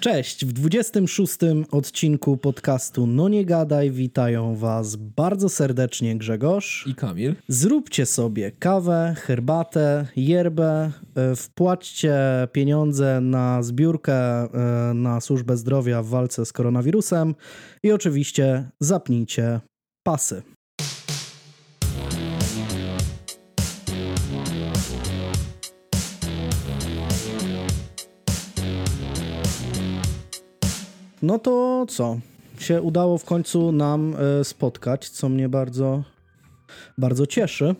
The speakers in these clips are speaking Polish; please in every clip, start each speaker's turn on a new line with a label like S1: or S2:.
S1: Cześć, w 26 odcinku podcastu No Nie Gadaj witają Was bardzo serdecznie Grzegorz
S2: i Kamil.
S1: Zróbcie sobie kawę, herbatę, yerbę, e, wpłaćcie pieniądze na zbiórkę e, na służbę zdrowia w walce z koronawirusem i oczywiście zapnijcie pasy. No to co? Się udało w końcu nam e, spotkać, co mnie bardzo, bardzo cieszy.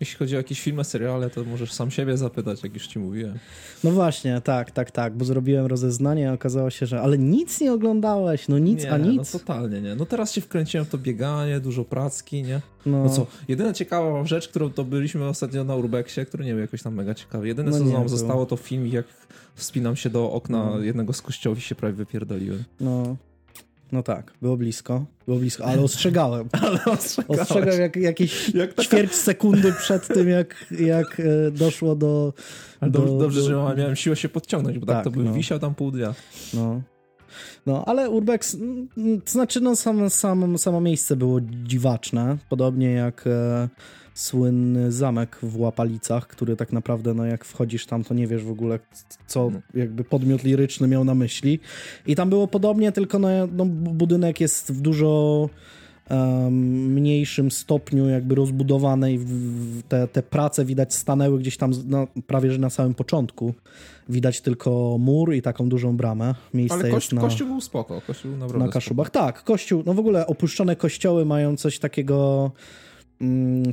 S2: Jeśli chodzi o jakieś filmy, seriale, to możesz sam siebie zapytać, jak już ci mówiłem.
S1: No właśnie, tak, tak, tak, bo zrobiłem rozeznanie i okazało się, że ale nic nie oglądałeś, no nic,
S2: nie,
S1: a nic.
S2: no totalnie nie. No teraz się wkręciłem w to bieganie, dużo pracki, nie? No, no co, jedyna ciekawa rzecz, którą to byliśmy ostatnio na Urbexie, który nie był jakoś tam mega ciekawy. Jedyne, no co nam zostało, to film, jak wspinam się do okna no. jednego z kościołów i się prawie wypierdoliłem.
S1: No, no tak, było blisko, było blisko, ale ostrzegałem.
S2: ale ostrzegałem.
S1: Ostrzegałem jak, jakieś jak taka... ćwierć sekundy przed tym, jak, jak e, doszło do...
S2: do dobrze, do... że miałem siłę się podciągnąć, bo tak, tak to by no. wisiał tam pół dnia.
S1: No. No, ale Urbex, to znaczy, no, sam, sam, samo miejsce było dziwaczne, podobnie jak e, słynny zamek w Łapalicach, który tak naprawdę, no jak wchodzisz tam, to nie wiesz w ogóle, co no. jakby podmiot liryczny miał na myśli. I tam było podobnie, tylko no, no budynek jest w dużo um, mniejszym stopniu jakby rozbudowane i te, te prace widać stanęły gdzieś tam no, prawie, że na samym początku. Widać tylko mur i taką dużą bramę.
S2: Miejsce Ale kości, na, kościół był spoko, kościół naprawdę
S1: Na Kaszubach, spoko. tak. Kościół, no w ogóle opuszczone kościoły mają coś takiego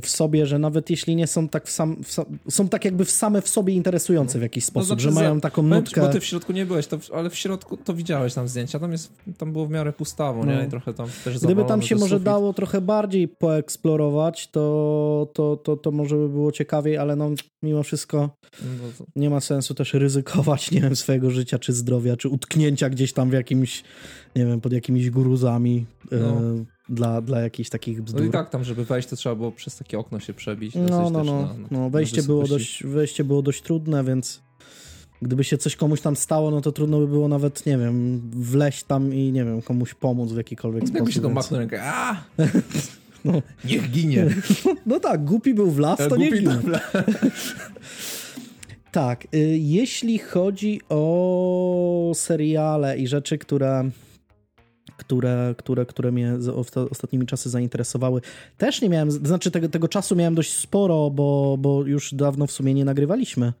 S1: w sobie, że nawet jeśli nie są tak w sam, w, są tak jakby w same w sobie interesujące w jakiś no sposób, no, że mają taką nutkę.
S2: Bo ty w środku nie byłeś, to, ale w środku to widziałeś tam zdjęcia, tam jest, tam było w miarę pustawo, no. nie? I trochę tam też
S1: Gdyby tam się może sufit. dało trochę bardziej poeksplorować, to, to, to, to może by było ciekawiej, ale no mimo wszystko no nie ma sensu też ryzykować, nie wiem, swojego życia, czy zdrowia, czy utknięcia gdzieś tam w jakimś, nie wiem, pod jakimiś guruzami. No. E, dla, dla jakichś takich bzdur.
S2: No i tak, tam żeby wejść, to trzeba było przez takie okno się przebić.
S1: No, no, no, na, no. Wejście, było dość, wejście było dość trudne, więc gdyby się coś komuś tam stało, no to trudno by było nawet, nie wiem, wleść tam i, nie wiem, komuś pomóc w jakikolwiek no, sposób.
S2: Jakby się go machnął rękę, a no. Niech ginie.
S1: No tak, głupi był w las, to niech ginie. Tak, y, jeśli chodzi o seriale i rzeczy, które które, które, które mnie ostatnimi czasy zainteresowały. Też nie miałem, znaczy tego, tego czasu miałem dość sporo, bo, bo już dawno w sumie nie nagrywaliśmy.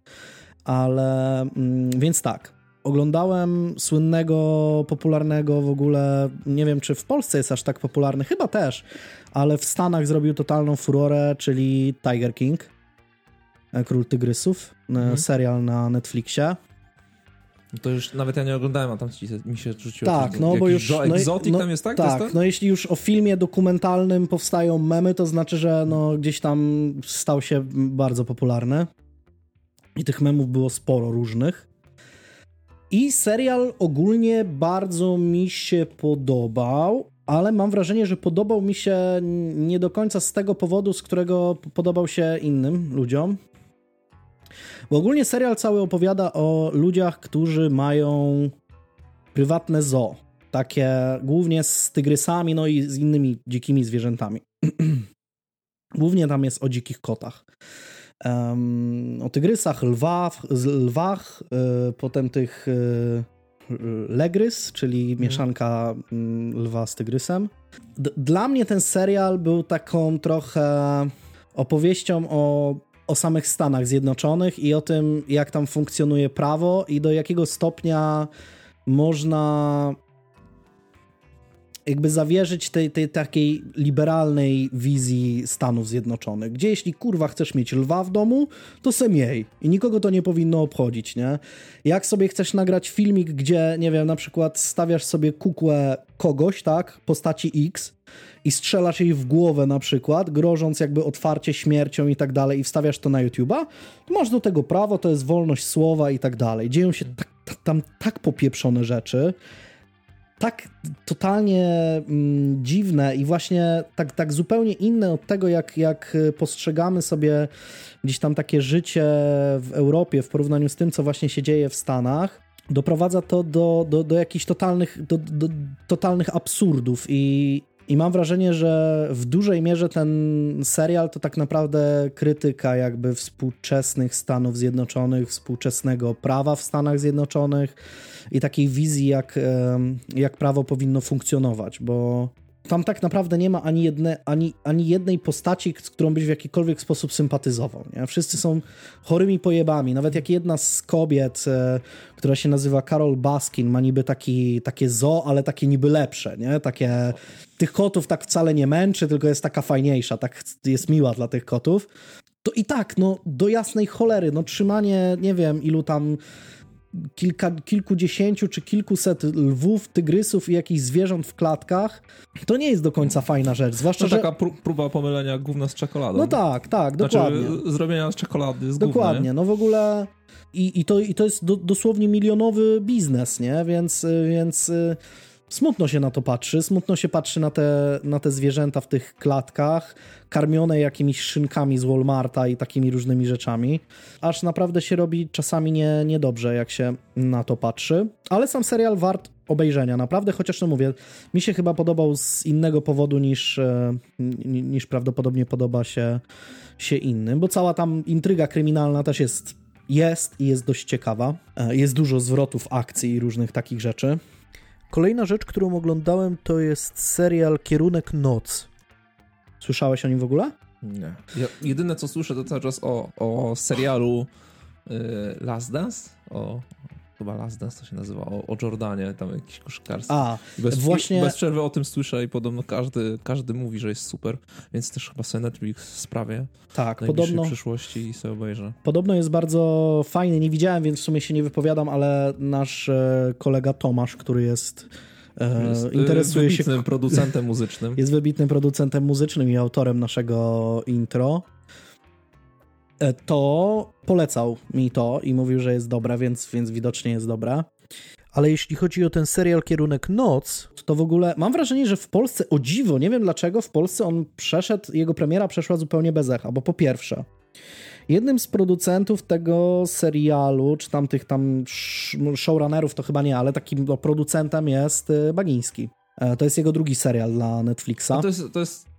S1: Ale mm, więc tak. Oglądałem słynnego, popularnego w ogóle, nie wiem czy w Polsce jest aż tak popularny, chyba też, ale w Stanach zrobił totalną furorę, czyli Tiger King, e, Król Tygrysów, e, mhm. serial na Netflixie.
S2: No to już nawet ja nie oglądałem, a tam mi się rzuciło.
S1: Tak, no bo już.
S2: No, Exotic no, tam jest, tak?
S1: Tak,
S2: jest
S1: no jeśli już o filmie dokumentalnym powstają memy, to znaczy, że no gdzieś tam stał się bardzo popularny. I tych memów było sporo różnych. I serial ogólnie bardzo mi się podobał, ale mam wrażenie, że podobał mi się nie do końca z tego powodu, z którego podobał się innym ludziom. Bo ogólnie serial cały opowiada o ludziach, którzy mają prywatne zoo. Takie głównie z tygrysami, no i z innymi dzikimi zwierzętami. głównie tam jest o dzikich kotach. Um, o tygrysach, lwach, lwach yy, potem tych yy, legrys, czyli mhm. mieszanka yy, lwa z tygrysem. D dla mnie ten serial był taką trochę opowieścią o o samych Stanach Zjednoczonych i o tym, jak tam funkcjonuje prawo i do jakiego stopnia można jakby zawierzyć tej, tej takiej liberalnej wizji Stanów Zjednoczonych, gdzie jeśli kurwa chcesz mieć lwa w domu, to se i nikogo to nie powinno obchodzić, nie? Jak sobie chcesz nagrać filmik, gdzie, nie wiem, na przykład stawiasz sobie kukłę kogoś, tak, postaci X i strzelasz jej w głowę na przykład, grożąc jakby otwarcie śmiercią i tak dalej i wstawiasz to na YouTube'a, to masz do tego prawo, to jest wolność słowa i tak dalej. Dzieją się tak, tam tak popieprzone rzeczy, tak totalnie mm, dziwne i właśnie tak, tak zupełnie inne od tego, jak, jak postrzegamy sobie gdzieś tam takie życie w Europie w porównaniu z tym, co właśnie się dzieje w Stanach, doprowadza to do, do, do jakichś totalnych, do, do, totalnych absurdów i, i mam wrażenie, że w dużej mierze ten serial to tak naprawdę krytyka jakby współczesnych Stanów Zjednoczonych, współczesnego prawa w Stanach Zjednoczonych i takiej wizji, jak, jak prawo powinno funkcjonować, bo tam tak naprawdę nie ma ani, jedne, ani, ani jednej postaci, z którą byś w jakikolwiek sposób sympatyzował. Nie? Wszyscy są chorymi pojebami. Nawet jak jedna z kobiet, e, która się nazywa Carol Baskin, ma niby taki, takie zo, ale takie niby lepsze. Nie? Takie, tych kotów tak wcale nie męczy, tylko jest taka fajniejsza, tak jest miła dla tych kotów. To i tak, no do jasnej cholery, no trzymanie, nie wiem, ilu tam kilka, kilkudziesięciu czy kilkuset lwów, tygrysów i jakichś zwierząt w klatkach, to nie jest do końca fajna rzecz. Zwłaszcza,
S2: to taka próba pomylenia gówna z czekoladą.
S1: No tak, tak, znaczy, dokładnie.
S2: Znaczy, zrobienia z czekolady z
S1: Dokładnie,
S2: gówna,
S1: no w ogóle i, i, to, i to jest do, dosłownie milionowy biznes, nie? Więc, więc smutno się na to patrzy, smutno się patrzy na te, na te zwierzęta w tych klatkach, karmione jakimiś szynkami z Walmarta i takimi różnymi rzeczami, aż naprawdę się robi czasami nie, niedobrze, jak się na to patrzy. Ale sam serial wart obejrzenia, naprawdę, chociaż no mówię, mi się chyba podobał z innego powodu niż, e, niż prawdopodobnie podoba się, się innym, bo cała tam intryga kryminalna też jest jest i jest dość ciekawa. E, jest dużo zwrotów akcji i różnych takich rzeczy. Kolejna rzecz, którą oglądałem, to jest serial Kierunek Noc. Słyszałeś o nim w ogóle?
S2: Nie. Ja jedyne co słyszę to cały czas o, o serialu y, Last Dance, o chyba Last Dance to się nazywa, o, o Jordanie, tam jakiś koszykarstwo.
S1: A,
S2: bez,
S1: właśnie...
S2: Bez przerwy o tym słyszę i podobno każdy, każdy mówi, że jest super, więc też chyba sobie Netflix sprawię.
S1: Tak,
S2: w
S1: podobno...
S2: przyszłości i sobie obejrzę.
S1: Podobno jest bardzo fajny, nie widziałem, więc w sumie się nie wypowiadam, ale nasz e, kolega Tomasz, który jest
S2: e, jest interesuje się producentem muzycznym.
S1: Jest wybitnym producentem muzycznym i autorem naszego intro. E, to polecał mi to i mówił, że jest dobra, więc, więc widocznie jest dobra. Ale jeśli chodzi o ten serial Kierunek Noc, to w ogóle mam wrażenie, że w Polsce, o dziwo, nie wiem dlaczego, w Polsce on przeszedł, jego premiera przeszła zupełnie bez echa, bo po pierwsze, jednym z producentów tego serialu, czy tam tych tam showrunnerów, to chyba nie, ale takim no, producentem jest y, Bagiński. E, to jest jego drugi serial dla Netflixa.
S2: to jest, to jest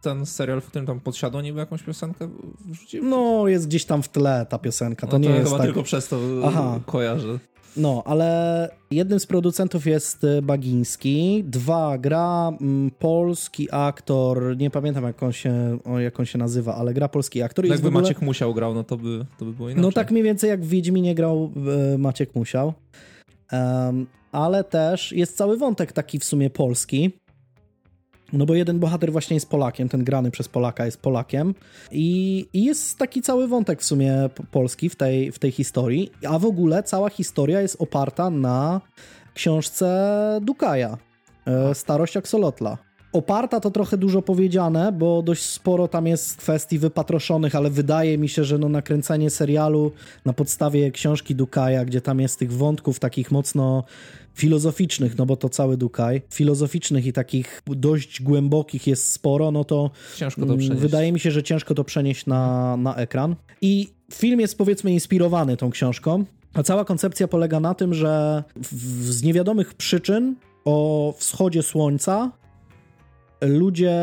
S2: ten serial, w którym tam podsiadło niby jakąś piosenkę wrzucił?
S1: No, jest gdzieś tam w tle ta piosenka. To,
S2: no,
S1: to nie jest
S2: chyba
S1: tak...
S2: tylko przez to Aha. kojarzę.
S1: No, ale jednym z producentów jest y, Bagiński. Dwa, gra mm, polski aktor, nie pamiętam jak on się, o, jak on się nazywa, ale gra polski aktor.
S2: No jakby ogóle... Maciek Musiał grał, no to by, to by było inaczej.
S1: No tak mniej więcej jak w Wiedźminie grał y, Maciek Musiał. Um, ale też jest cały wątek taki w sumie polski no bo jeden bohater właśnie jest Polakiem, ten grany przez Polaka jest Polakiem i, i jest taki cały wątek w sumie polski w tej, w tej historii, a w ogóle cała historia jest oparta na książce Dukaja, e, Starość Axolotla. Oparta to trochę dużo powiedziane, bo dość sporo tam jest kwestii wypatroszonych, ale wydaje mi się, że no nakręcenie serialu na podstawie książki Dukaja, gdzie tam jest tych wątków takich mocno filozoficznych, no bo to cały Dukaj, filozoficznych i takich dość głębokich jest sporo, no to,
S2: to
S1: mm, wydaje mi się, że ciężko to przenieść na, na ekran. I film jest powiedzmy inspirowany tą książką, a cała koncepcja polega na tym, że w, z niewiadomych przyczyn o wschodzie słońca ludzie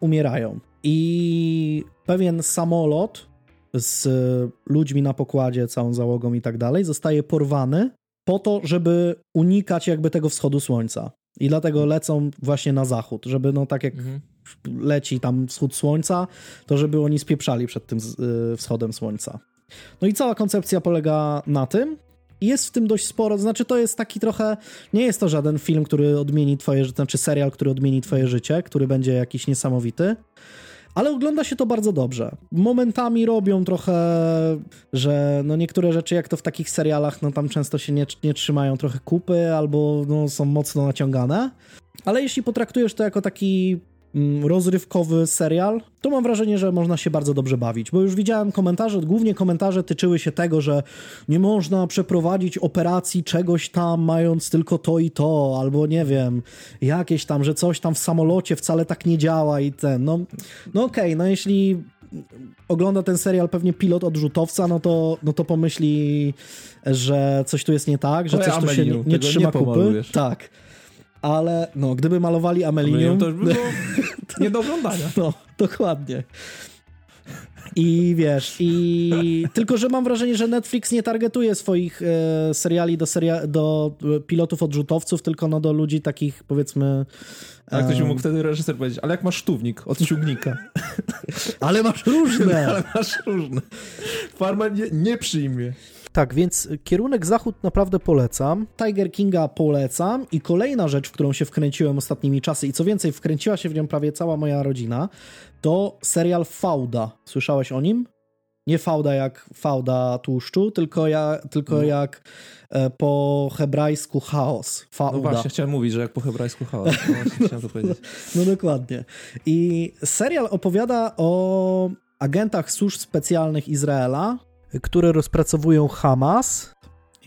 S1: umierają. I pewien samolot z ludźmi na pokładzie, całą załogą i tak dalej, zostaje porwany po to, żeby unikać jakby tego wschodu słońca. I dlatego mhm. lecą właśnie na zachód, żeby no tak jak mhm. leci tam wschód słońca, to żeby oni spieprzali przed tym y, wschodem słońca. No i cała koncepcja polega na tym, jest w tym dość sporo, znaczy to jest taki trochę, nie jest to żaden film, który odmieni twoje życie, znaczy serial, który odmieni twoje życie, który będzie jakiś niesamowity, ale ogląda się to bardzo dobrze. Momentami robią trochę, że no niektóre rzeczy, jak to w takich serialach, no tam często się nie, nie trzymają trochę kupy albo no, są mocno naciągane. Ale jeśli potraktujesz to jako taki rozrywkowy serial, to mam wrażenie, że można się bardzo dobrze bawić, bo już widziałem komentarze, głównie komentarze tyczyły się tego, że nie można przeprowadzić operacji czegoś tam, mając tylko to i to, albo nie wiem, jakieś tam, że coś tam w samolocie wcale tak nie działa i ten, no, no okej, okay, no jeśli ogląda ten serial pewnie pilot odrzutowca, no to, no to pomyśli, że coś tu jest nie tak, że coś tu się nie, nie trzyma nie kupy. Tak. Ale no, gdyby malowali Amelinium...
S2: to już było nie do oglądania.
S1: No, dokładnie. I wiesz, i tylko, że mam wrażenie, że Netflix nie targetuje swoich e, seriali do, seria do pilotów odrzutowców, tylko no do ludzi takich powiedzmy.
S2: A ktoś mógł wtedy reżyser powiedzieć, ale jak masz sztównik od ciągnika.
S1: ale masz różne.
S2: ale masz różne. Farma nie, nie przyjmie.
S1: Tak, więc kierunek zachód naprawdę polecam. Tiger Kinga polecam i kolejna rzecz, w którą się wkręciłem ostatnimi czasy i co więcej, wkręciła się w nią prawie cała moja rodzina, to serial Fauda. Słyszałeś o nim? Nie fauda jak fauda tłuszczu, tylko, ja, tylko no. jak e, po hebrajsku chaos. Fauda.
S2: No właśnie, chciałem mówić, że jak po hebrajsku chaos. No właśnie, chciałem to powiedzieć.
S1: No, no dokładnie. I serial opowiada o agentach służb specjalnych Izraela, które rozpracowują Hamas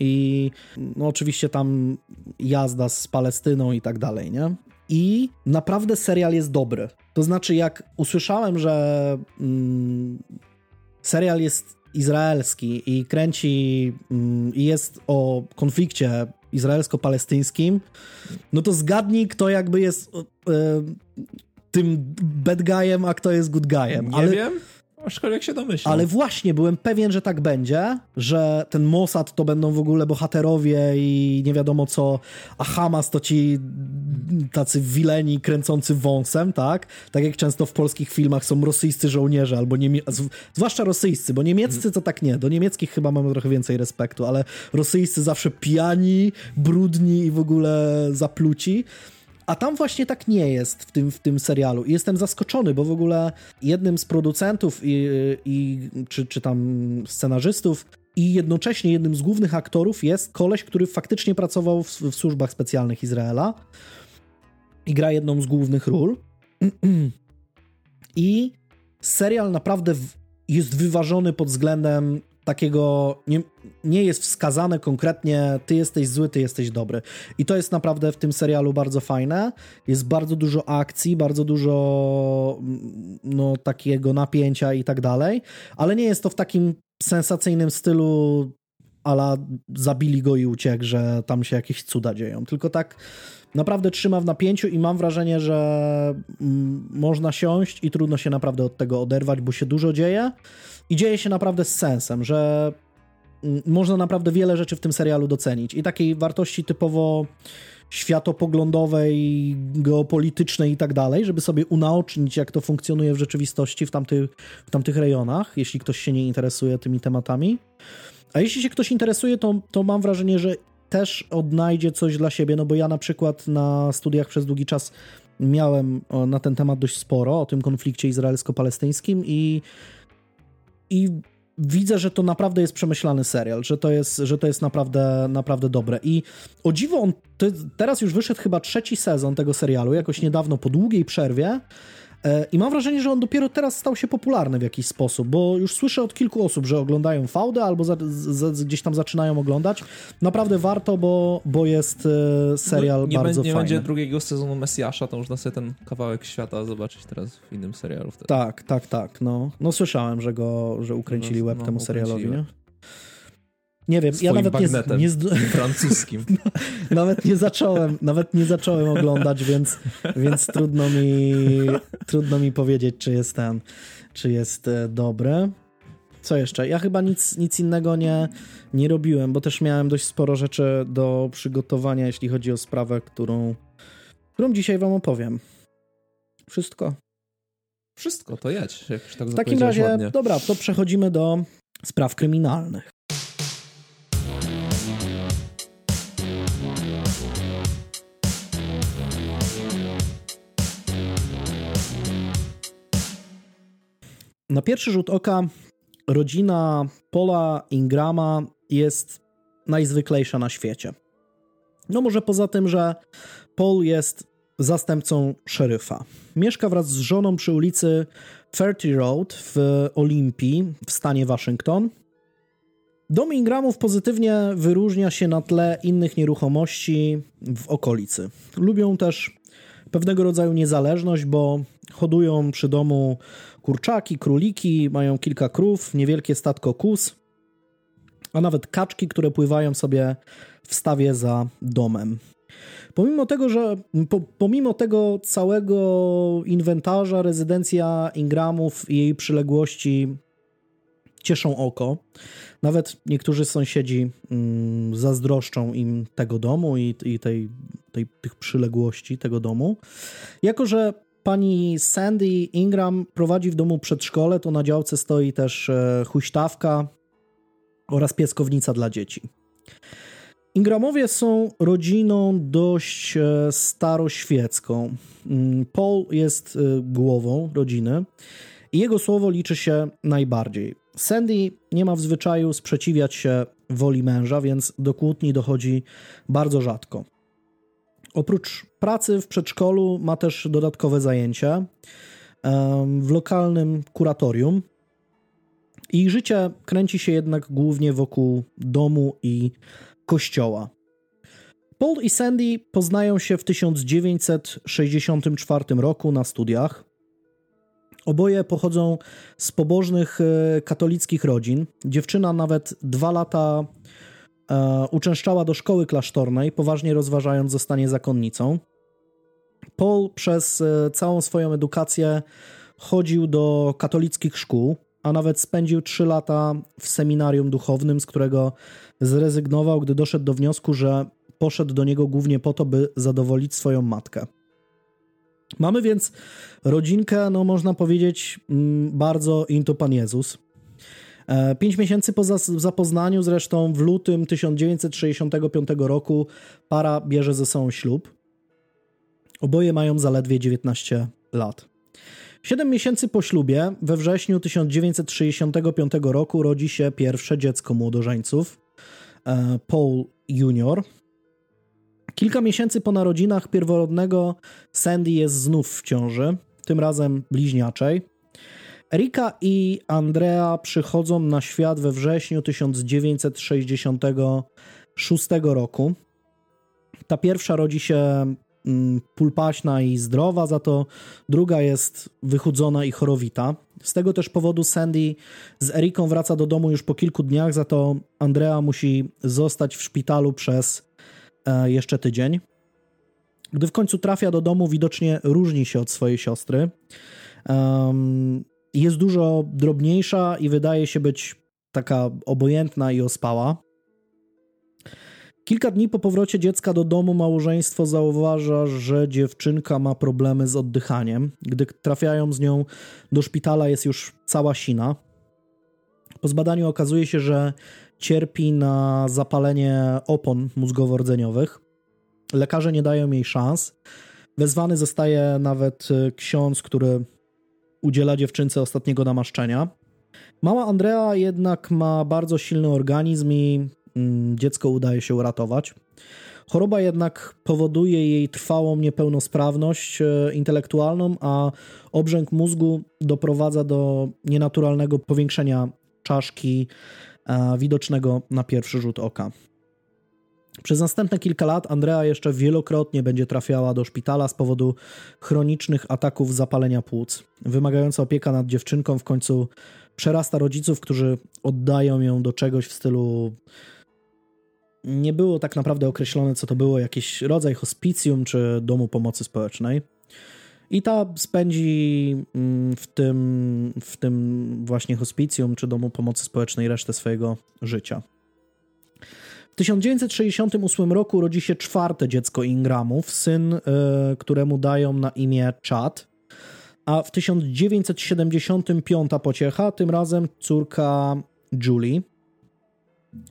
S1: i no oczywiście tam jazda z Palestyną i tak dalej, nie? I naprawdę serial jest dobry. To znaczy, jak usłyszałem, że mm, serial jest izraelski i kręci mm, i jest o konflikcie izraelsko-palestyńskim, no to zgadnij, kto jakby jest y, tym bad guyem, a kto jest good guyem.
S2: Nie Ale... wiem. Aczkolwiek się domyślam.
S1: Ale właśnie, byłem pewien, że tak będzie, że ten Mossad to będą w ogóle bohaterowie i nie wiadomo co, a Hamas to ci tacy wileni kręcący wąsem, tak? Tak jak często w polskich filmach są rosyjscy żołnierze, albo niemie... zwłaszcza rosyjscy, bo niemieccy to tak nie. Do niemieckich chyba mamy trochę więcej respektu, ale rosyjscy zawsze pijani, brudni i w ogóle zapluci. A tam właśnie tak nie jest w tym, w tym serialu. I jestem zaskoczony, bo w ogóle jednym z producentów i, i, czy, czy tam scenarzystów i jednocześnie jednym z głównych aktorów jest koleś, który faktycznie pracował w, w służbach specjalnych Izraela i gra jedną z głównych ról. I serial naprawdę jest wyważony pod względem takiego, nie, nie jest wskazane konkretnie, ty jesteś zły, ty jesteś dobry. I to jest naprawdę w tym serialu bardzo fajne. Jest bardzo dużo akcji, bardzo dużo mm, no, takiego napięcia i tak dalej, ale nie jest to w takim sensacyjnym stylu ala zabili go i uciekł, że tam się jakieś cuda dzieją. Tylko tak naprawdę trzyma w napięciu i mam wrażenie, że mm, można siąść i trudno się naprawdę od tego oderwać, bo się dużo dzieje i dzieje się naprawdę z sensem, że mm, można naprawdę wiele rzeczy w tym serialu docenić i takiej wartości typowo światopoglądowej, geopolitycznej i tak dalej, żeby sobie unaocznić, jak to funkcjonuje w rzeczywistości w tamtych, w tamtych rejonach, jeśli ktoś się nie interesuje tymi tematami. A jeśli się ktoś interesuje, to, to mam wrażenie, że też odnajdzie coś dla siebie, no bo ja na przykład na studiach przez długi czas miałem na ten temat dość sporo, o tym konflikcie izraelsko-palestyńskim i i widzę, że to naprawdę jest przemyślany serial, że to jest, że to jest naprawdę, naprawdę dobre. I o dziwo, on teraz już wyszedł chyba trzeci sezon tego serialu, jakoś niedawno, po długiej przerwie. E, I mam wrażenie, że on dopiero teraz stał się popularny w jakiś sposób, bo już słyszę od kilku osób, że oglądają fałdę albo za, za, gdzieś tam zaczynają oglądać. Naprawdę warto, bo, bo jest e, serial no,
S2: nie
S1: bardzo
S2: nie
S1: fajny.
S2: Nie będzie drugiego sezonu Mesjasza, to można sobie ten kawałek świata zobaczyć teraz w innym serialu. Wtedy.
S1: Tak, tak, tak. No, no słyszałem, że go, że ukręcili no, web no, temu serialowi, nie? Nie wiem, ja nawet nie, nie
S2: francuskim.
S1: nawet nie zacząłem, nawet nie zacząłem oglądać, więc, więc trudno mi trudno mi powiedzieć, czy jest ten, czy jest e, dobry. Co jeszcze? Ja chyba nic, nic innego nie, nie robiłem, bo też miałem dość sporo rzeczy do przygotowania, jeśli chodzi o sprawę, którą, którą dzisiaj wam opowiem. Wszystko.
S2: Wszystko, to jedź. Jak tak
S1: w takim razie, ładnie. dobra, to przechodzimy do spraw kryminalnych. Na pierwszy rzut oka rodzina Paula Ingrama jest najzwyklejsza na świecie. No może poza tym, że Paul jest zastępcą szeryfa. Mieszka wraz z żoną przy ulicy Ferty Road w Olimpii w stanie Waszyngton. Dom Ingramów pozytywnie wyróżnia się na tle innych nieruchomości w okolicy. Lubią też pewnego rodzaju niezależność, bo hodują przy domu kurczaki, króliki, mają kilka krów, niewielkie statko kus, a nawet kaczki, które pływają sobie w stawie za domem. Pomimo tego, że po, pomimo tego całego inwentarza, rezydencja Ingramów i jej przyległości cieszą oko. Nawet niektórzy sąsiedzi mm, zazdroszczą im tego domu i, i tej, tej, tych przyległości tego domu. Jako, że pani Sandy Ingram prowadzi w domu przedszkole, to na działce stoi też e, huśtawka oraz pieskownica dla dzieci. Ingramowie są rodziną dość e, staroświecką. Mm, Paul jest e, głową rodziny i jego słowo liczy się najbardziej. Sandy nie ma w zwyczaju sprzeciwiać się woli męża, więc do kłótni dochodzi bardzo rzadko. Oprócz pracy w przedszkolu ma też dodatkowe zajęcia w lokalnym kuratorium. Ich życie kręci się jednak głównie wokół domu i kościoła. Paul i Sandy poznają się w 1964 roku na studiach. Oboje pochodzą z pobożnych e, katolickich rodzin. Dziewczyna nawet dwa lata uczęszczała do szkoły klasztornej, poważnie rozważając zostanie zakonnicą. Paul przez e, całą swoją edukację chodził do katolickich szkół, a nawet spędził trzy lata w seminarium duchownym, z którego zrezygnował, gdy doszedł do wniosku, że poszedł do niego głównie po to, by zadowolić swoją matkę. Mamy więc rodzinkę, no można powiedzieć, mm, bardzo into Pan Jezus. E, pięć miesięcy po zapoznaniu, zresztą w lutym 1965 roku, para bierze ze sobą ślub. Oboje mają zaledwie 19 lat. Siedem miesięcy po ślubie, we wrześniu 1965 roku, rodzi się pierwsze dziecko młodożeńców, e, Paul Junior. Kilka miesięcy po narodzinach pierworodnego Sandy jest znów w ciąży, tym razem bliźniaczej. Erika i Andrea przychodzą na świat we wrześniu 1966 roku. Ta pierwsza rodzi się mm, pulpaśna i zdrowa, za to druga jest wychudzona i chorowita. Z tego też powodu Sandy z Eriką wraca do domu już po kilku dniach, za to Andrea musi zostać w szpitalu przez E, jeszcze tydzień. Gdy w końcu trafia do domu, widocznie różni się od swojej siostry. Jest dużo drobniejsza i wydaje się być taka obojętna i ospała. Kilka dni po powrocie dziecka do domu małżeństwo zauważa, że dziewczynka ma problemy z oddychaniem. Gdy trafiają z nią do szpitala, jest już cała sina. Po zbadaniu okazuje się, że cierpi na zapalenie opon mózgowo-rdzeniowych. Lekarze nie dają jej szans. Wezwany zostaje nawet y, ksiądz, który udziela dziewczynce ostatniego namaszczenia. Mała Andrea jednak ma bardzo silny organizm i mm, dziecko udaje się uratować. Choroba jednak powoduje jej trwałą niepełnosprawność y, intelektualną, a obrzęk mózgu doprowadza do nienaturalnego powiększenia czaszki widocznego na pierwszy rzut oka. Przez następne kilka lat Andrea jeszcze wielokrotnie będzie trafiała do szpitala z powodu chronicznych ataków zapalenia płuc. Wymagająca opieka nad dziewczynką w końcu przerasta rodziców, którzy oddają ją do czegoś w stylu. Nie było tak naprawdę określone, co to było, jakiś rodzaj hospicjum czy domu pomocy społecznej. I ta spędzi mm, w tym, w tym właśnie hospicjum czy domu pomocy społecznej resztę swojego życia. W 1968 roku rodzi się czwarte dziecko Ingramów, syn, y, któremu dają na imię Chad, a w 1975 pociecha, tym razem córka Julie.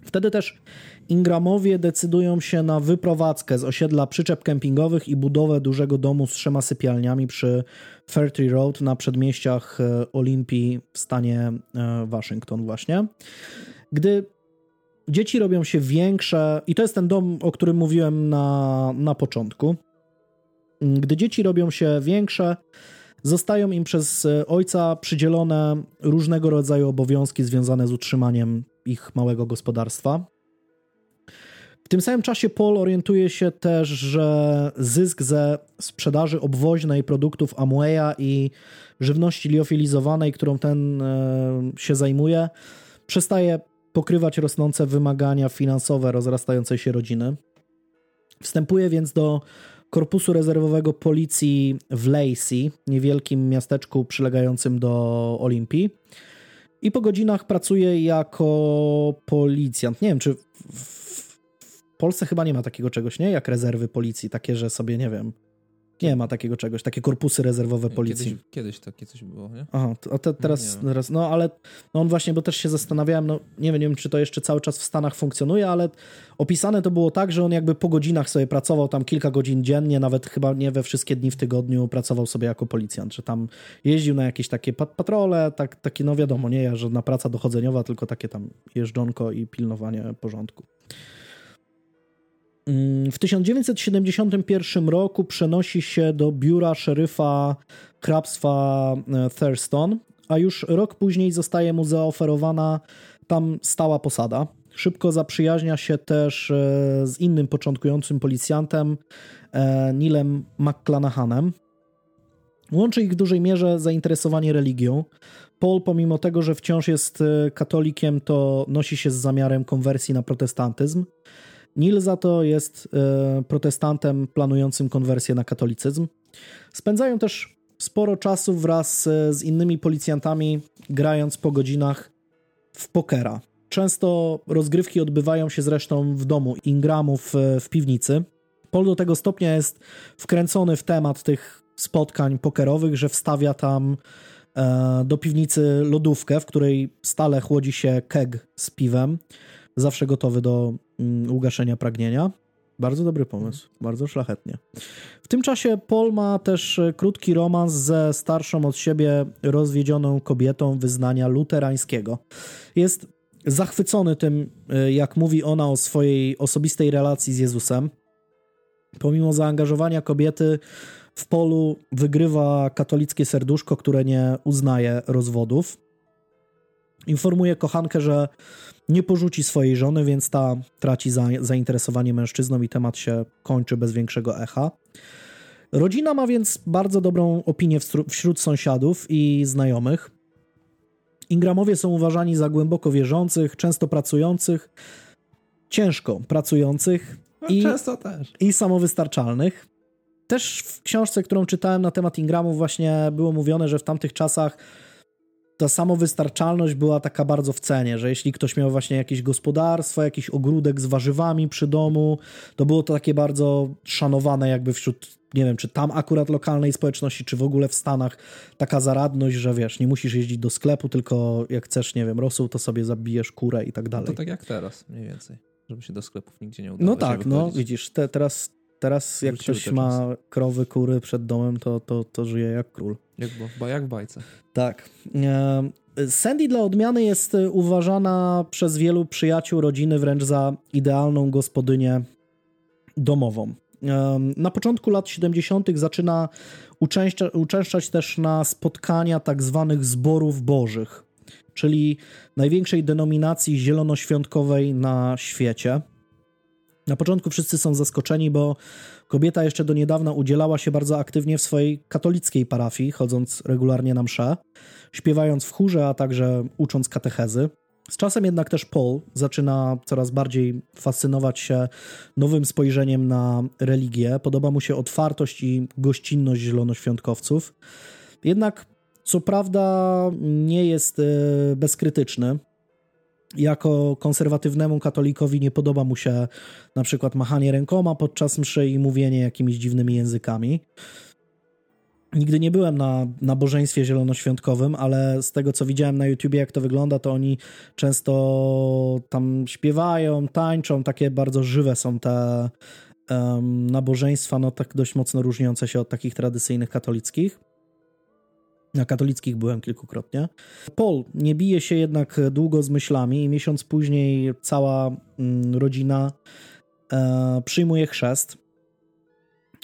S1: Wtedy też Ingramowie decydują się na wyprowadzkę z osiedla przyczep kempingowych i budowę dużego domu z trzema sypialniami przy Fairtree Road na przedmieściach e, Olimpii w stanie e, Waszyngton właśnie. Gdy dzieci robią się większe, i to jest ten dom, o którym mówiłem na, na początku, gdy dzieci robią się większe, zostają im przez e, ojca przydzielone różnego rodzaju obowiązki związane z utrzymaniem ich małego gospodarstwa. W tym samym czasie Paul orientuje się też, że zysk ze sprzedaży obwoźnej produktów Amwaya i żywności liofilizowanej, którą ten e, się zajmuje, przestaje pokrywać rosnące wymagania finansowe rozrastającej się rodziny. Wstępuje więc do Korpusu Rezerwowego Policji w Lacey, niewielkim miasteczku przylegającym do Olimpii. I po godzinach pracuje jako policjant. Nie wiem, czy w, w, w Polsce chyba nie ma takiego czegoś, nie? Jak rezerwy policji, takie, że sobie, nie wiem, nie ma takiego czegoś, takie korpusy rezerwowe policji.
S2: Kiedyś, kiedyś takie coś było, nie?
S1: Aha, to te, teraz, no, teraz, no ale no on właśnie, bo też się zastanawiałem, no nie wiem, nie wiem, czy to jeszcze cały czas w Stanach funkcjonuje, ale opisane to było tak, że on jakby po godzinach sobie pracował tam kilka godzin dziennie, nawet chyba nie we wszystkie dni w tygodniu pracował sobie jako policjant, że tam jeździł na jakieś takie pat patrole, tak, takie, no wiadomo, nie żadna praca dochodzeniowa, tylko takie tam jeżdżonko i pilnowanie porządku. Mm, w 1971 roku przenosi się do biura szeryfa hrabstwa e, Thurston, a już rok później zostaje mu zaoferowana tam stała posada. Szybko zaprzyjaźnia się też e, z innym początkującym policjantem, e, Nilem McClanahanem. Łączy ich w dużej mierze zainteresowanie religią. Paul, pomimo tego, że wciąż jest katolikiem, to nosi się z zamiarem konwersji na protestantyzm. Neil za to jest e, protestantem planującym konwersję na katolicyzm. Spędzają też sporo czasu wraz e, z innymi policjantami, grając po godzinach w pokera. Często rozgrywki odbywają się zresztą w domu Ingramów e, w piwnicy. Paul do tego stopnia jest wkręcony w temat tych spotkań pokerowych, że wstawia tam do piwnicy lodówkę, w której stale chłodzi się keg z piwem zawsze gotowy do mm, ugaszenia pragnienia. Bardzo dobry pomysł, bardzo szlachetnie. W tym czasie Paul ma też e, krótki romans ze starszą od siebie rozwiedzioną kobietą wyznania luterańskiego. Jest zachwycony tym, e, jak mówi ona o swojej osobistej relacji z Jezusem. Pomimo zaangażowania kobiety w polu wygrywa katolickie serduszko, które nie uznaje rozwodów. Informuje kochankę, że nie porzuci swojej żony, więc ta traci za, zainteresowanie mężczyzną i temat się kończy bez większego echa. Rodzina ma więc bardzo dobrą opinię wśród sąsiadów i znajomych. Ingramowie są uważani za głęboko wierzących, często pracujących, ciężko pracujących
S2: no, i,
S1: i samowystarczalnych. Też w książce, którą czytałem na temat Ingramów, właśnie było mówione, że w tamtych czasach ta samowystarczalność była taka bardzo w cenie, że jeśli ktoś miał właśnie jakieś gospodarstwo, jakiś ogródek z warzywami przy domu, to było to takie bardzo szanowane jakby wśród, nie wiem, czy tam akurat lokalnej społeczności, czy w ogóle w Stanach taka zaradność, że wiesz, nie musisz jeździć do sklepu, tylko jak chcesz, nie wiem, rosół, to sobie zabijesz kurę i tak dalej.
S2: No to tak jak teraz mniej więcej, żeby się do sklepów nigdzie nie udało
S1: No tak, no widzisz, te, teraz, teraz jak ktoś ma krowy, kury przed domem, to, to, to żyje jak król.
S2: Jak, jak w bajce.
S1: Tak. Sandy dla odmiany jest uważana przez wielu przyjaciół rodziny wręcz za idealną gospodynię domową. Na początku lat 70. zaczyna uczęszcza, uczęszczać też na spotkania tak zwanych zborów bożych, czyli największej denominacji zielonoświątkowej na świecie. Na początku wszyscy są zaskoczeni, bo kobieta jeszcze do niedawna udzielała się bardzo aktywnie w swojej katolickiej parafii, chodząc regularnie na msze, śpiewając w chórze, a także ucząc katechezy. Z czasem jednak też Paul zaczyna coraz bardziej fascynować się nowym spojrzeniem na religię. Podoba mu się otwartość i gościnność zielonoświątkowców. Jednak co prawda nie jest e, bezkrytyczny jako konserwatywnemu katolikowi nie podoba mu się na przykład machanie rękoma podczas mszy i mówienie jakimiś dziwnymi językami. Nigdy nie byłem na nabożeństwie zielonoświątkowym, ale z tego co widziałem na YouTubie, jak to wygląda, to oni często tam śpiewają, tańczą, takie bardzo żywe są te um, nabożeństwa, no tak dość mocno różniące się od takich tradycyjnych katolickich. Na katolickich byłem kilkukrotnie. Paul nie bije się jednak długo z myślami i miesiąc później cała mm, rodzina e, przyjmuje chrzest.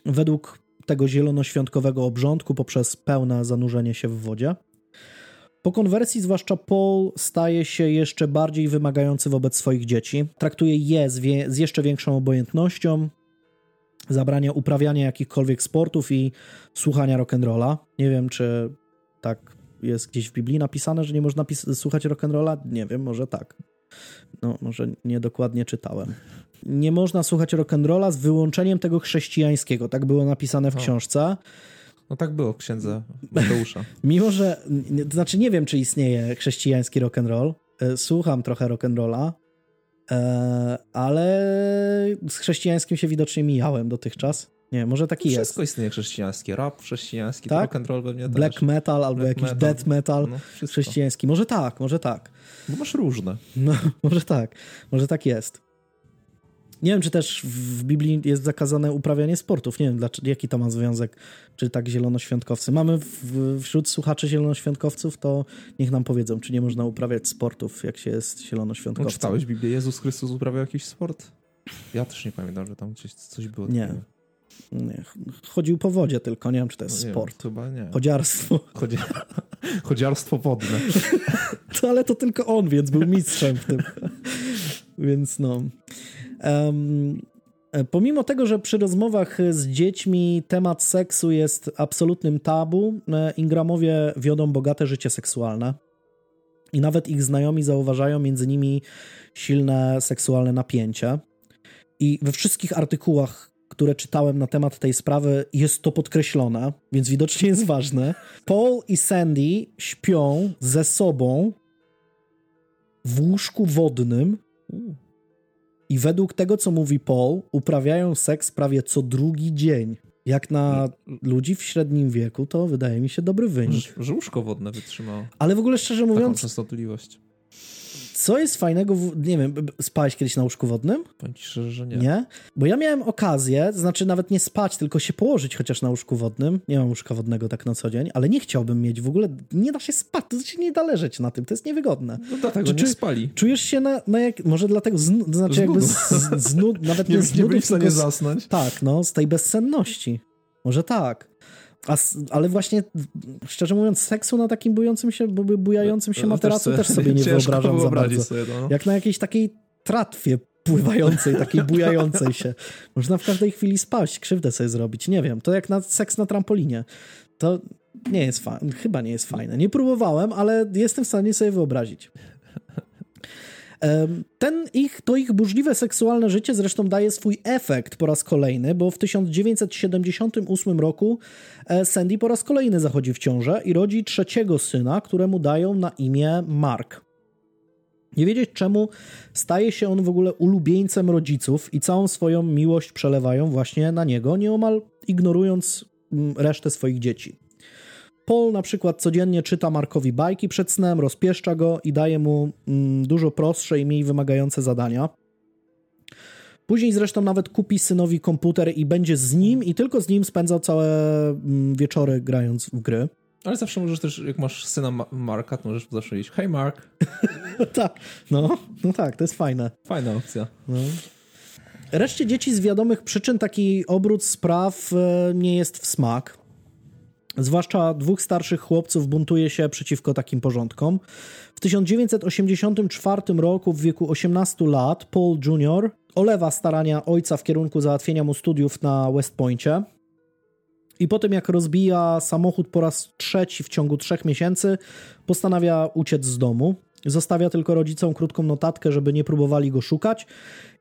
S1: Według tego zielonoświątkowego obrządku poprzez pełne zanurzenie się w wodzie. Po konwersji, zwłaszcza Paul staje się jeszcze bardziej wymagający wobec swoich dzieci. Traktuje je z, wie, z jeszcze większą obojętnością, zabrania uprawiania jakichkolwiek sportów i słuchania rock'n'rolla. Nie wiem, czy tak jest gdzieś w Biblii napisane, że nie można słuchać rock'n'rolla? Nie wiem, może tak. No, może niedokładnie czytałem. Nie można słuchać rock'n'rolla z wyłączeniem tego chrześcijańskiego. Tak było napisane w książce.
S2: No tak było, księdza Mateusza.
S1: Mimo, że, to znaczy nie wiem, czy istnieje chrześcijański rock'n'roll. E, słucham trochę rock'n'rolla, e, ale z chrześcijańskim się widocznie mijałem dotychczas. Nie, może taki
S2: Wszystko
S1: jest.
S2: Wszystko istnieje chrześcijańskie. Rap chrześcijański, tak? rock and roll pewnie
S1: Black też. metal albo Black jakiś metal. death metal no, chrześcijański. Może tak, może tak.
S2: Bo masz różne.
S1: No, może tak. Może tak jest. Nie wiem, czy też w Biblii jest zakazane uprawianie sportów. Nie wiem, dlaczego, jaki to ma związek, czy tak zielonoświątkowcy. Mamy w, wśród słuchaczy zielonoświątkowców, to niech nam powiedzą, czy nie można uprawiać sportów, jak się jest zielonoświątkowcem. No,
S2: czytałeś Biblię? Jezus Chrystus uprawiał jakiś sport? Ja też nie pamiętam, że tam gdzieś coś było.
S1: Nie. Nie, chodził po wodzie tylko, nie wiem, czy to jest no sport.
S2: Chyba nie.
S1: Chodziarstwo.
S2: Chodzi... Chodziarstwo wodne.
S1: to, ale to tylko on, więc był mistrzem w tym. więc no. Um, pomimo tego, że przy rozmowach z dziećmi temat seksu jest absolutnym tabu, e, Ingramowie wiodą bogate życie seksualne. I nawet ich znajomi zauważają między nimi silne seksualne napięcie. I we wszystkich artykułach które czytałem na temat tej sprawy, jest to podkreślone, więc widocznie jest ważne. Paul i Sandy śpią ze sobą w łóżku wodnym i według tego, co mówi Paul, uprawiają seks prawie co drugi dzień. Jak na ludzi w średnim wieku, to wydaje mi się dobry wynik.
S2: Że łóżko wodne wytrzymało.
S1: Ale w ogóle szczerze mówiąc. Taką
S2: częstotliwość.
S1: Co jest fajnego, w, nie wiem, spałeś kiedyś na łóżku wodnym?
S2: Powiem ci szczerze, że nie.
S1: Nie? Bo ja miałem okazję, znaczy nawet nie spać, tylko się położyć chociaż na łóżku wodnym. Nie mam łóżka wodnego tak na co dzień, ale nie chciałbym mieć w ogóle, nie da się spać, to się nie da leżeć na tym, to jest niewygodne.
S2: No dlatego Czy, nie spali.
S1: Czujesz się na, na jak, może dlatego, z, to znaczy z jakby z, z, z nud, nawet
S2: nie,
S1: nie
S2: z nudów, nie byli w stanie zasnąć.
S1: Tak, no, z tej bezsenności. Może tak. A, ale właśnie, szczerze mówiąc, seksu na takim bującym się, bujającym się materacu też, też sobie nie wyobrażam za bardzo. Sobie, no. Jak na jakiejś takiej tratwie pływającej, takiej bujającej się. Można w każdej chwili spaść, krzywdę sobie zrobić. Nie wiem, to jak na seks na trampolinie. To nie jest fajne, chyba nie jest fajne. Nie próbowałem, ale jestem w stanie sobie wyobrazić. Ten ich, to ich burzliwe seksualne życie zresztą daje swój efekt po raz kolejny, bo w 1978 roku e, Sandy po raz kolejny zachodzi w ciążę i rodzi trzeciego syna, któremu dają na imię Mark. Nie wiedzieć czemu staje się on w ogóle ulubieńcem rodziców i całą swoją miłość przelewają właśnie na niego, nieomal ignorując mm, resztę swoich dzieci. Paul na przykład codziennie czyta Markowi bajki przed snem, rozpieszcza go i daje mu mm, dużo prostsze i mniej wymagające zadania. Później zresztą nawet kupi synowi komputer i będzie z nim i tylko z nim spędzał całe mm, wieczory grając w gry.
S2: Ale zawsze możesz też, jak masz syna Ma Marka, to możesz zawsze iść, hej Mark.
S1: tak, no, no tak, to jest fajne.
S2: Fajna opcja. No.
S1: Reszcie dzieci z wiadomych przyczyn taki obrót spraw e, nie jest w smak. Zwłaszcza dwóch starszych chłopców buntuje się przeciwko takim porządkom. W 1984 roku, w wieku 18 lat, Paul Jr. olewa starania ojca w kierunku załatwienia mu studiów na West Pointie. I po tym, jak rozbija samochód po raz trzeci w ciągu trzech miesięcy, postanawia uciec z domu. Zostawia tylko rodzicom krótką notatkę, żeby nie próbowali go szukać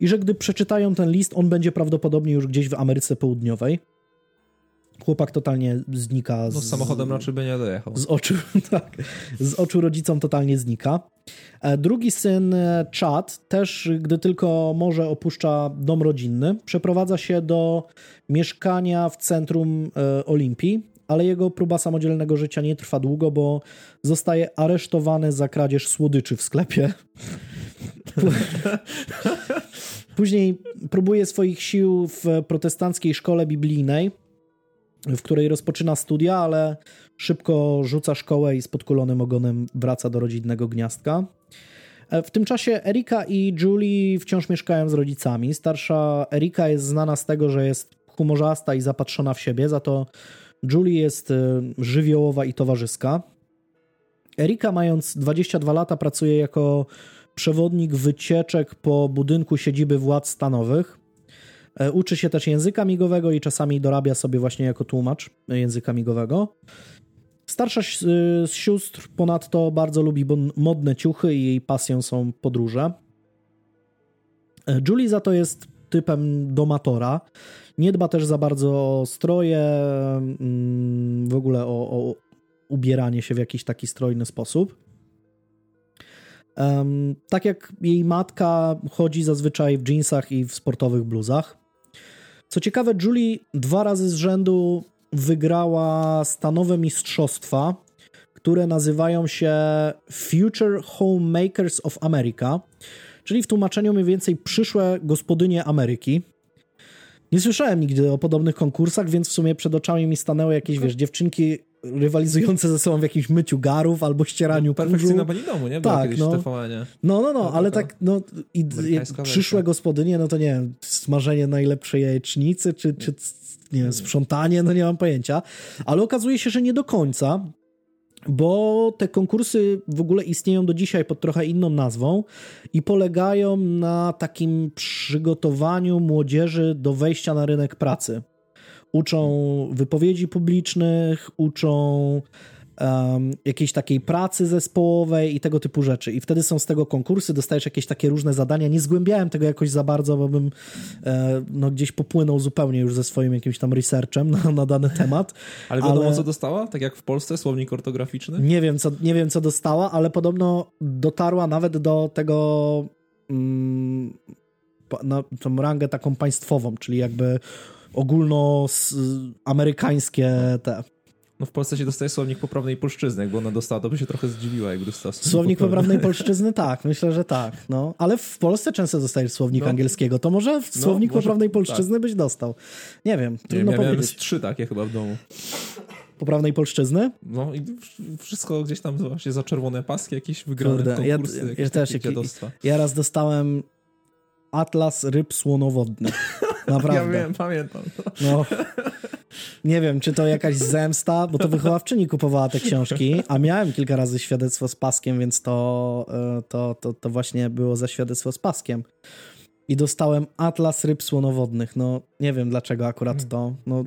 S1: i że gdy przeczytają ten list, on będzie prawdopodobnie już gdzieś w Ameryce Południowej. Chłopak totalnie znika.
S2: Z, no z samochodem raczej by nie dojechał.
S1: Z oczu, tak, z oczu rodzicom totalnie znika. E, drugi syn, e, Chad, też gdy tylko może opuszcza dom rodzinny, przeprowadza się do mieszkania w centrum e, Olimpii, ale jego próba samodzielnego życia nie trwa długo, bo zostaje aresztowany za kradzież słodyczy w sklepie. Później próbuje swoich sił w protestanckiej szkole biblijnej, w której rozpoczyna studia, ale szybko rzuca szkołę i z podkulonym ogonem wraca do rodzinnego gniazdka. E, w tym czasie Erika i Julie wciąż mieszkają z rodzicami. Starsza Erika jest znana z tego, że jest humorzasta i zapatrzona w siebie, za to Julie jest e, żywiołowa i towarzyska. Erika, mając 22 lata, pracuje jako przewodnik wycieczek po budynku siedziby władz stanowych. E, uczy się też języka migowego i czasami dorabia sobie właśnie jako tłumacz języka migowego. Starsza z sióstr ponadto bardzo lubi modne ciuchy i jej pasją są podróże. E, Julie za to jest typem domatora. Nie dba też za bardzo o stroje, mm, w ogóle o, o ubieranie się w jakiś taki strojny sposób. Um, tak jak jej matka chodzi zazwyczaj w jeansach i w sportowych bluzach. Co ciekawe, Julie dwa razy z rzędu wygrała stanowe mistrzostwa, które nazywają się Future Homemakers of America, czyli w tłumaczeniu mniej więcej przyszłe gospodynie Ameryki. Nie słyszałem nigdy o podobnych konkursach, więc w sumie przed oczami mi stanęły jakieś, wiesz, dziewczynki rywalizujące ze sobą w jakimś myciu garów albo ścieraniu no,
S2: Perfekcyjna pani domu, nie? Była tak, no. TVN-ie.
S1: No, no, no, ale tak, no i przyszłe gospodynie, no to nie wiem, smażenie najlepszej jajecznicy, czy, czy nie wiem, sprzątanie, no nie mam pojęcia. Ale okazuje się, że nie do końca, bo te konkursy w ogóle istnieją do dzisiaj pod trochę inną nazwą i polegają na takim przygotowaniu młodzieży do wejścia na rynek pracy. Uczą wypowiedzi publicznych, uczą um, jakiejś takiej pracy zespołowej i tego typu rzeczy. I wtedy są z tego konkursy, dostajesz jakieś takie różne zadania. Nie zgłębiałem tego jakoś za bardzo, bo bym e, no, gdzieś popłynął zupełnie już ze swoim jakimś tam researchem na, na dany temat.
S2: ale wiadomo, ale... co dostała? Tak jak w Polsce, słownik ortograficzny?
S1: Nie wiem, co, nie wiem, co dostała, ale podobno dotarła nawet do tego mm, na tą rangę taką państwową, czyli jakby ogólnoamerykańskie te
S2: no w Polsce się dostaje słownik poprawnej polszczyzny, jakby ona dostała, to by się trochę zdziwiła, jakby dostała
S1: słownik, słownik poprawnej polszczyzny, tak, myślę, że tak, no. Ale w Polsce często dostajesz słownik no. angielskiego, to może w no, słownik może, poprawnej tak. polszczyzny tak. byś dostał. Nie wiem, trudno Nie, ja powiedzieć.
S2: miałem trzy takie chyba w domu.
S1: Poprawnej polszczyzny?
S2: No i wszystko gdzieś tam właśnie za czerwone paski, jakieś wygrane Kurde, konkursy, ja, jakieś ja też, jak,
S1: ja raz dostałem Atlas ryb słonowodnych. Naprawdę.
S2: Ja wiem, pamiętam.
S1: No, nie wiem, czy to jakaś zemsta, bo to wychowawczyni kupowała te książki, a miałem kilka razy świadectwo z paskiem, więc to, e, to, to, to właśnie było za świadectwo z paskiem. I dostałem Atlas ryb słonowodnych. No, nie wiem dlaczego akurat to. No,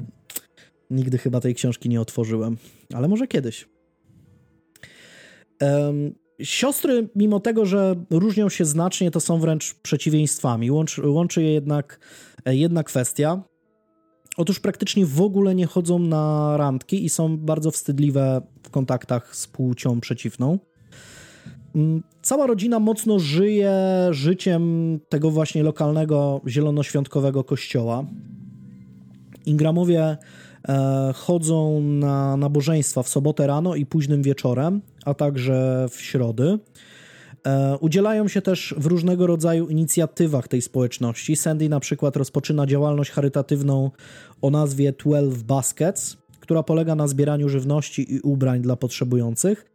S1: nigdy chyba tej książki nie otworzyłem, ale może kiedyś. Um, Siostry, mimo tego, że różnią się znacznie, to są wręcz przeciwieństwami. Łączy, łączy je jednak e, jedna kwestia. Otóż praktycznie w ogóle nie chodzą na randki i są bardzo wstydliwe w kontaktach z płcią przeciwną. Mm, cała rodzina mocno żyje życiem tego właśnie lokalnego zielonoświątkowego kościoła. Ingramowie chodzą na nabożeństwa w sobotę rano i późnym wieczorem, a także w środy. E, udzielają się też w różnego rodzaju inicjatywach tej społeczności. Sandy na przykład rozpoczyna działalność charytatywną o nazwie 12 Baskets, która polega na zbieraniu żywności i ubrań dla potrzebujących,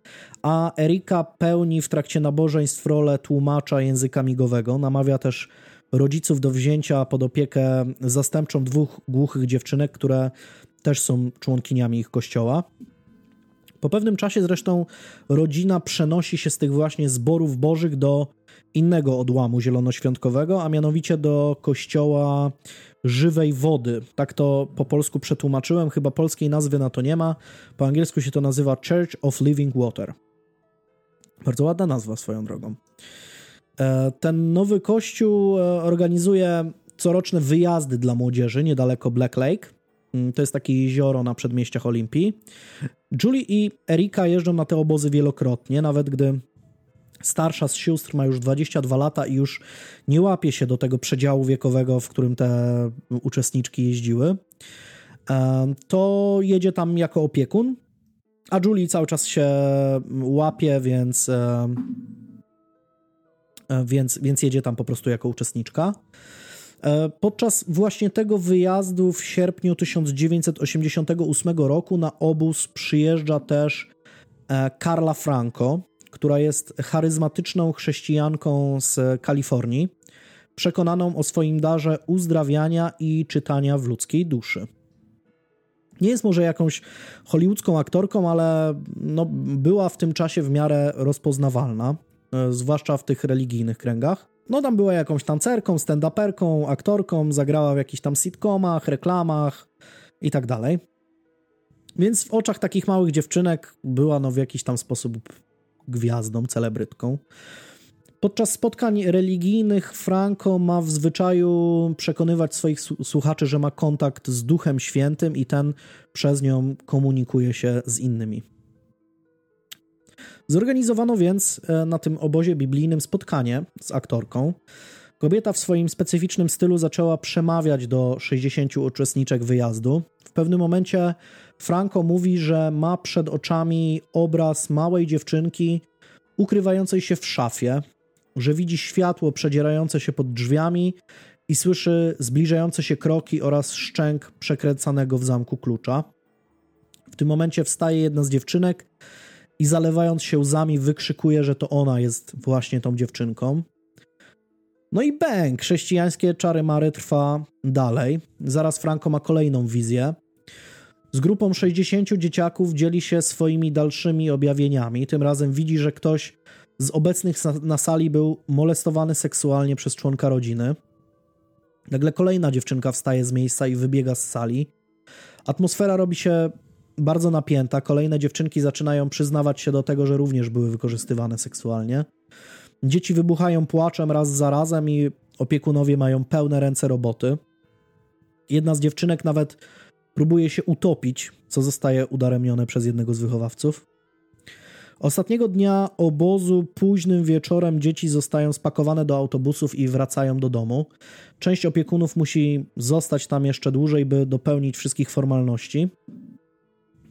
S1: a Erika pełni w trakcie nabożeństw rolę tłumacza języka migowego. Namawia też rodziców do wzięcia pod opiekę zastępczą dwóch głuchych dziewczynek, które też są członkiniami ich kościoła. Po pewnym czasie zresztą rodzina przenosi się z tych właśnie zborów bożych do innego odłamu zielonoświątkowego, a mianowicie do kościoła żywej wody. Tak to po polsku przetłumaczyłem, chyba polskiej nazwy na to nie ma. Po angielsku się to nazywa Church of Living Water. Bardzo ładna nazwa swoją drogą. E, ten nowy kościół e, organizuje coroczne wyjazdy dla młodzieży niedaleko Black Lake. Mm, to jest takie jezioro na przedmieściach Olimpii. Julie i Erika jeżdżą na te obozy wielokrotnie, nawet gdy starsza z sióstr ma już 22 lata i już nie łapie się do tego przedziału wiekowego, w którym te uczestniczki jeździły. To jedzie tam jako opiekun, a Julie cały czas się łapie, więc, więc, więc jedzie tam po prostu jako uczestniczka. E, podczas właśnie tego wyjazdu w sierpniu 1988 roku na obóz przyjeżdża też Carla e, Franco, która jest charyzmatyczną chrześcijanką z Kalifornii, przekonaną o swoim darze uzdrawiania i czytania w ludzkiej duszy. Nie jest może jakąś hollywoodzką aktorką, ale no, była w tym czasie w miarę rozpoznawalna, e, zwłaszcza w tych religijnych kręgach. No tam była jakąś tancerką, stand-uperką, aktorką, zagrała w jakichś tam sitcomach, reklamach i tak dalej. Więc w oczach takich małych dziewczynek była no w jakiś tam sposób gwiazdą, celebrytką. Podczas spotkań religijnych Franco ma w zwyczaju przekonywać swoich słuchaczy, że ma kontakt z Duchem Świętym i ten przez nią komunikuje się z innymi. Zorganizowano więc e, na tym obozie biblijnym spotkanie z aktorką. Kobieta w swoim specyficznym stylu zaczęła przemawiać do 60 uczestniczek wyjazdu. W pewnym momencie Franco mówi, że ma przed oczami obraz małej dziewczynki ukrywającej się w szafie, że widzi światło przedzierające się pod drzwiami i słyszy zbliżające się kroki oraz szczęk przekręcanego w zamku klucza. W tym momencie wstaje jedna z dziewczynek i zalewając się łzami wykrzykuje, że to ona jest właśnie tą dziewczynką. No i bang, chrześcijańskie czary mary trwa dalej. Zaraz Franco ma kolejną wizję. Z grupą 60 dzieciaków dzieli się swoimi dalszymi objawieniami. Tym razem widzi, że ktoś z obecnych na sali był molestowany seksualnie przez członka rodziny. Nagle kolejna dziewczynka wstaje z miejsca i wybiega z sali. Atmosfera robi się bardzo napięta. Kolejne dziewczynki zaczynają przyznawać się do tego, że również były wykorzystywane seksualnie. Dzieci wybuchają płaczem raz za razem i opiekunowie mają pełne ręce roboty. Jedna z dziewczynek nawet próbuje się utopić, co zostaje udaremnione przez jednego z wychowawców. Ostatniego dnia obozu późnym wieczorem dzieci zostają spakowane do autobusów i wracają do domu. Część opiekunów musi zostać tam jeszcze dłużej, by dopełnić wszystkich formalności.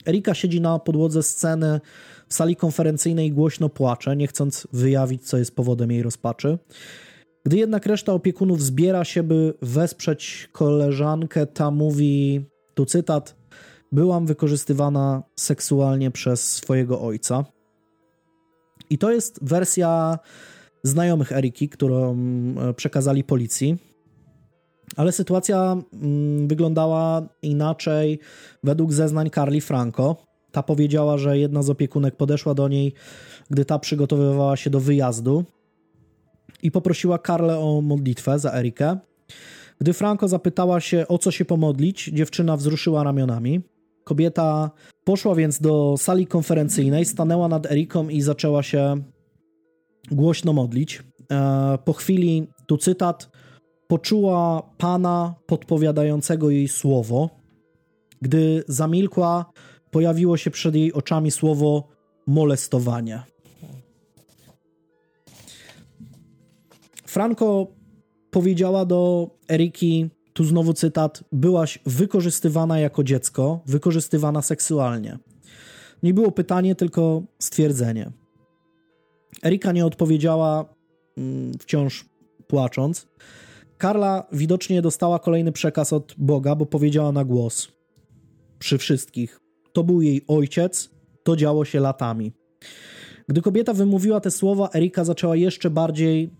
S1: Erika siedzi na podłodze sceny w sali konferencyjnej i głośno płacze, nie chcąc wyjawić, co jest powodem jej rozpaczy. Gdy jednak reszta opiekunów zbiera się, by wesprzeć koleżankę, ta mówi, tu cytat, byłam wykorzystywana seksualnie przez swojego ojca. I to jest wersja znajomych Eriki, którą e, przekazali policji. Ale sytuacja mm, wyglądała inaczej według zeznań Carly Franco. Ta powiedziała, że jedna z opiekunek podeszła do niej, gdy ta przygotowywała się do wyjazdu i poprosiła Karlę o modlitwę za Erikę. Gdy Franco zapytała się, o co się pomodlić, dziewczyna wzruszyła ramionami. Kobieta poszła więc do sali konferencyjnej, stanęła nad Eriką i zaczęła się głośno modlić. E, po chwili, tu cytat, poczuła pana podpowiadającego jej słowo. Gdy zamilkła, pojawiło się przed jej oczami słowo molestowanie. Franco powiedziała do Eriki, tu znowu cytat, byłaś wykorzystywana jako dziecko, wykorzystywana seksualnie. Nie było pytanie, tylko stwierdzenie. Erika nie odpowiedziała, mm, wciąż płacząc. Karla widocznie dostała kolejny przekaz od Boga, bo powiedziała na głos przy wszystkich. To był jej ojciec, to działo się latami. Gdy kobieta wymówiła te słowa, Erika zaczęła jeszcze bardziej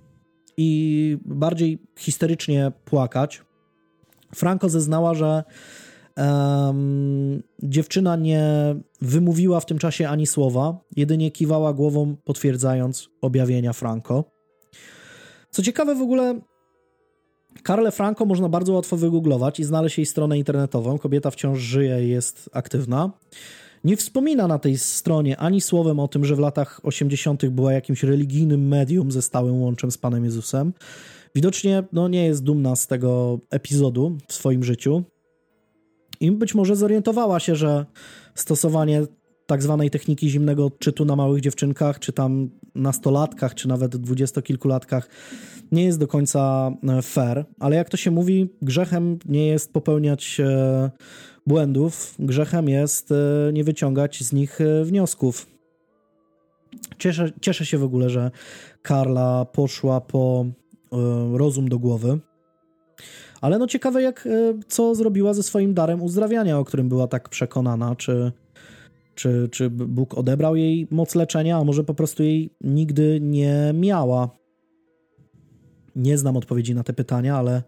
S1: i bardziej histerycznie płakać. Franco zeznała, że um, dziewczyna nie wymówiła w tym czasie ani słowa, jedynie kiwała głową, potwierdzając objawienia Franco. Co ciekawe, w ogóle Karle Franco można bardzo łatwo wygooglować i znaleźć jej stronę internetową. Kobieta wciąż żyje i jest aktywna. Nie wspomina na tej stronie ani słowem o tym, że w latach 80. była jakimś religijnym medium ze stałym łączem z Panem Jezusem. Widocznie no, nie jest dumna z tego epizodu w swoim życiu. I być może zorientowała się, że stosowanie tak zwanej techniki zimnego odczytu na małych dziewczynkach, czy tam nastolatkach, czy nawet dwudziestokilkulatkach nie jest do końca e, fair, ale jak to się mówi, grzechem nie jest popełniać e, błędów, grzechem jest e, nie wyciągać z nich wniosków. Cieszę, cieszę się w ogóle, że Karla poszła po rozum do głowy. Ale no ciekawe, jak co zrobiła ze swoim darem uzdrawiania, o którym była tak przekonana. Czy, czy, czy Bóg odebrał jej moc leczenia, a może po prostu jej nigdy nie miała. Nie znam odpowiedzi na te pytania, ale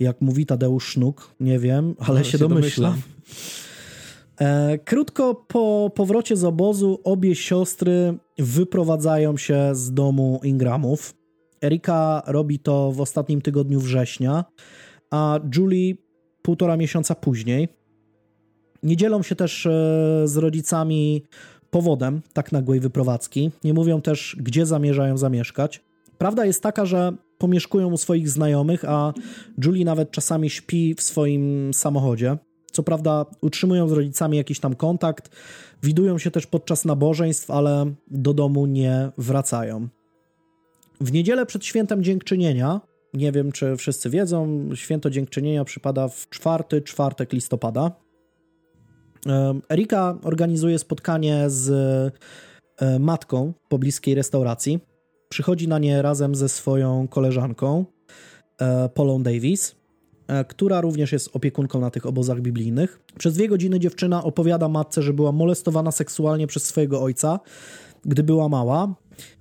S1: jak mówi Tadeusz Sznuk, nie wiem, ale, się, się domyślam. domyślam. E, krótko po powrocie z obozu obie siostry wyprowadzają się z domu Ingramów. Erika robi to w ostatnim tygodniu września, a Julie półtora miesiąca później. Nie dzielą się też e, z rodzicami powodem tak nagłej wyprowadzki. Nie mówią też, gdzie zamierzają zamieszkać. Prawda jest taka, że pomieszkują u swoich znajomych, a Julie nawet czasami śpi w swoim samochodzie. Co prawda utrzymują z rodzicami jakiś tam kontakt, widują się też podczas nabożeństw, ale do domu nie wracają. W niedzielę przed świętem dziękczynienia, nie wiem czy wszyscy wiedzą, święto dziękczynienia przypada w czwarty czwartek listopada. Erika organizuje spotkanie z e, matką w pobliskiej restauracji. Przychodzi na nie razem ze swoją koleżanką, e, Polą Davis, e, która również jest opiekunką na tych obozach biblijnych. Przez dwie godziny dziewczyna opowiada matce, że była molestowana seksualnie przez swojego ojca, gdy była mała,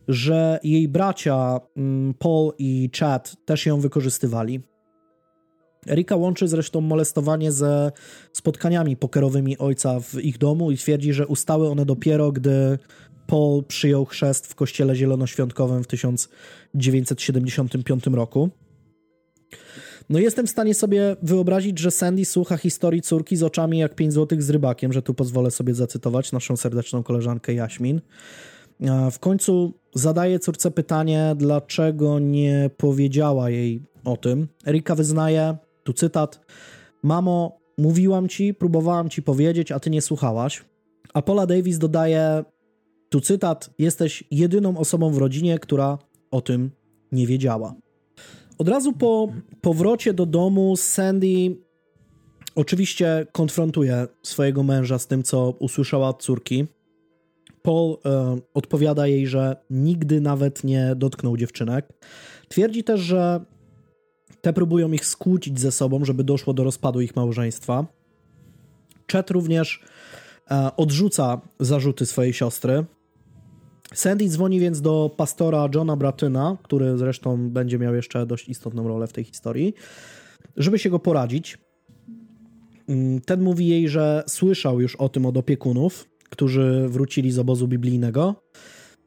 S1: że jej bracia mm, Paul i Chad też ją wykorzystywali. Erika łączy zresztą molestowanie ze spotkaniami pokerowymi ojca w ich domu i twierdzi, że ustały one dopiero, gdy Paul przyjął chrzest w kościele zielonoświątkowym w 1975 roku. No jestem w stanie sobie wyobrazić, że Sandy słucha historii córki z oczami jak 5 złotych z rybakiem, że tu pozwolę sobie zacytować naszą serdeczną koleżankę Jaśmin. W końcu zadaje córce pytanie, dlaczego nie powiedziała jej o tym. Erika wyznaje, tu cytat, mamo, mówiłam ci, próbowałam ci powiedzieć, a ty nie słuchałaś. A Paula Davis dodaje, tu cytat: Jesteś jedyną osobą w rodzinie, która o tym nie wiedziała. Od razu po powrocie do domu Sandy oczywiście konfrontuje swojego męża z tym, co usłyszała od córki. Paul e, odpowiada jej, że nigdy nawet nie dotknął dziewczynek. Twierdzi też, że te próbują ich skłócić ze sobą, żeby doszło do rozpadu ich małżeństwa. Chet również e, odrzuca zarzuty swojej siostry. Sandy dzwoni więc do pastora Johna Bratyna, który zresztą będzie miał jeszcze dość istotną rolę w tej historii, żeby się go poradzić. Mm, ten mówi jej, że słyszał już o tym od opiekunów, którzy wrócili z obozu biblijnego.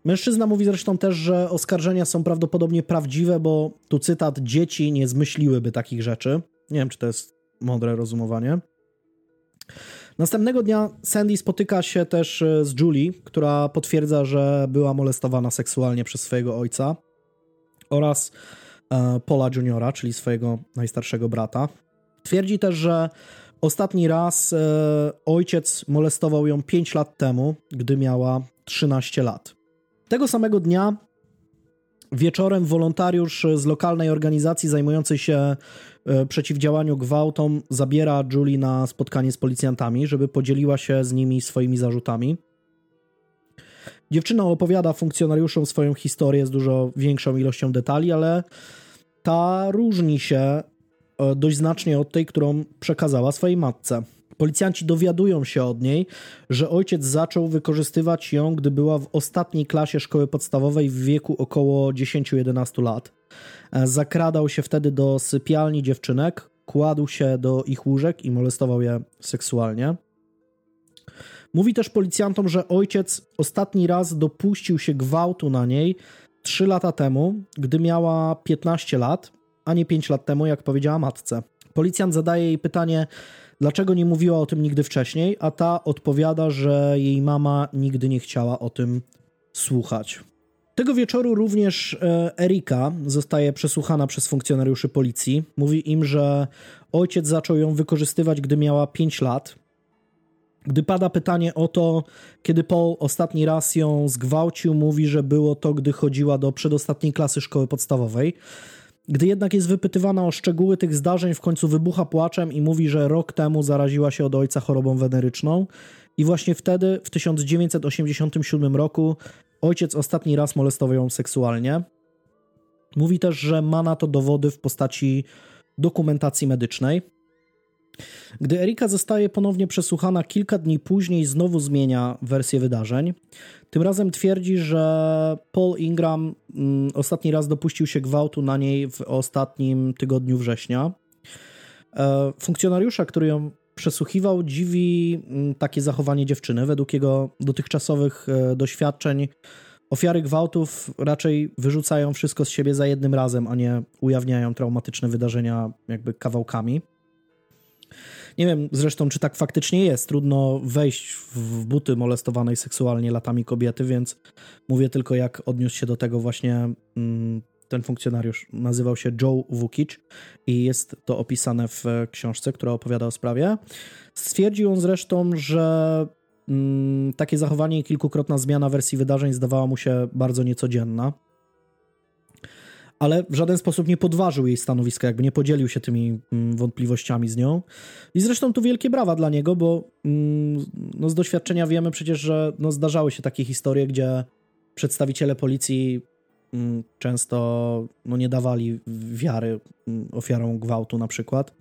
S1: Mężczyzna mówi zresztą też, że oskarżenia są prawdopodobnie prawdziwe, bo tu cytat: Dzieci nie zmyśliłyby takich rzeczy. Nie wiem, czy to jest mądre rozumowanie. Następnego dnia Sandy spotyka się też e, z Julie, która potwierdza, że była molestowana seksualnie przez swojego ojca oraz e, Paula Juniora, czyli swojego najstarszego brata. Twierdzi też, że ostatni raz e, ojciec molestował ją 5 lat temu, gdy miała 13 lat. Tego samego dnia wieczorem wolontariusz z lokalnej organizacji zajmującej się E, przeciwdziałaniu gwałtom zabiera Julie na spotkanie z policjantami, żeby podzieliła się z nimi swoimi zarzutami. Dziewczyna opowiada funkcjonariuszom swoją historię z dużo większą ilością detali, ale ta różni się e, dość znacznie od tej, którą przekazała swojej matce. Policjanci dowiadują się od niej, że ojciec zaczął wykorzystywać ją, gdy była w ostatniej klasie szkoły podstawowej w wieku około 10-11 lat. E, zakradał się wtedy do sypialni dziewczynek, kładł się do ich łóżek i molestował je seksualnie. Mówi też policjantom, że ojciec ostatni raz dopuścił się gwałtu na niej 3 lata temu, gdy miała 15 lat, a nie 5 lat temu, jak powiedziała matce. Policjant zadaje jej pytanie, dlaczego nie mówiła o tym nigdy wcześniej, a ta odpowiada, że jej mama nigdy nie chciała o tym słuchać. Tego wieczoru również e, Erika zostaje przesłuchana przez funkcjonariuszy policji. Mówi im, że ojciec zaczął ją wykorzystywać, gdy miała 5 lat. Gdy pada pytanie o to, kiedy Paul ostatni raz ją zgwałcił, mówi, że było to, gdy chodziła do przedostatniej klasy szkoły podstawowej. Gdy jednak jest wypytywana o szczegóły tych zdarzeń, w końcu wybucha płaczem i mówi, że rok temu zaraziła się od ojca chorobą weneryczną. I właśnie wtedy, w 1987 roku, ojciec ostatni raz molestował ją seksualnie. Mówi też, że ma na to dowody w postaci dokumentacji medycznej. Gdy Erika zostaje ponownie przesłuchana kilka dni później, znowu zmienia wersję wydarzeń. Tym razem twierdzi, że Paul Ingram mm, ostatni raz dopuścił się gwałtu na niej w ostatnim tygodniu września. E, funkcjonariusza, który ją przesłuchiwał, dziwi mm, takie zachowanie dziewczyny. Według jego dotychczasowych e, doświadczeń ofiary gwałtów raczej wyrzucają wszystko z siebie za jednym razem, a nie ujawniają traumatyczne wydarzenia jakby kawałkami. Nie wiem zresztą, czy tak faktycznie jest. Trudno wejść w buty molestowanej seksualnie latami kobiety, więc mówię tylko, jak odniósł się do tego właśnie mm, ten funkcjonariusz. Nazywał się Joe Vukic i jest to opisane w książce, która opowiada o sprawie. Stwierdził on zresztą, że mm, takie zachowanie i kilkukrotna zmiana wersji wydarzeń zdawała mu się bardzo niecodzienna ale w żaden sposób nie podważył jej stanowiska, jakby nie podzielił się tymi mm, wątpliwościami z nią. I zresztą tu wielkie brawa dla niego, bo mm, no, z doświadczenia wiemy przecież, że no, zdarzały się takie historie, gdzie przedstawiciele policji mm, często no, nie dawali wiary ofiarom gwałtu na przykład.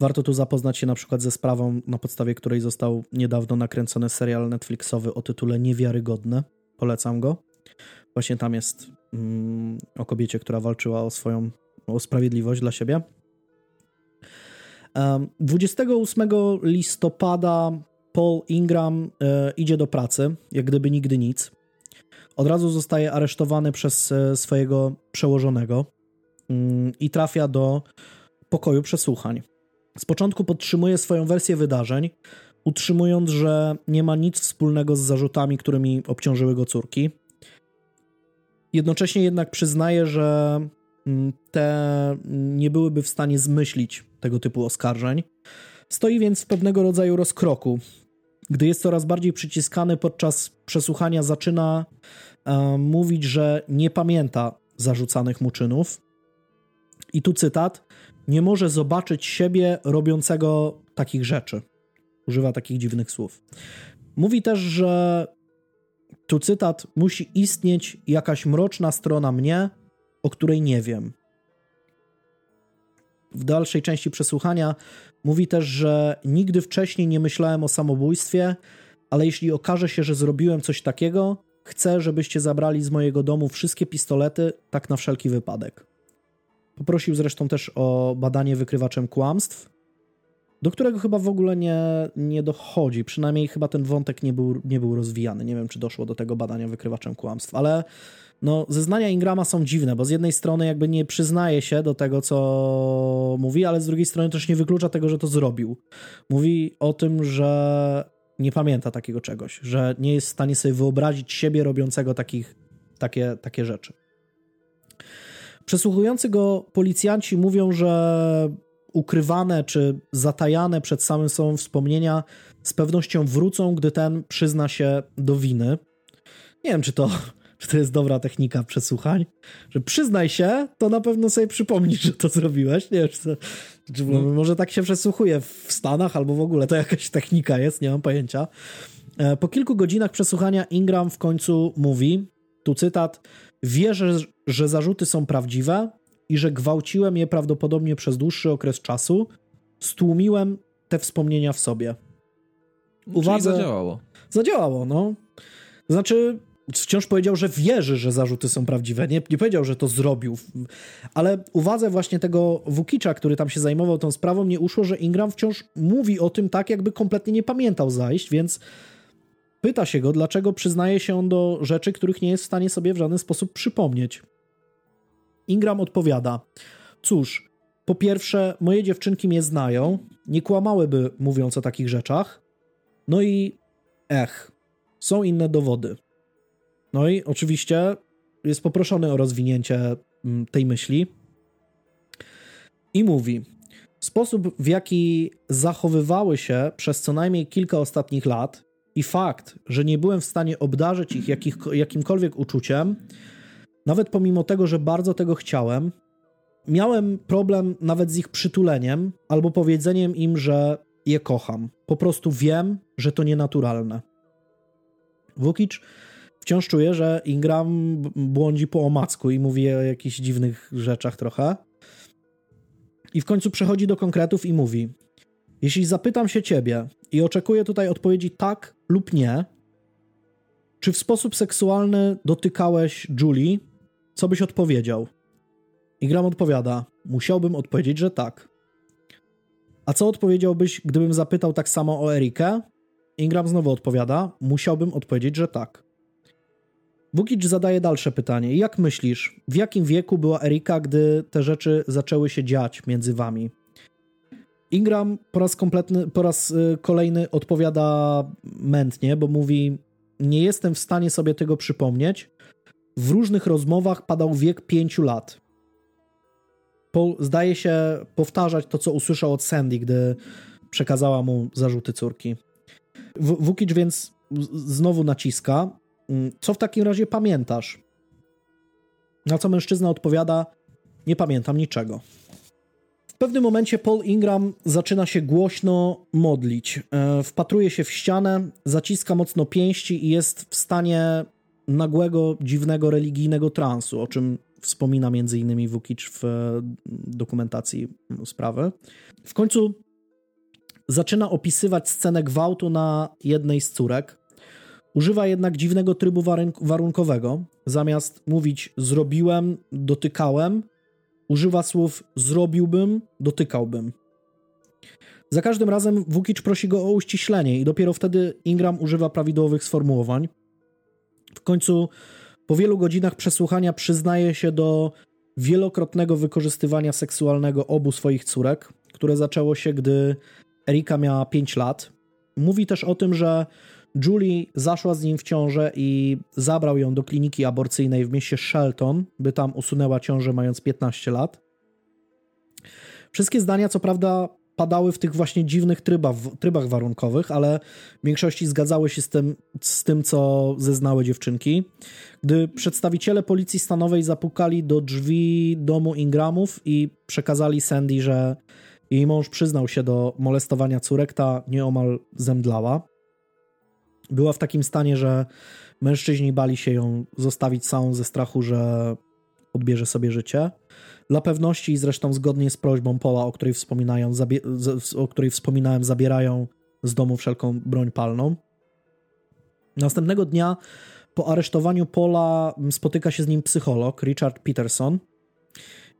S1: Warto tu zapoznać się na przykład ze sprawą, na podstawie której został niedawno nakręcony serial Netflixowy o tytule Niewiarygodne. Polecam go. Właśnie tam jest o kobiecie, która walczyła o swoją o sprawiedliwość dla siebie. 28 listopada Paul Ingram e, idzie do pracy, jak gdyby nigdy nic. Od razu zostaje aresztowany przez e, swojego przełożonego mm, i trafia do pokoju przesłuchań. Z początku podtrzymuje swoją wersję wydarzeń, utrzymując, że nie ma nic wspólnego z zarzutami, którymi obciążyły go córki. Jednocześnie jednak przyznaję, że mm, te nie byłyby w stanie zmyślić tego typu oskarżeń. Stoi więc w pewnego rodzaju rozkroku. Gdy jest coraz bardziej przyciskany podczas przesłuchania, zaczyna e, mówić, że nie pamięta zarzucanych mu czynów. I tu cytat: Nie może zobaczyć siebie robiącego takich rzeczy. Używa takich dziwnych słów. Mówi też, że tu cytat: Musi istnieć jakaś mroczna strona mnie, o której nie wiem. W dalszej części przesłuchania mówi też, że nigdy wcześniej nie myślałem o samobójstwie, ale jeśli okaże się, że zrobiłem coś takiego, chcę, żebyście zabrali z mojego domu wszystkie pistolety, tak na wszelki wypadek. Poprosił zresztą też o badanie wykrywaczem kłamstw, do którego chyba w ogóle nie, nie dochodzi. Przynajmniej chyba ten wątek nie był, nie był rozwijany. Nie wiem, czy doszło do tego badania wykrywaczem kłamstw, ale no, zeznania Ingrama są dziwne, bo z jednej strony jakby nie przyznaje się do tego, co mówi, ale z drugiej strony też nie wyklucza tego, że to zrobił. Mówi o tym, że nie pamięta takiego czegoś, że nie jest w stanie sobie wyobrazić siebie robiącego takich, takie, takie rzeczy. Przesłuchujący go policjanci mówią, że ukrywane czy zatajane przed samym sobą wspomnienia z pewnością wrócą, gdy ten przyzna się do winy. Nie wiem, czy to, czy to jest dobra technika przesłuchań, że przyznaj się, to na pewno sobie przypomnisz, że to zrobiłeś. Nie wiem, czy, to, czy no. może tak się przesłuchuje w Stanach, albo w ogóle to jakaś technika jest, nie mam pojęcia. E, po kilku godzinach przesłuchania Ingram w końcu mówi, tu cytat, wierzę, że zarzuty są prawdziwe, i że gwałciłem je prawdopodobnie przez dłuższy okres czasu, stłumiłem te wspomnienia w sobie.
S2: Uwadze, Czyli zadziałało.
S1: Zadziałało, no. Znaczy, wciąż powiedział, że wierzy, że zarzuty są prawdziwe. Nie, nie powiedział, że to zrobił. Ale uwadze właśnie tego Wukicza, który tam się zajmował tą sprawą, nie uszło, że Ingram wciąż mówi o tym tak, jakby kompletnie nie pamiętał zajść, więc pyta się go, dlaczego przyznaje się on do rzeczy, których nie jest w stanie sobie w żaden sposób przypomnieć. Ingram odpowiada: Cóż, po pierwsze, moje dziewczynki mnie znają, nie kłamałyby mówiąc o takich rzeczach. No i ech, są inne dowody. No i oczywiście jest poproszony o rozwinięcie mm, tej myśli i mówi: Sposób, w jaki zachowywały się przez co najmniej kilka ostatnich lat i fakt, że nie byłem w stanie obdarzyć ich jakich, jakimkolwiek uczuciem, nawet pomimo tego, że bardzo tego chciałem, miałem problem nawet z ich przytuleniem albo powiedzeniem im, że je kocham. Po prostu wiem, że to nienaturalne. Wukic wciąż czuje, że Ingram błądzi po omacku i mówi o jakichś dziwnych rzeczach trochę. I w końcu przechodzi do konkretów i mówi: Jeśli zapytam się ciebie i oczekuję tutaj odpowiedzi tak lub nie, czy w sposób seksualny dotykałeś Julie, co byś odpowiedział? I odpowiada: Musiałbym odpowiedzieć, że tak. A co odpowiedziałbyś, gdybym zapytał tak samo o Erikę? Ingram znowu odpowiada, musiałbym odpowiedzieć, że tak. Vukic zadaje dalsze pytanie. Jak myślisz, w jakim wieku była Erika, gdy te rzeczy zaczęły się dziać między wami? Ingram po raz kompletny, po raz y, kolejny odpowiada mętnie, bo mówi: Nie jestem w stanie sobie tego przypomnieć. W różnych rozmowach padał wiek pięciu lat. Paul zdaje się powtarzać to, co usłyszał od Sandy, gdy przekazała mu zarzuty córki. Vukic więc znowu naciska. Mm, co w takim razie pamiętasz? Na co mężczyzna odpowiada: Nie pamiętam niczego. W pewnym momencie Paul Ingram zaczyna się głośno modlić. E, wpatruje się w ścianę, zaciska mocno pięści i jest w stanie nagłego, dziwnego, religijnego transu, o czym wspomina innymi Vukic w e, dokumentacji sprawy. W końcu zaczyna opisywać scenę gwałtu na jednej z córek. Używa jednak dziwnego trybu warunkowego. Zamiast mówić zrobiłem, dotykałem, używa słów zrobiłbym, dotykałbym. Za każdym razem Vukic prosi go o uściślenie i dopiero wtedy Ingram używa prawidłowych sformułowań. W końcu po wielu godzinach przesłuchania przyznaje się do wielokrotnego wykorzystywania seksualnego obu swoich córek, które zaczęło się, gdy Erika miała 5 lat. Mówi też o tym, że Julie zaszła z nim w ciążę i zabrał ją do kliniki aborcyjnej w mieście Shelton, by tam usunęła ciążę mając 15 lat. Wszystkie zdania, co prawda, padały w tych właśnie dziwnych trybach, trybach warunkowych, ale w większości zgadzały się z tym, z tym, co zeznały dziewczynki. Gdy przedstawiciele policji stanowej zapukali do drzwi domu Ingramów i przekazali Sandy, że jej mąż przyznał się do molestowania córek, ta nieomal zemdlała. Była w takim stanie, że mężczyźni bali się ją zostawić całą ze strachu, że odbierze sobie życie. Dla pewności, zresztą zgodnie z prośbą Pola, o której, wspominają, o której wspominałem, zabierają z domu wszelką broń palną. Następnego dnia po aresztowaniu Pola spotyka się z nim psycholog Richard Peterson.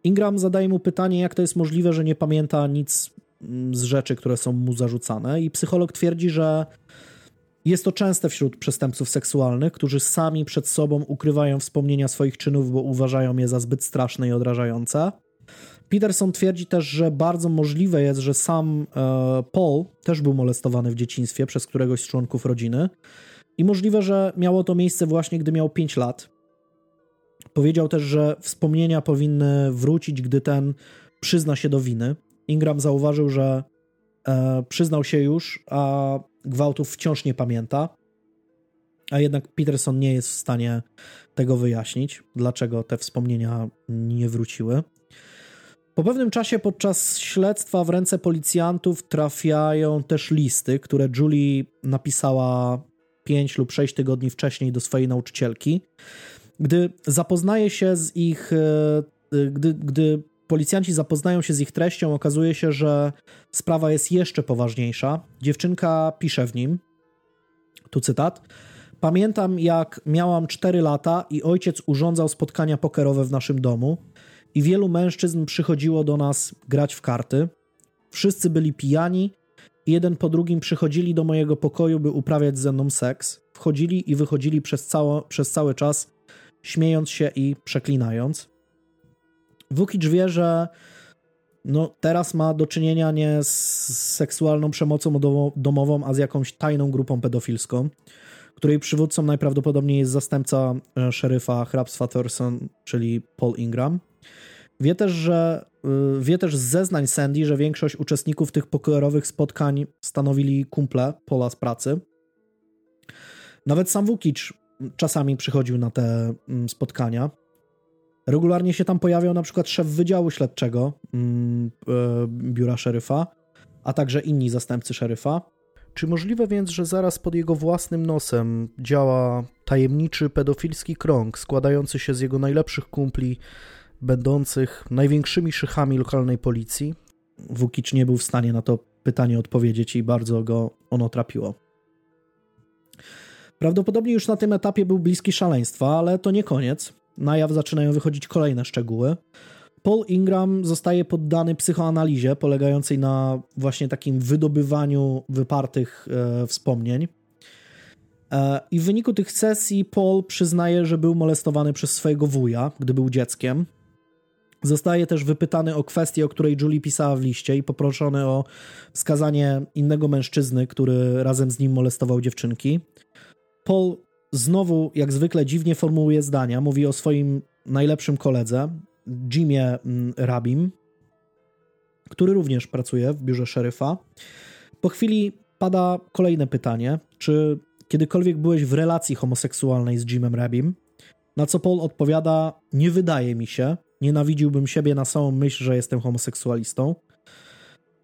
S1: Ingram zadaje mu pytanie, jak to jest możliwe, że nie pamięta nic mm, z rzeczy, które są mu zarzucane, i psycholog twierdzi, że jest to częste wśród przestępców seksualnych, którzy sami przed sobą ukrywają wspomnienia swoich czynów, bo uważają je za zbyt straszne i odrażające. Peterson twierdzi też, że bardzo możliwe jest, że sam e, Paul też był molestowany w dzieciństwie przez któregoś z członków rodziny i możliwe, że miało to miejsce właśnie gdy miał 5 lat. Powiedział też, że wspomnienia powinny wrócić, gdy ten przyzna się do winy. Ingram zauważył, że e, przyznał się już, a gwałtów wciąż nie pamięta. A jednak Peterson nie jest w stanie tego wyjaśnić, dlaczego te wspomnienia nie wróciły. Po pewnym czasie podczas śledztwa w ręce policjantów trafiają też listy, które Julie napisała 5 lub 6 tygodni wcześniej do swojej nauczycielki. Gdy zapoznaje się z ich, e, gdy, gdy policjanci zapoznają się z ich treścią, okazuje się, że sprawa jest jeszcze poważniejsza. Dziewczynka pisze w nim, tu cytat, Pamiętam, jak miałam 4 lata i ojciec urządzał spotkania pokerowe w naszym domu i wielu mężczyzn przychodziło do nas grać w karty. Wszyscy byli pijani jeden po drugim przychodzili do mojego pokoju, by uprawiać ze mną seks. Wchodzili i wychodzili przez, cało, przez cały czas, śmiejąc się i przeklinając. Vukic wie, że no, teraz ma do czynienia nie z seksualną przemocą domową, a z jakąś tajną grupą pedofilską, której przywódcą najprawdopodobniej jest zastępca e, szeryfa hrabstwa Thorson, czyli Paul Ingram. Wie też, że y, wie też z zeznań Sandy, że większość uczestników tych pokojowych spotkań stanowili kumple Pola z pracy. Nawet sam Vukic czasami przychodził na te mm, spotkania. Regularnie się tam pojawiał na przykład szef Wydziału Śledczego mm, e, biura szeryfa, a także inni zastępcy szeryfa. Czy możliwe więc, że zaraz pod jego własnym nosem działa tajemniczy pedofilski krąg składający się z jego najlepszych kumpli, będących największymi szychami lokalnej policji? Wukic nie był w stanie na to pytanie odpowiedzieć i bardzo go ono trapiło. Prawdopodobnie już na tym etapie był bliski szaleństwa, ale to nie koniec na jaw zaczynają wychodzić kolejne szczegóły. Paul Ingram zostaje poddany psychoanalizie polegającej na właśnie takim wydobywaniu wypartych e, wspomnień. E, I w wyniku tych sesji Paul przyznaje, że był molestowany przez swojego wuja, gdy był dzieckiem. Zostaje też wypytany o kwestię, o której Julie pisała w liście i poproszony o wskazanie innego mężczyzny, który razem z nim molestował dziewczynki. Paul znowu, jak zwykle, dziwnie formułuje zdania. Mówi o swoim najlepszym koledze, Jimie mm, Rabim, który również pracuje w biurze szeryfa. Po chwili pada kolejne pytanie, czy kiedykolwiek byłeś w relacji homoseksualnej z Jimem Rabim? Na co Paul odpowiada: Nie wydaje mi się, nienawidziłbym siebie na samą myśl, że jestem homoseksualistą.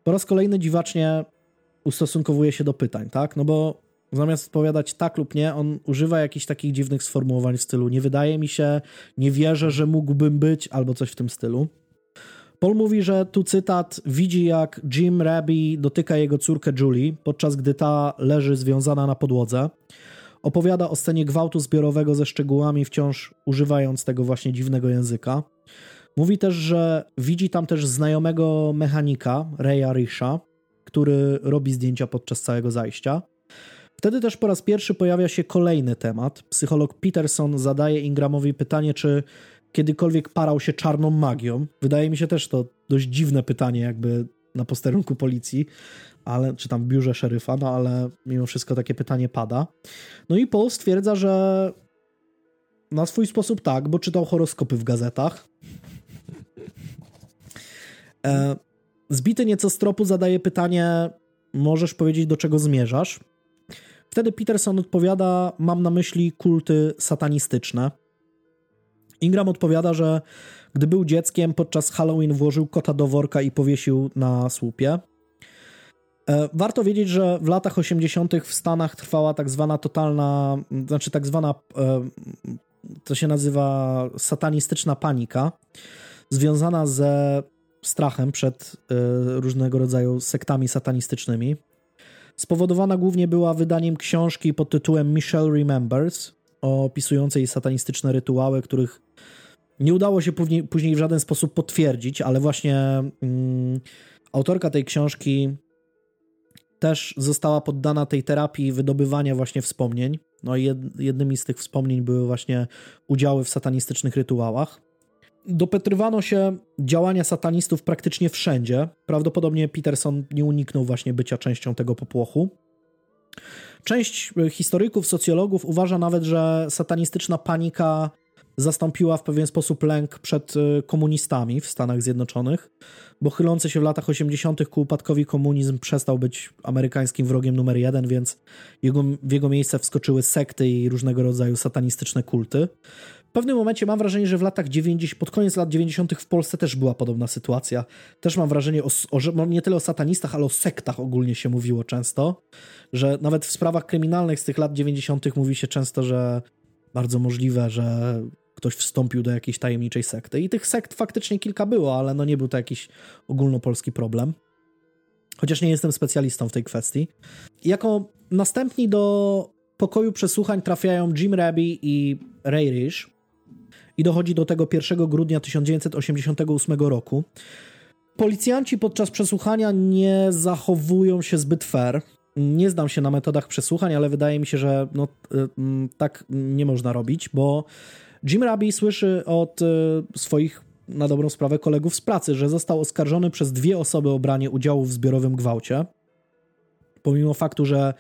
S1: Po raz kolejny dziwacznie ustosunkowuje się do pytań, tak? No bo zamiast odpowiadać tak lub nie, on używa jakichś takich dziwnych sformułowań w stylu nie wydaje mi się, nie wierzę, że mógłbym być, albo coś w tym stylu. Paul mówi, że tu cytat widzi jak Jim Raby dotyka jego córkę Julie, podczas gdy ta leży związana na podłodze. Opowiada o scenie gwałtu zbiorowego ze szczegółami, wciąż używając tego właśnie dziwnego języka. Mówi też, że widzi tam też znajomego mechanika, Raya Risha, który robi zdjęcia podczas całego zajścia. Wtedy też po raz pierwszy pojawia się kolejny temat. Psycholog Peterson zadaje Ingramowi pytanie, czy kiedykolwiek parał się czarną magią. Wydaje mi się też to dość dziwne pytanie, jakby na posterunku policji, ale, czy tam biurze szeryfa, no ale mimo wszystko takie pytanie pada. No i Paul stwierdza, że na swój sposób tak, bo czytał horoskopy w gazetach. E, zbity nieco z tropu zadaje pytanie, możesz powiedzieć, do czego zmierzasz? Wtedy Peterson odpowiada: Mam na myśli kulty satanistyczne. Ingram odpowiada, że gdy był dzieckiem, podczas Halloween włożył kota do worka i powiesił na słupie. E, warto wiedzieć, że w latach 80. w Stanach trwała tak zwana totalna, znaczy tak zwana, e, to się nazywa satanistyczna panika, związana ze strachem przed e, różnego rodzaju sektami satanistycznymi. Spowodowana głównie była wydaniem książki pod tytułem Michelle Remembers, opisującej satanistyczne rytuały, których nie udało się później, w żaden sposób potwierdzić, ale właśnie mm, autorka tej książki też została poddana tej terapii wydobywania właśnie wspomnień. No i jed, jednymi z tych wspomnień były właśnie udziały w satanistycznych rytuałach dopetrywano się działania satanistów praktycznie wszędzie. Prawdopodobnie Peterson nie uniknął właśnie bycia częścią tego popłochu. Część historyków, socjologów uważa nawet, że satanistyczna panika zastąpiła w pewien sposób lęk przed y, komunistami w Stanach Zjednoczonych, bo chylący się w latach 80. ku upadkowi komunizm przestał być amerykańskim wrogiem numer jeden, więc jego, w jego miejsce wskoczyły sekty i różnego rodzaju satanistyczne kulty pewnym momencie mam wrażenie, że w latach 90, pod koniec lat 90. w Polsce też była podobna sytuacja. Też mam wrażenie, o, o, że nie tyle o satanistach, ale o sektach ogólnie się mówiło często, że nawet w sprawach kryminalnych z tych lat 90. mówi się często, że bardzo możliwe, że ktoś wstąpił do jakiejś tajemniczej sekty. I tych sekt faktycznie kilka było, ale no nie był to jakiś ogólnopolski problem. Chociaż nie jestem specjalistą w tej kwestii. Jako następni do pokoju przesłuchań trafiają Jim Raby i Ray Rish i dochodzi do tego 1 grudnia 1988 roku. Policjanci podczas przesłuchania nie zachowują się zbyt fair. Nie znam się na metodach przesłuchań, ale wydaje mi się, że no, y, mm, tak nie można robić, bo Jim Rabi słyszy od y, swoich na dobrą sprawę kolegów z pracy, że został oskarżony przez dwie osoby o branie udziału w zbiorowym gwałcie. Pomimo faktu, że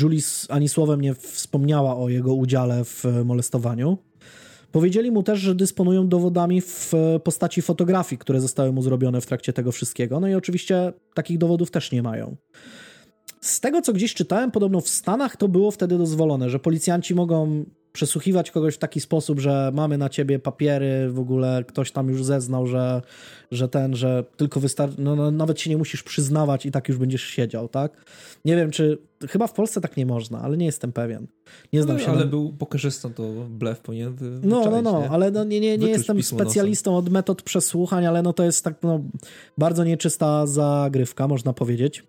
S1: Julie ani słowem nie wspomniała o jego udziale w molestowaniu. Powiedzieli mu też, że dysponują dowodami w postaci fotografii, które zostały mu zrobione w trakcie tego wszystkiego. No i oczywiście takich dowodów też nie mają. Z tego, co gdzieś czytałem, podobno w Stanach to było wtedy dozwolone, że policjanci mogą przesłuchiwać kogoś w taki sposób, że mamy na ciebie papiery, w ogóle ktoś tam już zeznał, że, że ten, że tylko wystarczy, no, no, nawet się nie musisz przyznawać i tak już będziesz siedział, tak? Nie wiem, czy, chyba w Polsce tak nie można, ale nie jestem pewien. Nie znam no, się.
S2: Ale był pokerzystą, to blef powinien.
S1: No, no, no, nie? ale no, nie, nie, nie jestem specjalistą nosem. od metod przesłuchań, ale no to jest tak, no, bardzo nieczysta zagrywka, można powiedzieć.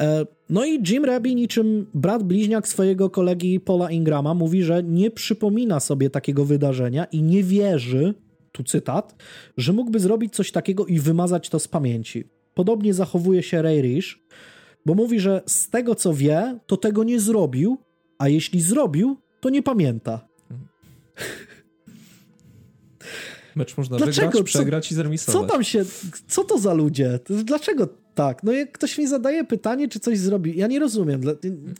S1: E, no i Jim Rabi, niczym brat bliźniak swojego kolegi Paula Ingrama, mówi, że nie przypomina sobie takiego wydarzenia i nie wierzy, tu cytat, że mógłby zrobić coś takiego i wymazać to z pamięci. Podobnie zachowuje się Ray Rish, bo mówi, że z tego co wie, to tego nie zrobił, a jeśli zrobił, to nie pamięta.
S2: Mecz można Dlaczego? wygrać, przegrać co, i zremisować.
S1: Co tam się, co to za ludzie? Dlaczego tak? No jak ktoś mi zadaje pytanie, czy coś zrobi, ja nie rozumiem.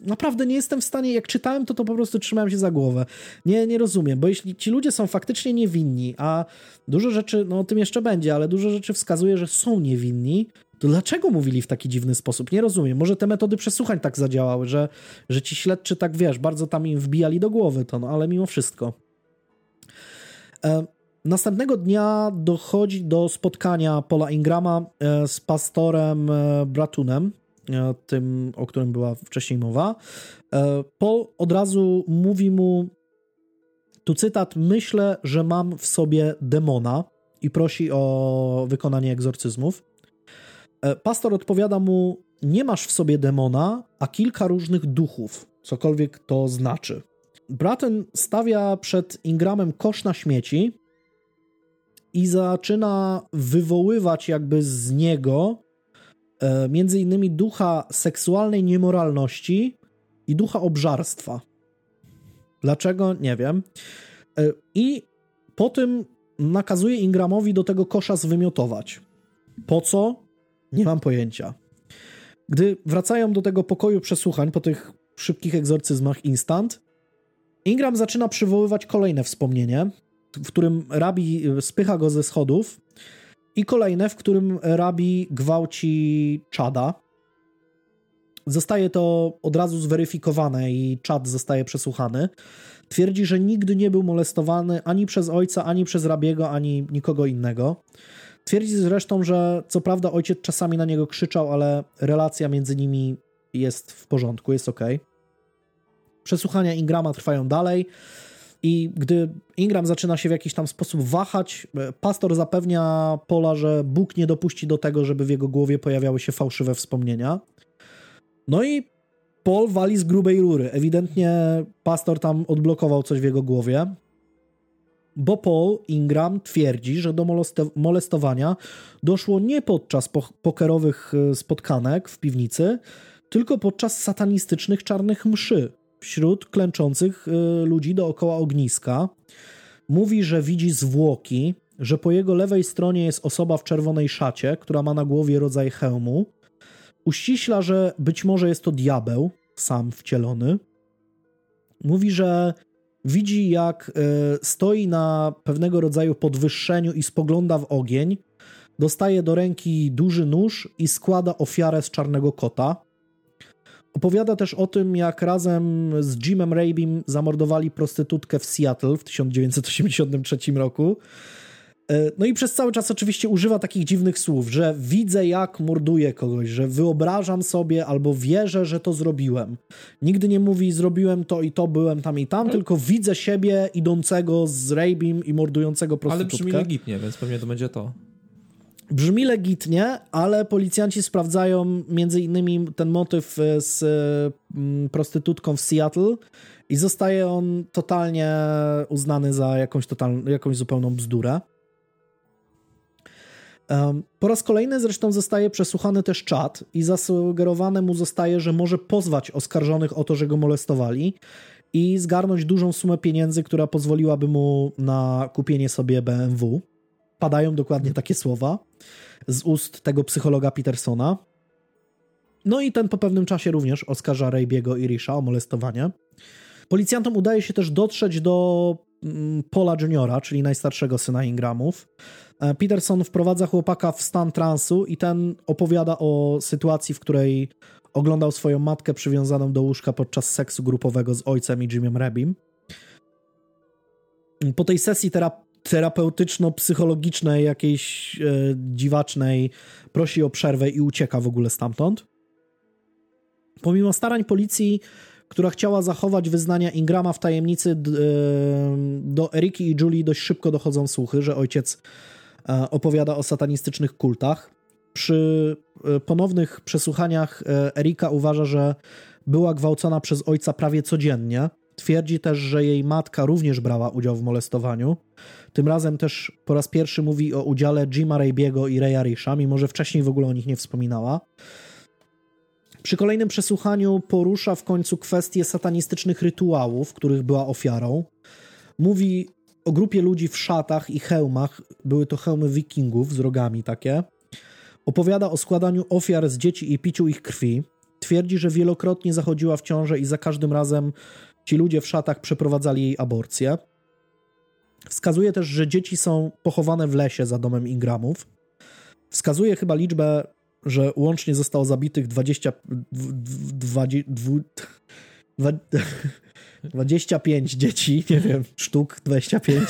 S1: Naprawdę nie jestem w stanie, jak czytałem to, to po prostu trzymałem się za głowę. Nie, nie rozumiem, bo jeśli ci ludzie są faktycznie niewinni, a dużo rzeczy, no o tym jeszcze będzie, ale dużo rzeczy wskazuje, że są niewinni, to dlaczego mówili w taki dziwny sposób? Nie rozumiem. Może te metody przesłuchań tak zadziałały, że, że ci śledczy tak, wiesz, bardzo tam im wbijali do głowy to, no ale mimo wszystko. E, następnego dnia dochodzi do spotkania Paula Ingrama e, z pastorem e, Bratunem, e, tym, o którym była wcześniej mowa. Paul od razu mówi mu, tu cytat, myślę, że mam w sobie demona i prosi o wykonanie egzorcyzmów. Pastor odpowiada mu: Nie masz w sobie demona, a kilka różnych duchów, cokolwiek to znaczy. Bratton stawia przed Ingramem kosz na śmieci i zaczyna wywoływać jakby z niego e, między innymi ducha seksualnej niemoralności i ducha obżarstwa. Dlaczego? Nie wiem. E, I po tym nakazuje Ingramowi do tego kosza zwymiotować. Po co? Nie mam pojęcia. Gdy wracają do tego pokoju przesłuchań po tych szybkich egzorcyzmach instant, Ingram zaczyna przywoływać kolejne wspomnienie, w którym rabi spycha go ze schodów i kolejne, w którym rabi gwałci czada. Zostaje to od razu zweryfikowane i czad zostaje przesłuchany. Twierdzi, że nigdy nie był molestowany ani przez ojca, ani przez rabiego, ani nikogo innego. Twierdzi zresztą, że co prawda ojciec czasami na niego krzyczał, ale relacja między nimi jest w porządku, jest ok. Przesłuchania Ingrama trwają dalej. I gdy Ingram zaczyna się w jakiś tam sposób wahać, pastor zapewnia Pola, że Bóg nie dopuści do tego, żeby w jego głowie pojawiały się fałszywe wspomnienia. No i Paul wali z grubej rury. Ewidentnie pastor tam odblokował coś w jego głowie bo Paul Ingram twierdzi, że do molestowania doszło nie podczas pokerowych e, spotkanek w piwnicy, tylko podczas satanistycznych czarnych mszy wśród klęczących e, ludzi dookoła ogniska. Mówi, że widzi zwłoki, że po jego lewej stronie jest osoba w czerwonej szacie, która ma na głowie rodzaj hełmu. Uściśla, że być może jest to diabeł, sam wcielony. Mówi, że widzi, jak e, stoi na pewnego rodzaju podwyższeniu i spogląda w ogień, dostaje do ręki duży nóż i składa ofiarę z czarnego kota. Opowiada też o tym, jak razem z Jimem Rabim zamordowali prostytutkę w Seattle w 1983 roku E, no i przez cały czas oczywiście używa takich dziwnych słów, że widzę jak morduję kogoś, że wyobrażam sobie albo wierzę, że to zrobiłem. Nigdy nie mówi zrobiłem to i to, byłem tam i tam, no. tylko widzę siebie idącego z Rabim i mordującego prostytutkę.
S2: Ale brzmi legitnie, więc pewnie to będzie to.
S1: Brzmi legitnie, ale policjanci sprawdzają między innymi ten motyw e, z mm, prostytutką w Seattle i zostaje on totalnie uznany za jakąś, total, jakąś zupełną bzdurę. Po raz kolejny zresztą zostaje przesłuchany też czat i zasugerowane mu zostaje, że może pozwać oskarżonych o to, że go molestowali i zgarnąć dużą sumę pieniędzy, która pozwoliłaby mu na kupienie sobie BMW. Padają dokładnie takie słowa z ust tego psychologa Petersona. No i ten po pewnym czasie również oskarża Raybiego i Risha o molestowanie. Policjantom udaje się też dotrzeć do mm, Paula Juniora, czyli najstarszego syna Ingramów. E, Peterson wprowadza chłopaka w stan transu i ten opowiada o sytuacji, w której oglądał swoją matkę przywiązaną do łóżka podczas seksu grupowego z ojcem i Jimem Rebim. Po tej sesji terap terapeutyczno-psychologicznej, jakiejś e, dziwacznej, prosi o przerwę i ucieka w ogóle stamtąd. Pomimo starań policji, która chciała zachować wyznania Ingrama w tajemnicy, do Eriki i Julie dość szybko dochodzą słuchy, że ojciec E, opowiada o satanistycznych kultach. Przy e, ponownych przesłuchaniach e, Erika uważa, że była gwałcona przez ojca prawie codziennie. Twierdzi też, że jej matka również brała udział w molestowaniu. Tym razem też po raz pierwszy mówi o udziale Jima Raybiego i Raya Risha, mimo że wcześniej w ogóle o nich nie wspominała. Przy kolejnym przesłuchaniu porusza w końcu kwestię satanistycznych rytuałów, których była ofiarą. Mówi o grupie ludzi w szatach i hełmach, były to hełmy wikingów z rogami takie. Opowiada o składaniu ofiar z dzieci i piciu ich krwi. Twierdzi, że wielokrotnie zachodziła w ciążę i za każdym razem ci ludzie w szatach przeprowadzali jej aborcję. Wskazuje też, że dzieci są pochowane w lesie za domem Ingramów. Wskazuje chyba liczbę, że łącznie zostało zabitych 20, 20, 20, 25 dzieci, nie wiem, sztuk 25.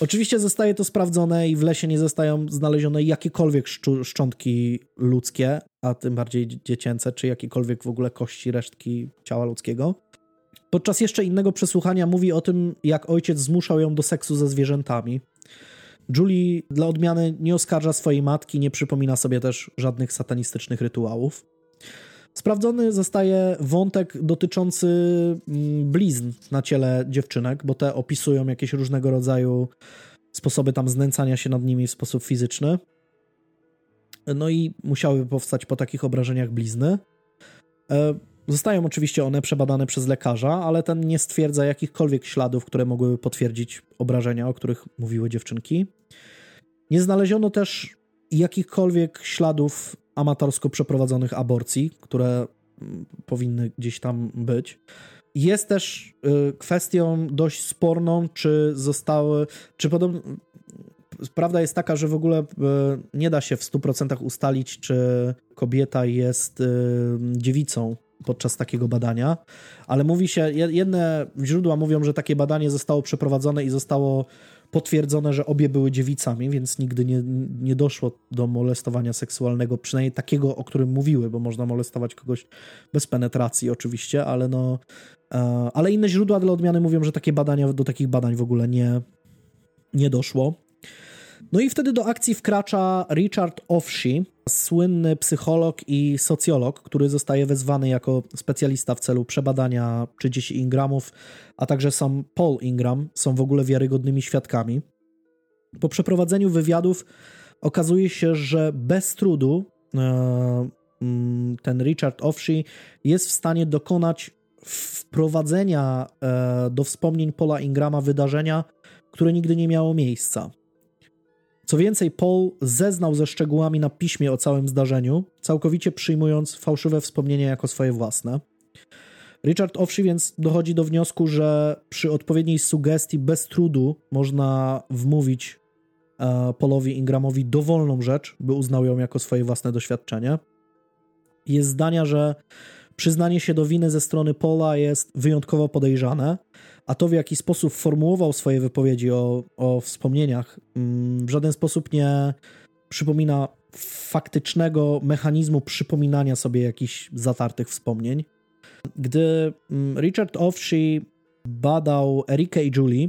S1: Oczywiście zostaje to sprawdzone i w lesie nie zostają znalezione jakiekolwiek szczątki ludzkie, a tym bardziej dziecięce, czy jakiekolwiek w ogóle kości, resztki ciała ludzkiego. Podczas jeszcze innego przesłuchania mówi o tym, jak ojciec zmuszał ją do seksu ze zwierzętami. Julie dla odmiany nie oskarża swojej matki, nie przypomina sobie też żadnych satanistycznych rytuałów. Sprawdzony zostaje wątek dotyczący mm, blizn na ciele dziewczynek, bo te opisują jakieś różnego rodzaju sposoby tam znęcania się nad nimi w sposób fizyczny. No i musiały powstać po takich obrażeniach blizny. Zostają oczywiście one przebadane przez lekarza, ale ten nie stwierdza jakichkolwiek śladów, które mogłyby potwierdzić obrażenia, o których mówiły dziewczynki. Nie znaleziono też jakichkolwiek śladów amatorsko przeprowadzonych aborcji, które mm, powinny gdzieś tam być. Jest też y, kwestią dość sporną, czy zostały, czy podobno. Prawda jest taka, że w ogóle y, nie da się w 100% ustalić, czy kobieta jest y, dziewicą podczas takiego badania, ale mówi się, jedne źródła mówią, że takie badanie zostało przeprowadzone i zostało potwierdzone, że obie były dziewicami, więc nigdy nie, nie doszło do molestowania seksualnego, przynajmniej takiego, o którym mówiły, bo można molestować kogoś bez penetracji oczywiście, ale no e, ale inne źródła dla odmiany mówią, że takie badania, do takich badań w ogóle nie, nie doszło. No i wtedy do akcji wkracza Richard Offshi, słynny psycholog i socjolog, który zostaje wezwany jako specjalista w celu przebadania 30 Ingramów, a także sam Paul Ingram są w ogóle wiarygodnymi świadkami. Po przeprowadzeniu wywiadów okazuje się, że bez trudu e, mm, ten Richard Offshi jest w stanie dokonać wprowadzenia e, do wspomnień Paula Ingrama wydarzenia, które nigdy nie miało miejsca. Co więcej, Paul zeznał ze szczegółami na piśmie o całym zdarzeniu, całkowicie przyjmując fałszywe wspomnienia jako swoje własne. Richard Owszy więc dochodzi do wniosku, że przy odpowiedniej sugestii bez trudu można wmówić e, Paulowi Ingramowi dowolną rzecz, by uznał ją jako swoje własne doświadczenie. Jest zdania, że przyznanie się do winy ze strony Paula jest wyjątkowo podejrzane, a to w jaki sposób formułował swoje wypowiedzi o, o wspomnieniach, mm, w żaden sposób nie przypomina faktycznego mechanizmu przypominania sobie jakichś zatartych wspomnień. Gdy mm, Richard Offshi badał Erikę i Julie,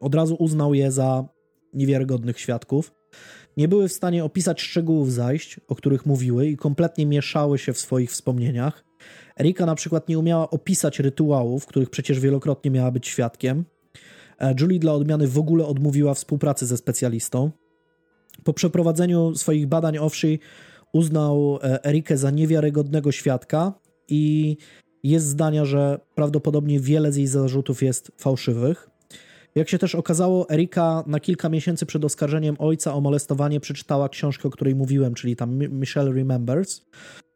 S1: od razu uznał je za niewiarygodnych świadków. Nie były w stanie opisać szczegółów zajść, o których mówiły, i kompletnie mieszały się w swoich wspomnieniach. Erika na przykład nie umiała opisać rytuałów, których przecież wielokrotnie miała być świadkiem. E, Julie dla odmiany w ogóle odmówiła współpracy ze specjalistą. Po przeprowadzeniu swoich badań Owszy uznał e, Erikę za niewiarygodnego świadka i jest zdania, że prawdopodobnie wiele z jej zarzutów jest fałszywych. Jak się też okazało, Erika na kilka miesięcy przed oskarżeniem ojca o molestowanie przeczytała książkę, o której mówiłem, czyli tam Michelle Remembers.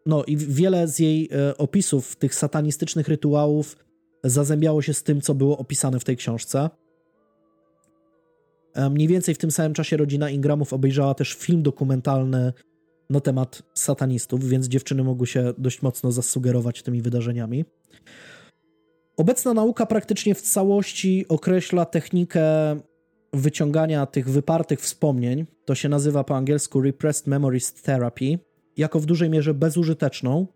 S1: No i wiele z jej e, opisów tych satanistycznych rytuałów zazębiało się z tym, co było opisane w tej książce. E, mniej więcej w tym samym czasie rodzina Ingramów obejrzała też film dokumentalny na temat satanistów, więc dziewczyny mogły się dość mocno zasugerować tymi wydarzeniami. Obecna nauka praktycznie w całości określa technikę wyciągania tych wypartych wspomnień. To się nazywa po angielsku Repressed Memories Therapy jako w dużej mierze bezużyteczną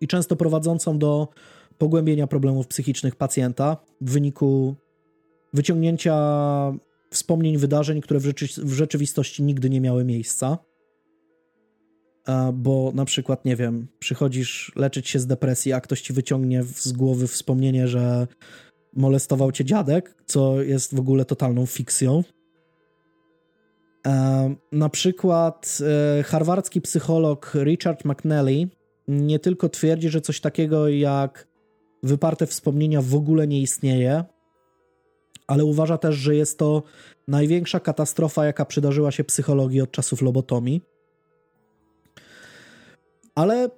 S1: i często prowadzącą do pogłębienia problemów psychicznych pacjenta w wyniku wyciągnięcia wspomnień wydarzeń, które w, rzeczy, w rzeczywistości nigdy nie miały miejsca. bo na przykład, nie wiem, przychodzisz leczyć się z depresji, a ktoś ci wyciągnie z głowy wspomnienie, że molestował cię dziadek, co jest w ogóle totalną fikcją. Na przykład e, harwardzki psycholog Richard McNally nie tylko twierdzi, że coś takiego jak wyparte wspomnienia w ogóle nie istnieje, ale uważa też, że jest to największa katastrofa, jaka przydarzyła się psychologii od czasów lobotomii. Ale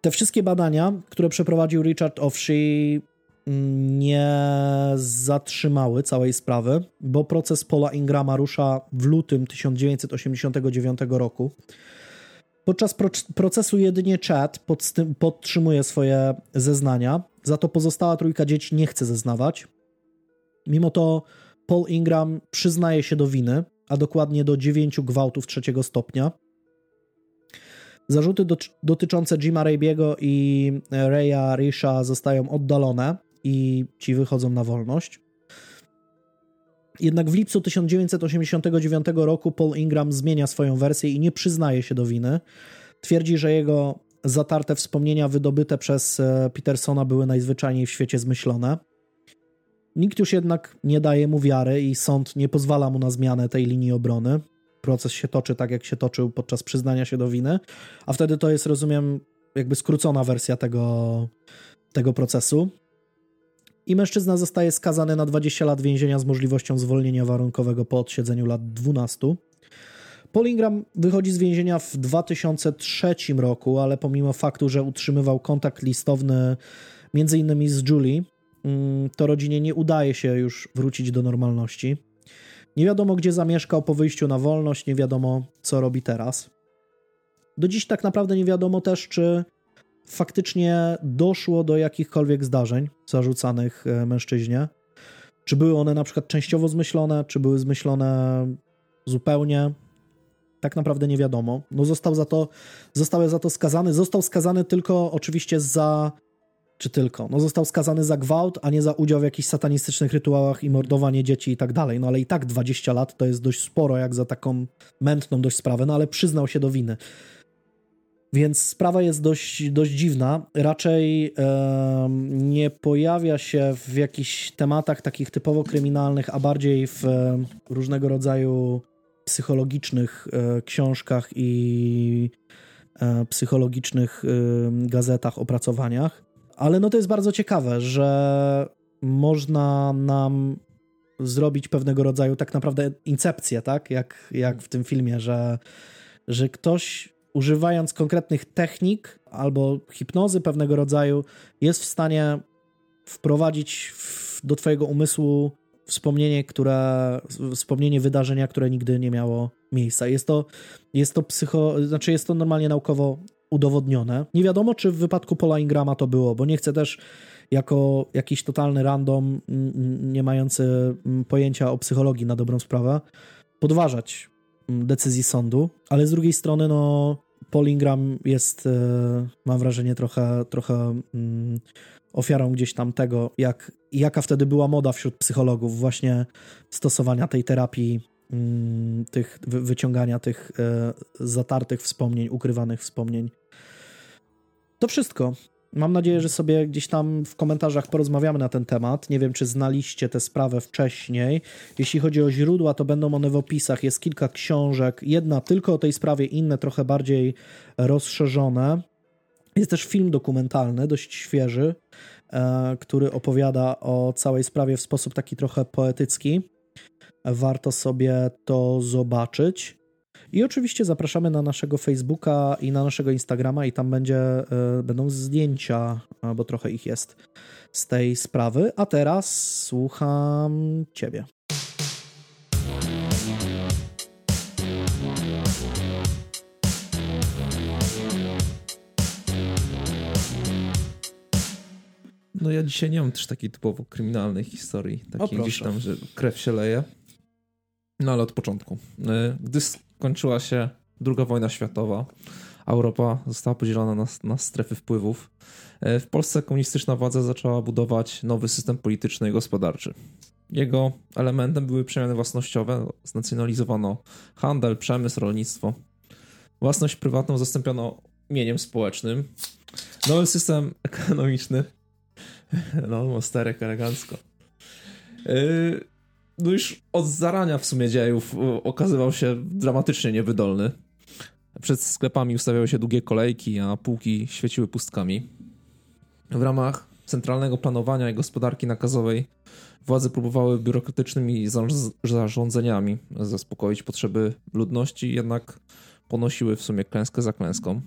S1: te wszystkie badania, które przeprowadził Richard Offshee, nie zatrzymały całej sprawy, bo proces Paula Ingrama rusza w lutym 1989 roku. Podczas procesu jedynie Chad podtrzymuje swoje zeznania, za to pozostała trójka dzieci nie chce zeznawać. Mimo to Paul Ingram przyznaje się do winy, a dokładnie do dziewięciu gwałtów trzeciego stopnia. Zarzuty do, dotyczące Jima Rabiego i Raya Risha zostają oddalone i ci wychodzą na wolność. Jednak w lipcu 1989 roku Paul Ingram zmienia swoją wersję i nie przyznaje się do winy. Twierdzi, że jego zatarte wspomnienia wydobyte przez e, Petersona były najzwyczajniej w świecie zmyślone. Nikt już jednak nie daje mu wiary i sąd nie pozwala mu na zmianę tej linii obrony. Proces się toczy tak, jak się toczył podczas przyznania się do winy, a wtedy to jest, rozumiem, jakby skrócona wersja tego, tego procesu. I mężczyzna zostaje skazany na 20 lat więzienia z możliwością zwolnienia warunkowego po odsiedzeniu lat 12. Paul Ingram wychodzi z więzienia w 2003 roku, ale pomimo faktu, że utrzymywał kontakt listowny innymi z Julie, mm, to rodzinie nie udaje się już wrócić do normalności. Nie wiadomo, gdzie zamieszkał po wyjściu na wolność, nie wiadomo, co robi teraz. Do dziś tak naprawdę nie wiadomo też, czy faktycznie doszło do jakichkolwiek zdarzeń zarzucanych e, mężczyźnie. Czy były one na przykład częściowo zmyślone, czy były zmyślone zupełnie, tak naprawdę nie wiadomo. No został za to, został za to skazany. Został skazany tylko oczywiście za, czy tylko, no został skazany za gwałt, a nie za udział w jakichś satanistycznych rytuałach i mordowanie dzieci i tak dalej. No ale i tak 20 lat to jest dość sporo, jak za taką mętną dość sprawę, no ale przyznał się do winy. Więc sprawa jest dość, dość dziwna. Raczej e, nie pojawia się w jakichś tematach takich typowo kryminalnych, a bardziej w e, różnego rodzaju psychologicznych e, książkach i e, psychologicznych e, gazetach, opracowaniach. Ale no to jest bardzo ciekawe, że można nam zrobić pewnego rodzaju tak naprawdę incepcję, tak? Jak, jak w tym filmie, że, że ktoś używając konkretnych technik albo hipnozy pewnego rodzaju, jest w stanie wprowadzić w, do Twojego umysłu wspomnienie, które, wspomnienie wydarzenia, które nigdy nie miało miejsca. Jest to, jest to psycho, znaczy jest to normalnie naukowo udowodnione. Nie wiadomo, czy w wypadku Paula Ingrama to było, bo nie chcę też jako jakiś totalny random, nie mający pojęcia o psychologii na dobrą sprawę, podważać decyzji sądu, ale z drugiej strony, no, Polingram jest, e, mam wrażenie, trochę, trochę mm, ofiarą gdzieś tam tego, jak, jaka wtedy była moda wśród psychologów, właśnie stosowania tej terapii, mm, tych wyciągania tych e, zatartych wspomnień, ukrywanych wspomnień. To wszystko. Mam nadzieję, że sobie gdzieś tam w komentarzach porozmawiamy na ten temat. Nie wiem, czy znaliście tę sprawę wcześniej. Jeśli chodzi o źródła, to będą one w opisach. Jest kilka książek, jedna tylko o tej sprawie, inne trochę bardziej rozszerzone. Jest też film dokumentalny, dość świeży, e, który opowiada o całej sprawie w sposób taki trochę poetycki. Warto sobie to zobaczyć. I oczywiście zapraszamy na naszego Facebooka i na naszego Instagrama i tam będzie, e, będą zdjęcia, bo trochę ich jest z tej sprawy. A teraz słucham Ciebie.
S2: No ja dzisiaj nie mam też takiej typowo kryminalnej historii, takiej gdzieś tam, że krew się leje. No ale od początku. E, gdy skończyła się II wojna światowa, Europa została podzielona na, na strefy wpływów. E, w Polsce komunistyczna władza zaczęła budować nowy system polityczny i gospodarczy. Jego elementem były przemiany własnościowe, znacjonalizowano handel, przemysł, rolnictwo. Własność prywatną zastąpiono mieniem społecznym. Nowy system ekonomiczny. No, mosterek elegancko. Yy, no już od zarania w sumie dziejów okazywał się dramatycznie niewydolny. Przed sklepami ustawiały się długie kolejki, a półki świeciły pustkami. W ramach centralnego planowania i gospodarki nakazowej władze próbowały biurokratycznymi zarządzeniami zaspokoić potrzeby ludności, jednak ponosiły w sumie klęskę za klęską.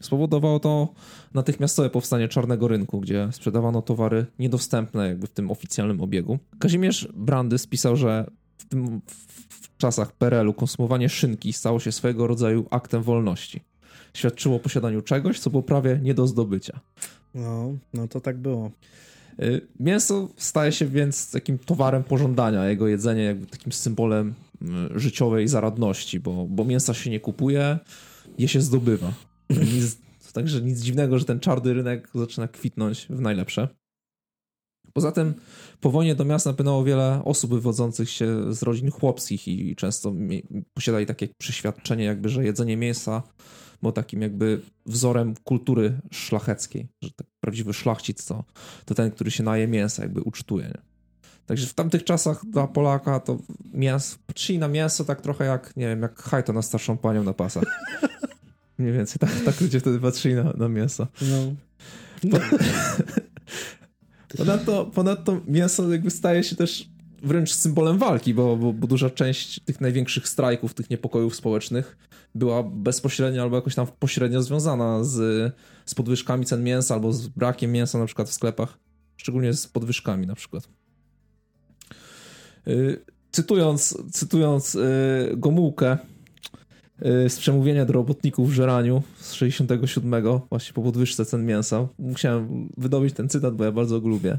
S2: Spowodowało to natychmiastowe powstanie czarnego rynku, gdzie sprzedawano towary niedostępne jakby w tym oficjalnym obiegu. Kazimierz Brandy spisał, że w, tym, w czasach PRL-u konsumowanie szynki stało się swego rodzaju aktem wolności. Świadczyło o posiadaniu czegoś, co było prawie nie do zdobycia.
S1: No, no to tak było.
S2: Y, mięso staje się więc takim towarem pożądania, jego jedzenie jakby takim symbolem y, życiowej zaradności, bo, bo mięsa się nie kupuje, je się zdobywa. Także nic dziwnego, że ten czarny rynek zaczyna kwitnąć w najlepsze. Poza tym po wojnie do miasta napłynęło wiele osób wywodzących się z rodzin chłopskich i często posiadali takie przeświadczenie jakby, że jedzenie mięsa było takim jakby wzorem kultury szlacheckiej, że tak prawdziwy szlachcic to, to ten, który się naje mięsa, jakby ucztuje. Nie? Także w tamtych czasach dla Polaka to mięso, patrzyli na mięso tak trochę jak, nie wiem, jak hajto na starszą panią na pasach. Mniej więcej tak, tak ludzie wtedy patrzyli na, na mięso. No. Po, ponadto, ponadto mięso jakby staje się też wręcz symbolem walki, bo, bo, bo, duża część tych największych strajków, tych niepokojów społecznych była bezpośrednio albo jakoś tam pośrednio związana z, z podwyżkami cen mięsa albo z brakiem mięsa na przykład w sklepach, szczególnie z podwyżkami na przykład. Yy, cytując, cytując yy, Gomułkę, Y, z przemówienia do robotników w Żeraniu z 67, właśnie po podwyżce cen mięsa. Musiałem wydobyć ten cytat, bo ja bardzo go lubię.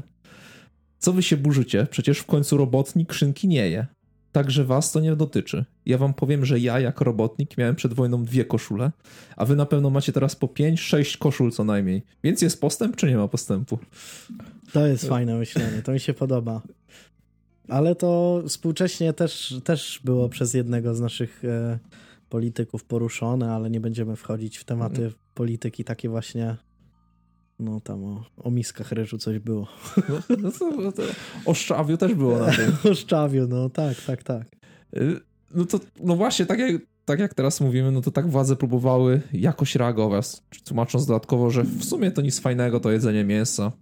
S2: Co wy się burzycie? Przecież w końcu robotnik szynki nie je. Także was to nie dotyczy. Ja wam powiem, że ja jako robotnik miałem przed wojną dwie koszule, a wy na pewno macie teraz po pięć, sześć koszul co najmniej. Więc jest postęp, czy nie ma postępu?
S1: To jest fajne myślenie, to mi się podoba. Ale to współcześnie też, też było przez jednego z naszych e, polityków poruszone, ale nie będziemy wchodzić w tematy mm. polityki takie właśnie. No tam o, o miskach ryżu coś było.
S2: No, no to, no to o Szczawiu też było na tym.
S1: o Szczawiu, no tak, tak, tak.
S2: Y, no to, no właśnie, tak jak, tak jak teraz mówimy, no to tak władze próbowały jakoś reagować, tłumacząc dodatkowo, że w sumie to nic fajnego to jedzenie mięsa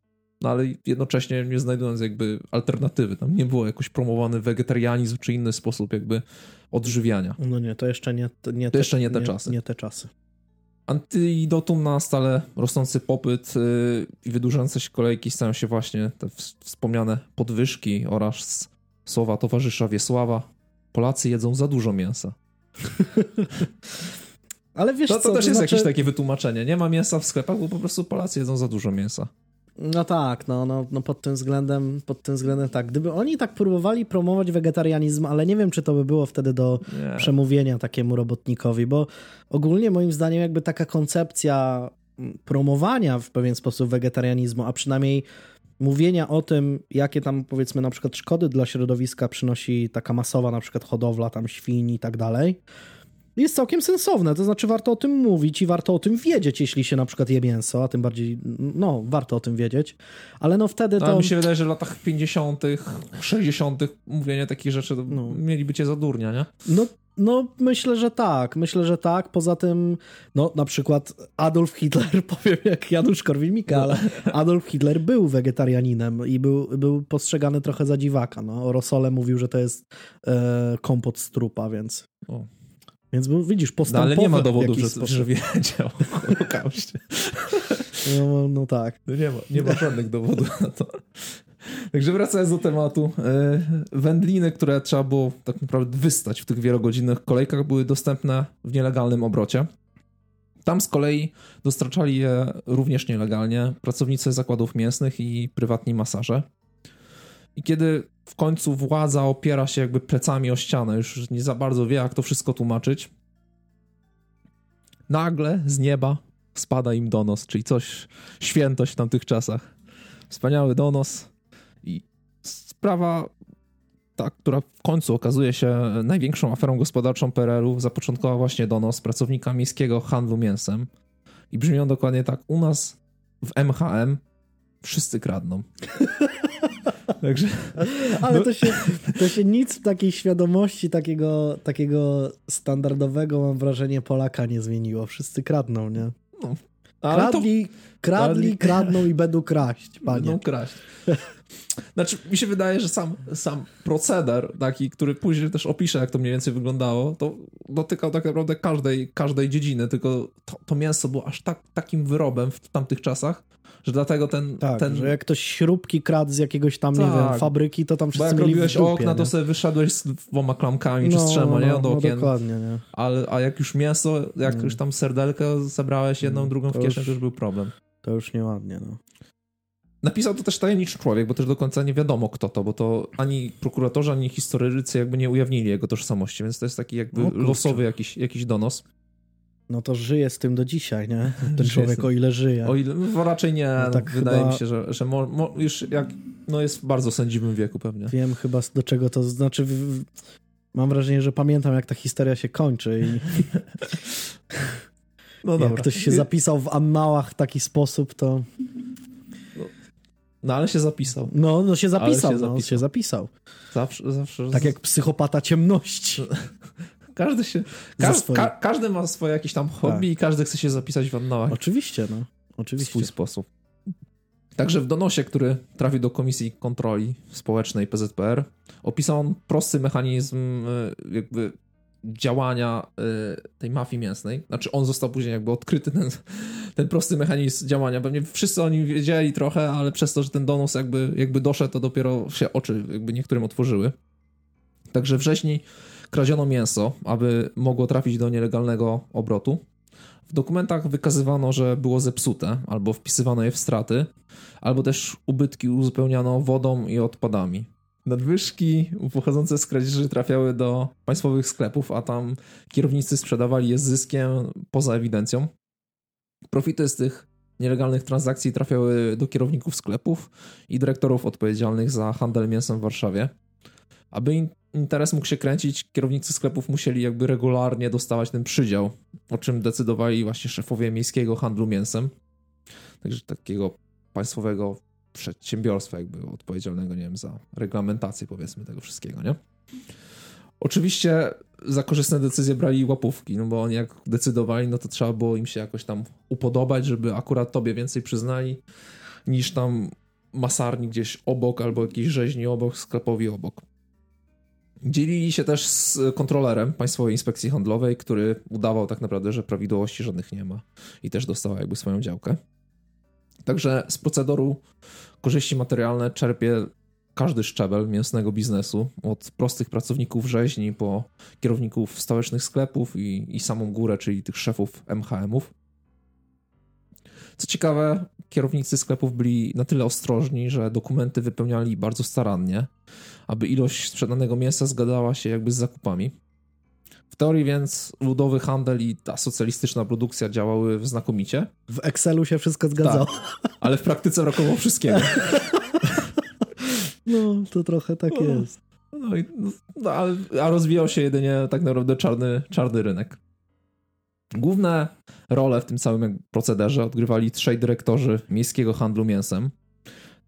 S2: no ale jednocześnie nie znajdując jakby alternatywy. Tam nie było jakoś promowany wegetarianizm czy inny sposób jakby odżywiania.
S1: No nie, to jeszcze nie, nie,
S2: to te, jeszcze nie te nie, czasy.
S1: Nie te czasy.
S2: Antidotum na stale rosnący popyt yy, i wydłużające się kolejki stają się właśnie te wspomniane podwyżki oraz słowa towarzysza Wiesława. Polacy jedzą za dużo mięsa.
S1: Ale wiesz
S2: to, to
S1: co,
S2: też to jest znaczy... jakieś takie wytłumaczenie. Nie ma mięsa w sklepach, bo po prostu Polacy jedzą za dużo mięsa.
S1: No tak, no, no, no pod tym względem, pod tym względem tak. Gdyby oni tak próbowali promować wegetarianizm, ale nie wiem, czy to by było wtedy do nie. przemówienia takiemu robotnikowi, bo ogólnie moim zdaniem jakby taka koncepcja promowania w pewien sposób wegetarianizmu, a przynajmniej mówienia o tym, jakie tam powiedzmy na przykład szkody dla środowiska przynosi taka masowa na przykład hodowla tam świń i tak dalej, jest całkiem sensowne. To znaczy, warto o tym mówić i warto o tym wiedzieć, jeśli się na przykład je mięso, a tym bardziej, no, warto o tym wiedzieć. Ale no wtedy to.
S2: Ale mi się wydaje, że w latach 50., 60. mówienie takich rzeczy no. mieliby cię za durnia, nie?
S1: No, no, myślę, że tak. Myślę, że tak. Poza tym, no, na przykład Adolf Hitler, powiem jak Janusz Korwin-Mikke, ale Adolf Hitler był wegetarianinem i był, był postrzegany trochę za dziwaka. No. O rosole mówił, że to jest e, kompot z trupa, więc... O. Więc widzisz, postępowe...
S2: No, ale nie ma dowodów, że, że wiedział o Holokauście.
S1: No, no tak.
S2: No nie, ma, nie ma żadnych dowodów na to. Także wracając do tematu, e, wędliny, które trzeba było tak naprawdę wystać w tych wielogodzinnych kolejkach, były dostępne w nielegalnym obrocie. Tam z kolei dostarczali je również nielegalnie pracownicy zakładów mięsnych i prywatni masaże. I kiedy w końcu władza opiera się jakby plecami o ścianę, już nie za bardzo wie, jak to wszystko tłumaczyć. Nagle z nieba spada im donos, czyli coś, świętość w tamtych czasach. Wspaniały donos i sprawa ta, która w końcu okazuje się największą aferą gospodarczą PRL-u, zapoczątkowała właśnie donos pracownika miejskiego handlu mięsem. I brzmią dokładnie tak. U nas w MHM wszyscy kradną.
S1: Także, Ale no. to, się, to się nic w takiej świadomości takiego, takiego standardowego, mam wrażenie, Polaka nie zmieniło. Wszyscy kradną, nie? No. Kradli, to... kradli, kradną i będą kraść, panie.
S2: Będą kraść. Znaczy, mi się wydaje, że sam, sam proceder, taki, który później też opiszę, jak to mniej więcej wyglądało, to dotykał tak naprawdę każdej, każdej dziedziny, tylko to, to mięso było aż tak, takim wyrobem w tamtych czasach, że dlatego ten...
S1: Tak,
S2: ten...
S1: że jak ktoś śrubki kradł z jakiegoś tam, tak. nie wiem, tak. fabryki, to tam wszyscy Bo jak
S2: robiłeś
S1: dupie,
S2: okna, nie? to sobie wyszedłeś z dwoma klamkami no, czy z trzema, nie? Od no, okien. No, dokładnie, nie? Ale, a jak już mięso, jak mm. już tam serdelkę zebrałeś jedną, mm, drugą w kieszeni, to już był problem.
S1: To już nieładnie, no.
S2: Napisał to też tajemniczy człowiek, bo też do końca nie wiadomo kto to, bo to ani prokuratorzy, ani historycy jakby nie ujawnili jego tożsamości, więc to jest taki jakby no, losowy jakiś, jakiś donos.
S1: No to żyje z tym do dzisiaj, nie? Ten człowiek, o ile żyje.
S2: O ile, no raczej nie, no, tak wydaje chyba... mi się, że, że mo, mo, już jak, no jest w bardzo sędziwym wieku pewnie.
S1: Wiem chyba do czego to, znaczy w, mam wrażenie, że pamiętam jak ta historia się kończy i... No dobra. Jak ktoś się zapisał w annałach w taki sposób, to...
S2: No ale się zapisał.
S1: No, no się zapisał, się, no, zapisał. się zapisał.
S2: Zawsze, zawsze.
S1: Tak jak psychopata ciemności.
S2: Każdy się. ka, każdy ma swoje jakieś tam hobby tak. i każdy chce się zapisać w annałach.
S1: Oczywiście, no. Oczywiście.
S2: W swój sposób. Także w donosie, który trafił do Komisji Kontroli Społecznej PZPR, opisał on prosty mechanizm e, jakby działania y, tej mafii mięsnej. Znaczy on został później jakby odkryty, ten, ten prosty mechanizm działania. Pewnie wszyscy o nim wiedzieli trochę, ale przez to, że ten donos jakby, jakby doszedł, to dopiero się oczy jakby niektórym otworzyły. Także wcześniej kradziono mięso, aby mogło trafić do nielegalnego obrotu. W dokumentach wykazywano, że było zepsute, albo wpisywano je w straty, albo też ubytki uzupełniano wodą i odpadami. Nadwyżki pochodzące z kradzieży trafiały do państwowych sklepów, a tam kierownicy sprzedawali je z zyskiem poza ewidencją. Profity z tych nielegalnych transakcji trafiały do kierowników sklepów i dyrektorów odpowiedzialnych za handel mięsem w Warszawie. Aby interes mógł się kręcić, kierownicy sklepów musieli jakby regularnie dostawać ten przydział, o czym decydowali właśnie szefowie miejskiego handlu mięsem. Także takiego państwowego przedsiębiorstwa jakby odpowiedzialnego, nie wiem, za reglamentację powiedzmy tego wszystkiego, nie? Oczywiście za korzystne decyzje brali łapówki, no bo oni jak decydowali, no to trzeba było im się jakoś tam upodobać, żeby akurat tobie więcej przyznali niż tam masarni gdzieś obok albo jakiejś rzeźni obok, sklepowi obok. Dzielili się też z kontrolerem Państwowej Inspekcji Handlowej, który udawał tak naprawdę, że prawidłowości żadnych nie ma i też dostała jakby swoją działkę. Także z procedoru korzyści materialne czerpie każdy szczebel mięsnego biznesu, od prostych pracowników rzeźni po kierowników stołecznych sklepów i, i samą górę, czyli tych szefów MHM-ów. Co ciekawe, kierownicy sklepów byli na tyle ostrożni, że dokumenty wypełniali bardzo starannie, aby ilość sprzedanego mięsa zgadzała się jakby z zakupami. W teorii więc ludowy handel i ta socjalistyczna produkcja działały znakomicie.
S1: W Excelu się wszystko zgadzało.
S2: Tak, ale w praktyce brakowało wszystkiego.
S1: No, to trochę tak no, jest.
S2: No, i, no, a, rozwijał się jedynie tak naprawdę czarny, czarny rynek. Główne role w tym całym procederze odgrywali trzej dyrektorzy miejskiego handlu mięsem.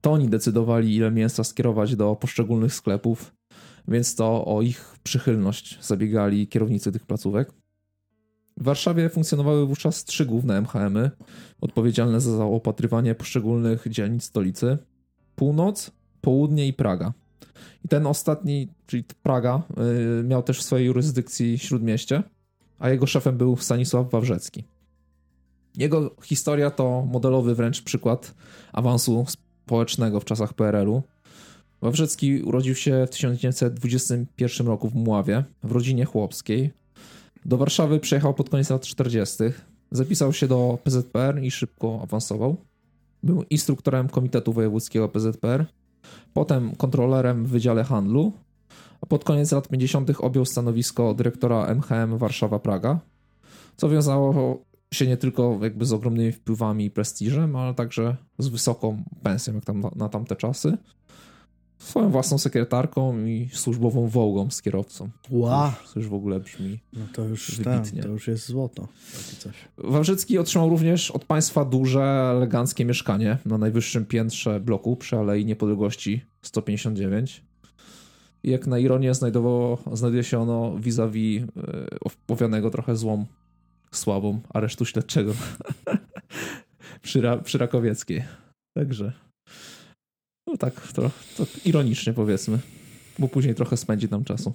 S2: To oni decydowali, ile mięsa skierować do poszczególnych sklepów, więc to o ich przychylność zabiegali kierownicy tych placówek. W Warszawie funkcjonowały wówczas trzy główne MHM-y, odpowiedzialne za zaopatrywanie poszczególnych dzielnic stolicy: Północ, Południe i Praga. I ten ostatni, czyli Praga, yy, miał też w swojej jurysdykcji śródmieście, a jego szefem był Stanisław Wawrzecki. Jego historia to modelowy wręcz przykład awansu społecznego w czasach PRL-u, Wawrzecki urodził się w 1921 roku w Mławie, w rodzinie chłopskiej. Do Warszawy przyjechał pod koniec lat 40. Zapisał się do PZPR i szybko awansował. Był instruktorem Komitetu Wojewódzkiego PZPR, potem kontrolerem w Wydziale Handlu, a pod koniec lat 50. objął stanowisko dyrektora MHM Warszawa-Praga, co wiązało się nie tylko jakby z ogromnymi wpływami i prestiżem, ale także z wysoką pensją jak tam na, tamte czasy. swoją własną sekretarką i służbową wołgą z kierowcą.
S1: Wow.
S2: To już w ogóle brzmi
S1: No to już, ten, to już jest złoto.
S2: Wawrzycki otrzymał również od państwa duże, eleganckie mieszkanie na najwyższym piętrze bloku przy Alei Niepodległości 159. I jak na ironię znajdowało, znajduje się ono vis-a-vis opowianego trochę złą słabą aresztu śledczego przy, przy Rakowieckiej. Także no tak, to, to ironicznie powiedzmy, bo później trochę spędzi tam czasu.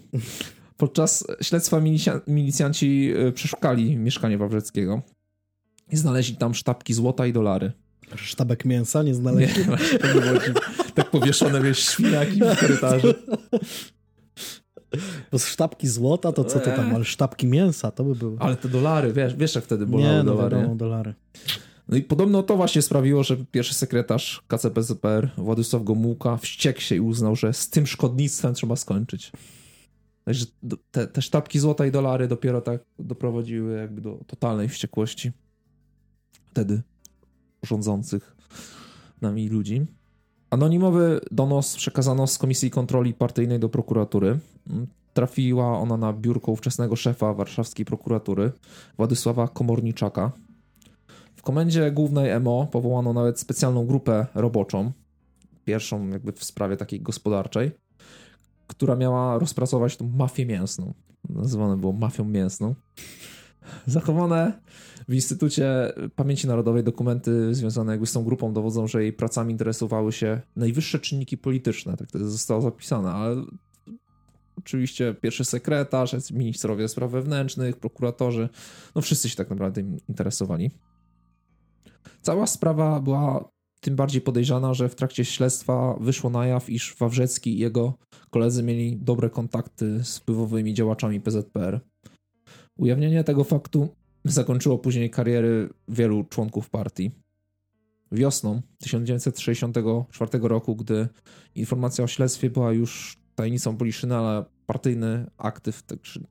S2: Podczas śledztwa milicja, milicjanci e, przeszukali mieszkanie Wawrzeckiego i znaleźli tam sztabki złota i dolary.
S1: Sztabek mięsa nie znaleźli?
S2: Nie, było tak powieszone, wiesz, świniaki w korytarzu.
S1: Bo z sztabki złota to co to tam, ale sztabki mięsa to by były.
S2: Ale te dolary, wiesz, wiesz jak wtedy bolały
S1: nie,
S2: no, dolary.
S1: Wiadomo, dolary.
S2: No i podobno to właśnie sprawiło, że pierwszy sekretarz KCPZPR Władysław Gomułka wściekł się i uznał, że z tym szkodnictwem trzeba skończyć. Także te, te sztabki złota i dolary dopiero tak doprowadziły jakby do totalnej wściekłości wtedy rządzących nami ludzi. Anonimowy donos przekazano z Komisji Kontroli Partyjnej do prokuratury. Trafiła ona na biurko ówczesnego szefa warszawskiej prokuratury, Władysława Komorniczaka. W komendzie głównej MO powołano nawet specjalną grupę roboczą, pierwszą jakby w sprawie takiej gospodarczej, która miała rozpracować tą mafię mięsną. Nazywane było mafią mięsną. Zachowane w Instytucie Pamięci Narodowej dokumenty związane z tą grupą dowodzą, że jej pracami interesowały się najwyższe czynniki polityczne, tak to zostało zapisane, ale oczywiście pierwszy sekretarz, ministrowie spraw wewnętrznych, prokuratorzy, no wszyscy się tak naprawdę interesowali. Cała sprawa była tym bardziej podejrzana, że w trakcie śledztwa wyszło na jaw, iż Wawrzecki i jego koledzy mieli dobre kontakty z wpływowymi działaczami PZPR. Ujawnienie tego faktu zakończyło później kariery wielu członków partii. Wiosną 1964 roku, gdy informacja o śledztwie była już tajemnicą Poliszyny, ale partyjny aktyw,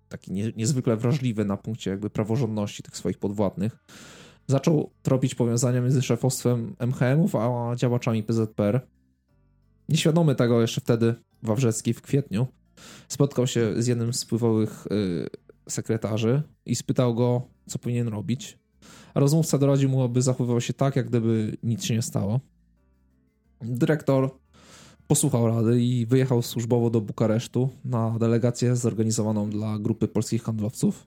S2: taki niezwykle wrażliwy na punkcie jakby praworządności tych swoich podwładnych, zaczął tropić powiązania między szefostwem MHM-ów a działaczami PZPR. Nieświadomy tego jeszcze wtedy Wawrzecki w kwietniu spotkał się z jednym z wpływowych y, sekretarzy i spytał go, co powinien robić. A rozmówca doradził mu, aby zachowywał się tak, jak gdyby nic się nie stało. Dyrektor posłuchał rady i wyjechał służbowo do Bukaresztu na delegację zorganizowaną dla grupy polskich handlowców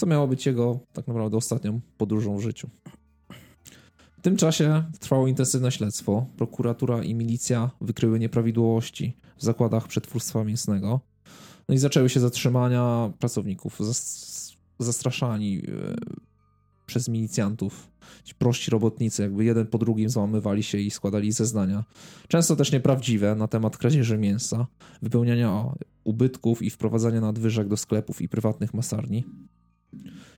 S2: co miało być jego tak naprawdę ostatnią podróżą w życiu. W tym czasie trwało intensywne śledztwo. Prokuratura i milicja wykryły nieprawidłowości w zakładach przetwórstwa mięsnego. No i zaczęły się zatrzymania pracowników, zastraszani e, przez milicjantów. Ci prości robotnicy, jakby jeden po drugim załamywali się i składali zeznania. Często też nieprawdziwe na temat kradzieży mięsa, wypełniania ubytków i wprowadzania nadwyżek do sklepów i prywatnych masarni.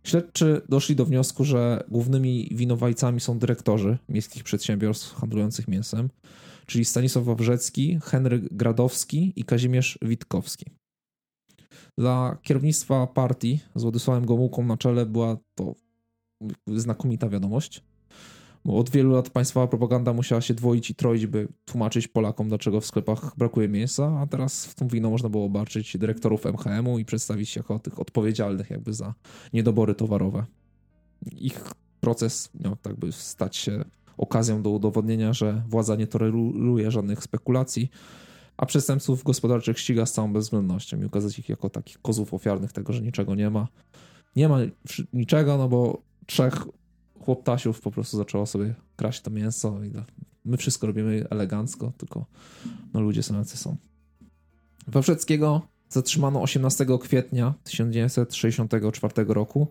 S2: Śledczy doszli do wniosku, że głównymi winowajcami są dyrektorzy miejskich przedsiębiorstw handlujących mięsem, czyli Stanisław Wawrzecki, Henryk Gradowski i Kazimierz Witkowski. Dla kierownictwa partii z Władysławem Gomułką na czele była to znakomita wiadomość bo od wielu lat państwowa propaganda musiała się dwoić i troić, by tłumaczyć Polakom, dlaczego w sklepach brakuje mięsa, a teraz w tą winą można było obarczyć dyrektorów MHM-u i przedstawić się jako tych odpowiedzialnych jakby za niedobory towarowe. Ich proces miał tak by stać się okazją do udowodnienia, że władza nie toleruje żadnych spekulacji, a przestępców gospodarczych ściga z całą bezwzględnością i ukazać ich jako takich kozów ofiarnych tego, że niczego nie ma. Nie ma niczego, no bo trzech chłoptasiów po prostu zaczęło sobie kraść to mięso i my wszystko robimy elegancko, tylko no ludzie są jacy są. Wawrzeckiego zatrzymano 18 kwietnia 1964 roku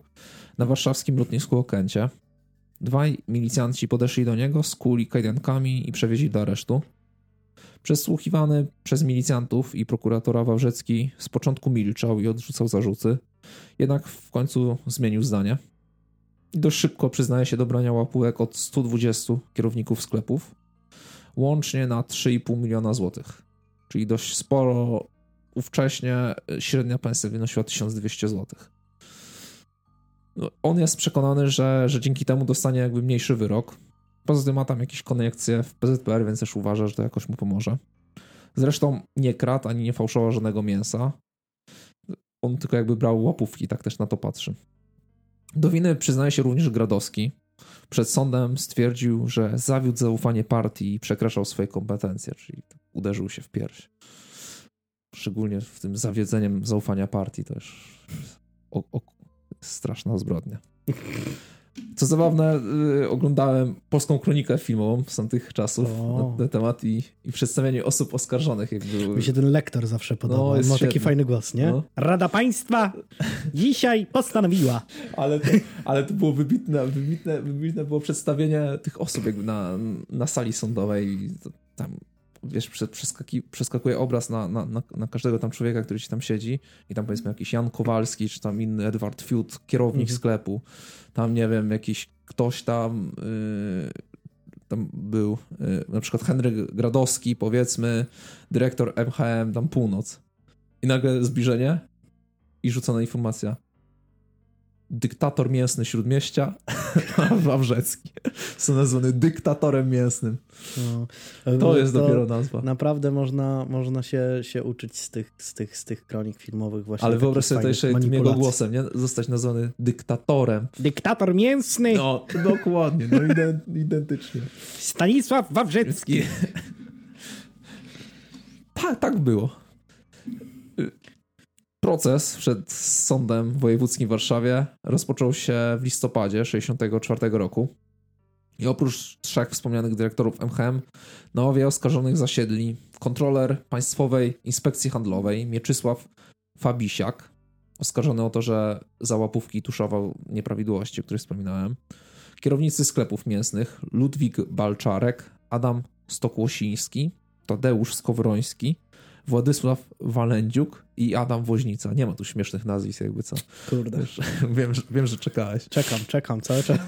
S2: na warszawskim lotnisku Okęcie. Dwaj milicjanci podeszli do niego, skuli kajdankami i przewieźli do aresztu. Przesłuchiwany przez milicjantów i prokuratora Wawrzecki z początku milczał i odrzucał zarzuty, jednak w końcu zmienił zdanie i dość szybko przyznaje się do brania łapówek od 120 kierowników sklepów, łącznie na 3,5 miliona złotych. Czyli dość sporo. Ówcześnie średnia pensja wynosiła 1200 złotych. No, on jest przekonany, że, że dzięki temu dostanie jakby mniejszy wyrok. Poza tym ma tam jakieś konekcje w PZPR, więc też uważa, że to jakoś mu pomoże. Zresztą nie kradł ani nie fałszował żadnego mięsa. On tylko jakby brał łapówki, tak też na to patrzy. Do winy przyznaje się również Gradowski. Przed sądem stwierdził, że zawiódł zaufanie partii i przekraczał swoje kompetencje, czyli uderzył się w pierś. Szczególnie w tym zawiedzeniem zaufania partii też o, o, straszna zbrodnia. Co zabawne, y, oglądałem polską kronikę filmową z tamtych czasów na ten temat i, i przedstawianie osób oskarżonych. Jakby...
S1: Mi się ten lektor zawsze podobał. No, Ma taki fajny głos, nie? No. Rada Państwa dzisiaj postanowiła.
S2: Ale to, ale to było wybitne, wybitne, wybitne było przedstawienie tych osób jakby na, na sali sądowej. Tam wiesz, przeskaki, przeskakuje obraz na, na, na, na, każdego tam człowieka, który ci tam siedzi i tam powiedzmy jakiś Jan Kowalski, czy tam inny Edward Fiut, kierownik mhm. sklepu, tam nie wiem, jakiś ktoś tam yy, tam był yy, na przykład Henryk Gradowski, powiedzmy, dyrektor MHM, tam północ. I nagle zbliżenie i rzucona informacja dyktator mięsny Śródmieścia, a Wawrzecki są nazwany dyktatorem mięsnym. No, to jest to dopiero nazwa.
S1: Naprawdę można, można się, się uczyć z tych, z, tych, z tych kronik filmowych właśnie.
S2: Ale wyobraź sobie to jeszcze jego głosem, nie? Zostać nazwany dyktatorem.
S1: Dyktator mięsny!
S2: No, dokładnie, no identycznie.
S1: Stanisław Wawrzecki.
S2: tak, tak było. Proces przed sądem wojewódzkim w Warszawie rozpoczął się w listopadzie 1964 roku. I oprócz trzech wspomnianych dyrektorów MHM, na ławie oskarżonych zasiedli kontroler Państwowej Inspekcji Handlowej Mieczysław Fabisiak, oskarżony o to, że za łapówki tuszował nieprawidłowości, o których wspominałem, kierownicy sklepów mięsnych Ludwik Balczarek, Adam Stokłosiński, Tadeusz Skowroński, Władysław Walędziuk i Adam Woźnica. Nie ma tu śmiesznych nazwisk jakby co.
S1: Kurde.
S2: Wiesz, wiem, że, wiem, że czekałeś.
S1: Czekam, czekam cały czas.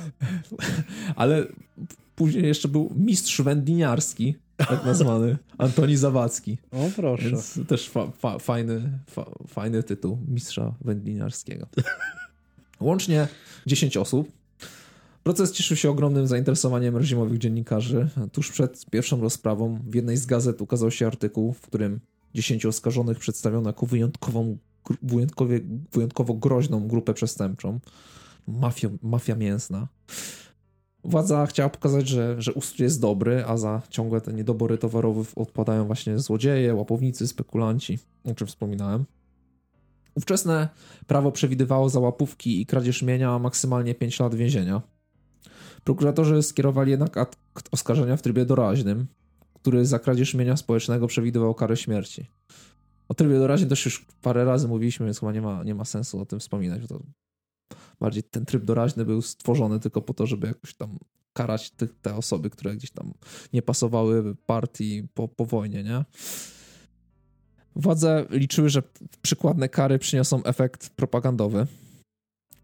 S2: Ale później jeszcze był mistrz wędliniarski, tak nazwany, Antoni Zawadzki.
S1: O proszę.
S2: Więc też fa, fa, fajny, fa, fajny tytuł mistrza wędliniarskiego. Łącznie 10 osób. Proces cieszył się ogromnym zainteresowaniem reżimowych dziennikarzy. Tuż przed pierwszą rozprawą w jednej z gazet ukazał się artykuł, w którym 10 oskarżonych przedstawiono jako wyjątkową, wyjątkowo, wyjątkowo groźną grupę przestępczą. Mafia, mafia mięsna. Władza chciała pokazać, że, że ustrój jest dobry, a za ciągłe te niedobory towarowe odpadają właśnie złodzieje, łapownicy, spekulanci, o czym wspominałem. Ówczesne prawo przewidywało za łapówki i kradzież mienia maksymalnie 5 lat więzienia. Prokuratorzy skierowali jednak akt oskarżenia w trybie doraźnym, który za kradzież mienia społecznego przewidywał karę śmierci. O trybie doraźnym też już parę razy mówiliśmy, więc chyba nie ma, nie ma sensu o tym wspominać. To bardziej ten tryb doraźny był stworzony tylko po to, żeby jakoś tam karać te, te osoby, które gdzieś tam nie pasowały partii po, po wojnie, nie? Władze liczyły, że przykładne kary przyniosą efekt propagandowy.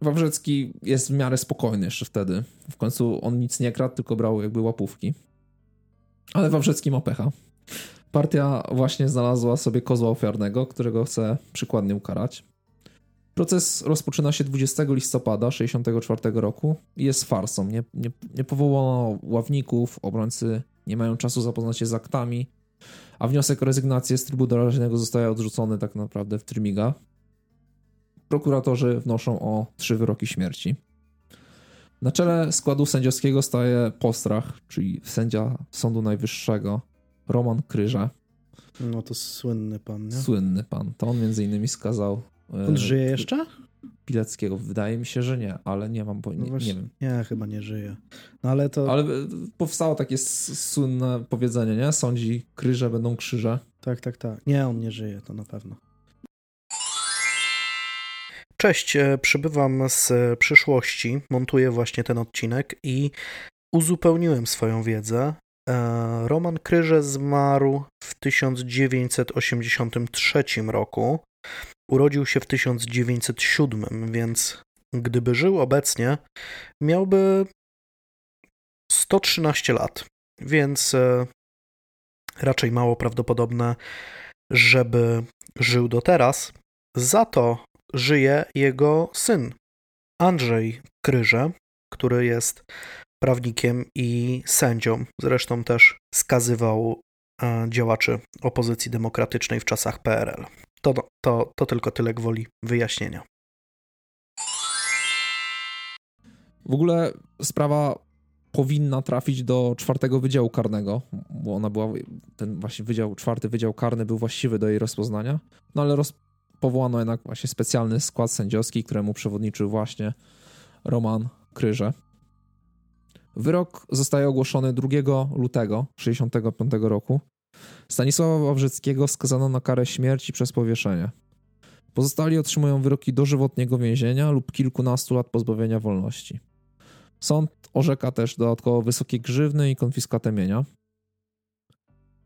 S2: Wawrzecki jest w miarę spokojny jeszcze wtedy. W końcu on nic nie kradł, tylko brał jakby łapówki. Ale Wawrzecki ma pecha. Partia właśnie znalazła sobie kozła ofiarnego, którego chce przykładnie ukarać. Proces rozpoczyna się 20 listopada 1964 roku i jest farsą. Nie, nie, nie powołano ławników, obrońcy nie mają czasu zapoznać się z aktami, a wniosek o rezygnację z trybu doraźnego zostaje odrzucony tak naprawdę w trymiga. Prokuratorzy wnoszą o trzy wyroki śmierci. Na czele składu sędziowskiego staje postrach, czyli sędzia Sądu Najwyższego, Roman Kryża.
S1: No to słynny pan, nie?
S2: Słynny pan. To on między innymi skazał...
S1: E, on żyje jeszcze?
S2: Pileckiego. Wydaje mi się, że nie, ale nie mam, bo no nie, nie wiem.
S1: Nie, chyba nie żyje. No ale to...
S2: Ale e, powstało takie słynne powiedzenie, nie? Sądzi kryże będą krzyże.
S1: Tak, tak, tak. Nie, on nie żyje, to na pewno. Cześć, e, przybywam z przyszłości, montuję właśnie ten odcinek i uzupełniłem swoją wiedzę. E, Roman Kryże zmarł w 1983 roku. Urodził się w 1907, więc gdyby żył obecnie, miałby 113 lat, więc e, raczej mało prawdopodobne, żeby żył do teraz. Za to żyje jego syn, Andrzej Kryże, który jest prawnikiem i sędzią. Zresztą też skazywał działaczy opozycji demokratycznej w czasach PRL. To, to, to tylko tyle gwoli wyjaśnienia.
S2: W ogóle sprawa powinna trafić do czwartego Wydziału Karnego, bo ona była, ten właśnie wydział, czwarty Wydział Karny był właściwy do jej rozpoznania, no ale roz, powołano jednak właśnie specjalny skład sędziowski, któremu przewodniczył właśnie Roman Kryże. Wyrok zostaje ogłoszony 2 lutego 1965 roku. Stanisława Wawrzyckiego skazano na karę śmierci przez powieszenie. Pozostali otrzymują wyroki dożywotniego więzienia lub kilkunastu lat pozbawienia wolności. Sąd orzeka też dodatkowo wysokie grzywny i konfiskatę mienia.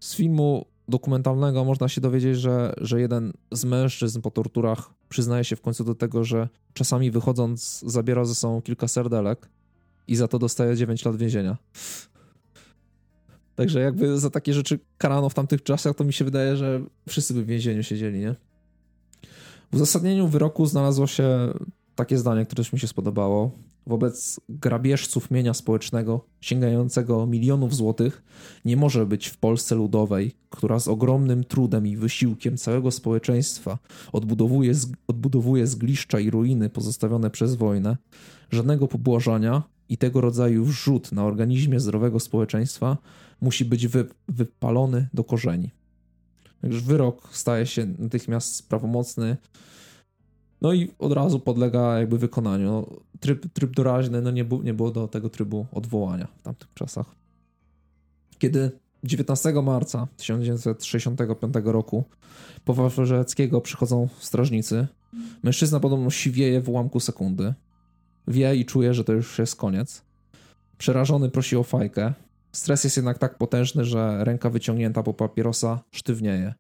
S2: Z filmu dokumentalnego można się dowiedzieć, że, że jeden z mężczyzn po torturach przyznaje się w końcu do tego, że czasami wychodząc zabiera ze sobą kilka serdelek i za to dostaje 9 lat więzienia. Także jakby za takie rzeczy karano w tamtych czasach, to mi się wydaje, że wszyscy by w więzieniu siedzieli, nie? W uzasadnieniu wyroku znalazło się takie zdanie, które mi się spodobało. Wobec grabieżców mienia społecznego sięgającego milionów złotych nie może być w Polsce ludowej, która z ogromnym trudem i wysiłkiem całego społeczeństwa odbudowuje, odbudowuje zgliszcza i ruiny pozostawione przez wojnę, żadnego pobłażania i tego rodzaju wrzut na organizmie zdrowego społeczeństwa musi być wy, wypalony do korzeni. Także wyrok staje się natychmiast prawomocny, no i od razu podlega jakby wykonaniu. No, tryb, tryb doraźny, no nie, bu, nie było do tego trybu odwołania w tamtych czasach. Kiedy 19 marca 1965 roku po Wawrzeckiego przychodzą strażnicy, mężczyzna podobno siwieje w ułamku sekundy. Wie i czuje, że to już jest koniec. Przerażony prosi o fajkę. Stres jest jednak tak potężny, że ręka wyciągnięta po papierosa sztywnieje.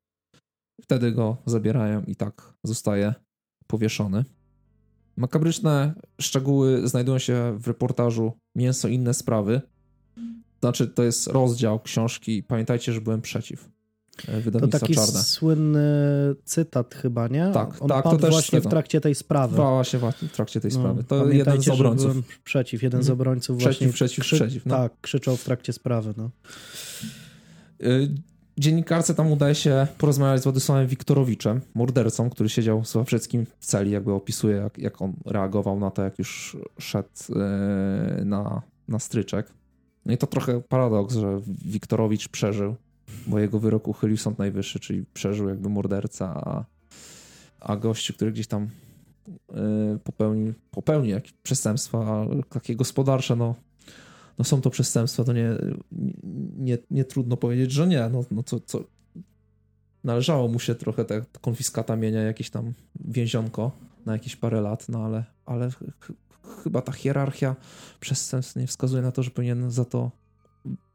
S2: Wtedy go zabierają i tak zostaje powieszony. Makabryczne szczegóły znajdują się w reportażu Mięso i inne sprawy. Znaczy, to jest rozdział książki Pamiętajcie, że byłem przeciw.
S1: E, wydawnictwa to taki
S2: czarne.
S1: słynny cytat chyba, nie?
S2: Tak,
S1: On
S2: tak
S1: to też właśnie w trakcie tej sprawy.
S2: Właśnie, właśnie w trakcie tej no, sprawy. To jeden z obrońców.
S1: Przeciw, jeden z mhm. obrońców
S2: przeciw,
S1: właśnie
S2: przeciw, krzy... przeciw. No.
S1: Tak, krzyczał w trakcie sprawy. No.
S2: Dziennikarce tam udaje się porozmawiać z Władysławem Wiktorowiczem, mordercą, który siedział z Sławczyckim w celi, jakby opisuje, jak, jak on reagował na to, jak już szedł yy, na, na stryczek. No i to trochę paradoks, że Wiktorowicz przeżył, bo jego wyrok uchylił Sąd Najwyższy, czyli przeżył jakby morderca, a, a gościu, który gdzieś tam yy, popełnił, popełnił jakieś przestępstwa takie gospodarcze, no no są to przestępstwa, to nie, nie, nie trudno powiedzieć, że nie. No, no co, co, należało mu się trochę ta konfiskata mienia, jakieś tam więzionko na jakieś parę lat, no ale, ale ch chyba ta hierarchia przestępstw nie wskazuje na to, że powinien za to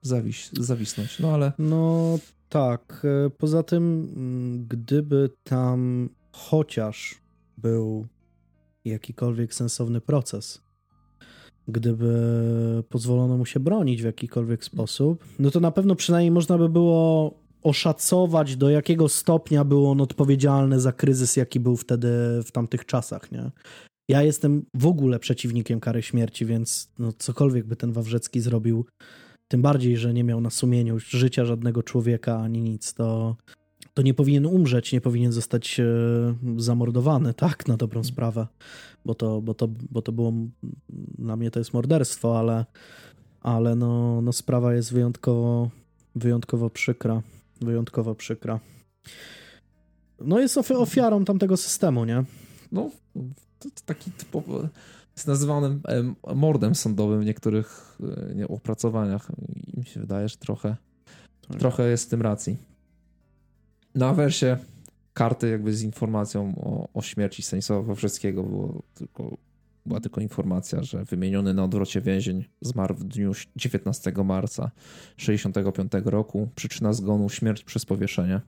S2: zawis zawisnąć, no ale...
S1: No tak, e, poza tym mm, gdyby tam chociaż był jakikolwiek sensowny proces, gdyby pozwolono mu się bronić w jakikolwiek sposób, no to na pewno przynajmniej można by było oszacować, do jakiego stopnia był on odpowiedzialny za kryzys, jaki był wtedy w tamtych czasach, nie? Ja jestem w ogóle przeciwnikiem kary śmierci, więc no cokolwiek by ten Wawrzecki zrobił, tym bardziej, że nie miał na sumieniu życia żadnego człowieka ani nic, to, to nie powinien umrzeć, nie powinien zostać e, zamordowany, tak, na dobrą sprawę bo to, bo to, bo to było, dla mnie to jest morderstwo, ale, ale no, no sprawa jest wyjątkowo, wyjątkowo przykra, wyjątkowo przykra. No jest ofiarą tamtego systemu, nie?
S2: No, to, to taki typowy, jest nazywany mordem sądowym w niektórych e, nie, opracowaniach i mi się wydaje, że trochę, tak. trochę jest w tym racji. Na wersie karty jakby z informacją o, o śmierci Stanisława Wawrzeckiego było tylko, była tylko informacja, że wymieniony na odwrocie więzień zmarł w dniu 19 marca 65 roku. Przyczyna zgonu śmierć przez powieszenie.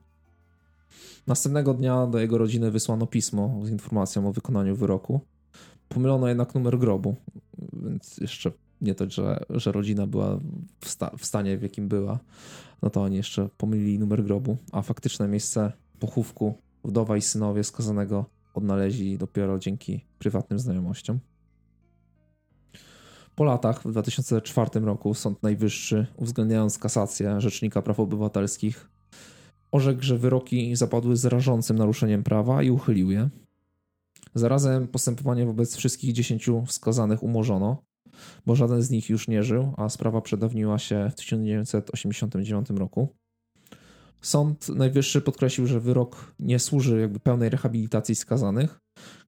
S2: Następnego dnia do jego rodziny wysłano pismo z informacją o wykonaniu wyroku. Pomylono jednak numer grobu, więc jeszcze nie to, że, że rodzina była w, sta w stanie, w jakim była, no to oni jeszcze pomylili numer grobu, a faktyczne miejsce pochówku wdowa i synowie skazanego odnaleźli dopiero dzięki prywatnym znajomościom. Po latach, w 2004 roku, Sąd Najwyższy, uwzględniając kasację Rzecznika Praw Obywatelskich, orzekł, że wyroki zapadły z rażącym naruszeniem prawa i uchylił je. Zarazem postępowanie wobec wszystkich dziesięciu wskazanych umorzono, bo żaden z nich już nie żył, a sprawa przedawniła się w 1989 roku. Sąd Najwyższy podkreślił, że wyrok nie służy jakby pełnej rehabilitacji skazanych,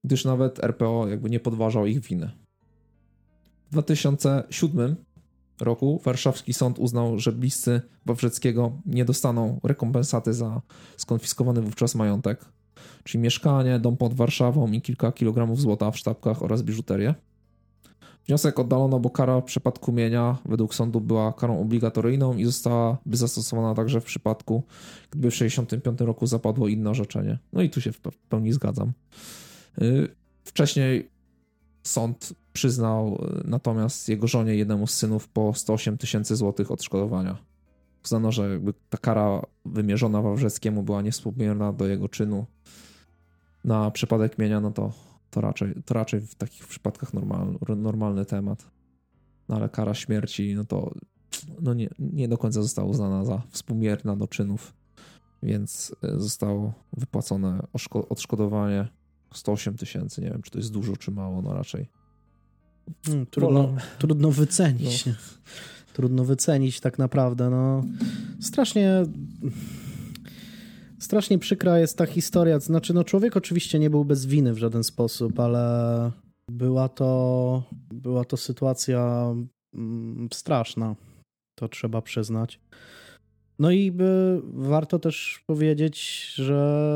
S2: gdyż nawet RPO jakby nie podważał ich winy. W 2007 roku warszawski sąd uznał, że bliscy Wawrzeckiego nie dostaną rekompensaty za skonfiskowany wówczas majątek, czyli mieszkanie, dom pod Warszawą i kilka kilogramów złota w sztabkach oraz biżuterię. Wniosek oddalono, bo kara w przypadku mienia według sądu była karą obligatoryjną i zostałaby zastosowana także w przypadku, gdyby w 1965 roku zapadło inne orzeczenie. No i tu się w pełni zgadzam. Y, wcześniej sąd przyznał y, natomiast jego żonie jednemu z synów po 108 tysięcy złotych odszkodowania. Uznano, że jakby ta kara wymierzona Wawrzeckiemu była niewspółmierna do jego czynu. Na przypadek mienia, no to to raczej, to raczej w takich przypadkach normal, normalny temat. No ale kara śmierci, no to no nie, nie do końca została uznana za współmierna do czynów, więc e, zostało wypłacone odszkodowanie 108 tysięcy. Nie wiem, czy to jest dużo, czy mało, no raczej.
S1: Hmm, trudno, trudno wycenić. No. Trudno wycenić tak naprawdę. No, strasznie strasznie przykra jest ta historia. Znaczy, no człowiek oczywiście nie był bez winy w żaden sposób, ale była to, była to sytuacja mm, straszna. To trzeba przyznać. No i by, warto też powiedzieć, że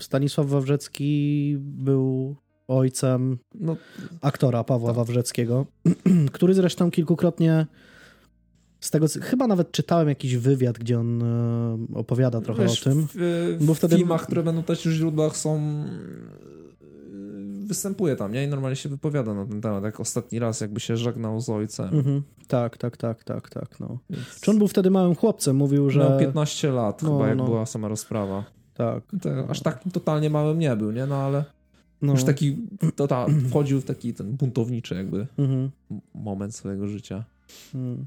S1: Stanisław Wawrzecki był ojcem no, aktora Pawła tak. Wawrzeckiego, który zresztą kilkukrotnie z tego, chyba nawet czytałem jakiś wywiad, gdzie on e, opowiada trochę Wiesz, o tym.
S2: W, bo wtedy... filmach, które będą też w źródłach są e, występuje tam, nie? I normalnie się wypowiada na ten temat, jak ostatni raz jakby się żegnał z ojcem. Mhm.
S1: Tak, tak, tak, tak, tak, no. Więc... Czy on był wtedy małym chłopcem? Mówił, że...
S2: Miał 15 lat no, chyba, jak no. była sama rozprawa.
S1: Tak.
S2: Aż tak totalnie małym nie był, nie? No ale no. już taki, to ta, wchodził w taki ten buntowniczy jakby mhm. moment swojego życia. Mhm.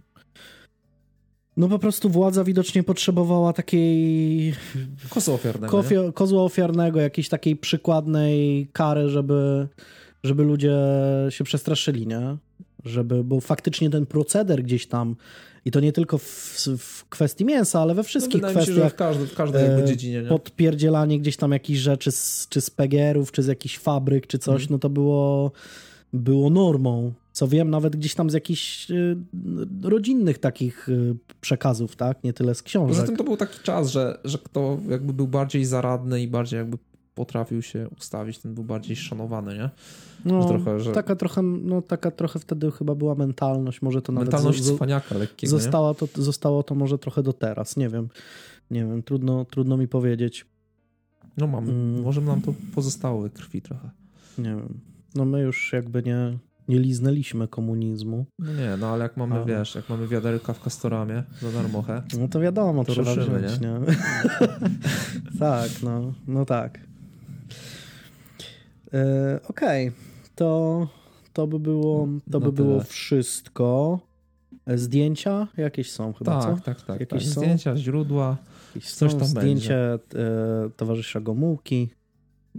S1: No po prostu władza widocznie potrzebowała takiej...
S2: Kozła ofiarnego.
S1: kozła ofiarnego, jakiejś takiej przykładnej kary, żeby, żeby ludzie się przestraszyli, nie? Żeby, bo faktycznie ten proceder gdzieś tam i to nie tylko w, w kwestii mięsa, ale we wszystkich no, kwestiach. Się,
S2: w, każdy, w każdej e, dziedzinie. Nie?
S1: Podpierdzielanie gdzieś tam jakichś rzeczy, z, czy z pegerów, czy z jakichś fabryk, czy coś, mm. no to było, było normą co wiem nawet gdzieś tam z jakichś y, rodzinnych takich y, przekazów, tak? Nie tyle z książek.
S2: Poza tym to był taki czas, że, że kto jakby był bardziej zaradny i bardziej jakby potrafił się ustawić, ten był bardziej szanowany, nie?
S1: No, że trochę, że... taka, trochę, no, taka trochę wtedy chyba była mentalność, może to nawet...
S2: Mentalność z, cwaniaka lekkiego,
S1: zostało to, zostało to może trochę do teraz, nie wiem. Nie wiem, trudno, trudno mi powiedzieć.
S2: No mam, mm. może nam to pozostało we krwi trochę.
S1: Nie wiem. No my już jakby nie, nie liznęliśmy komunizmu.
S2: No nie, no ale jak mamy, ale... wiesz, jak mamy wiaderka w Kastoramie za darmochę,
S1: No to wiadomo, to trzeba ruszymy, wziąć, nie? nie? tak, no, no tak. E, Okej, okay. to, to by było, to by było wszystko. E, zdjęcia jakieś są chyba,
S2: tak,
S1: co?
S2: Tak, tak, jakieś tak. Zdjęcia, źródła, jakieś coś tam
S1: Zdjęcie e, towarzysza Gomułki.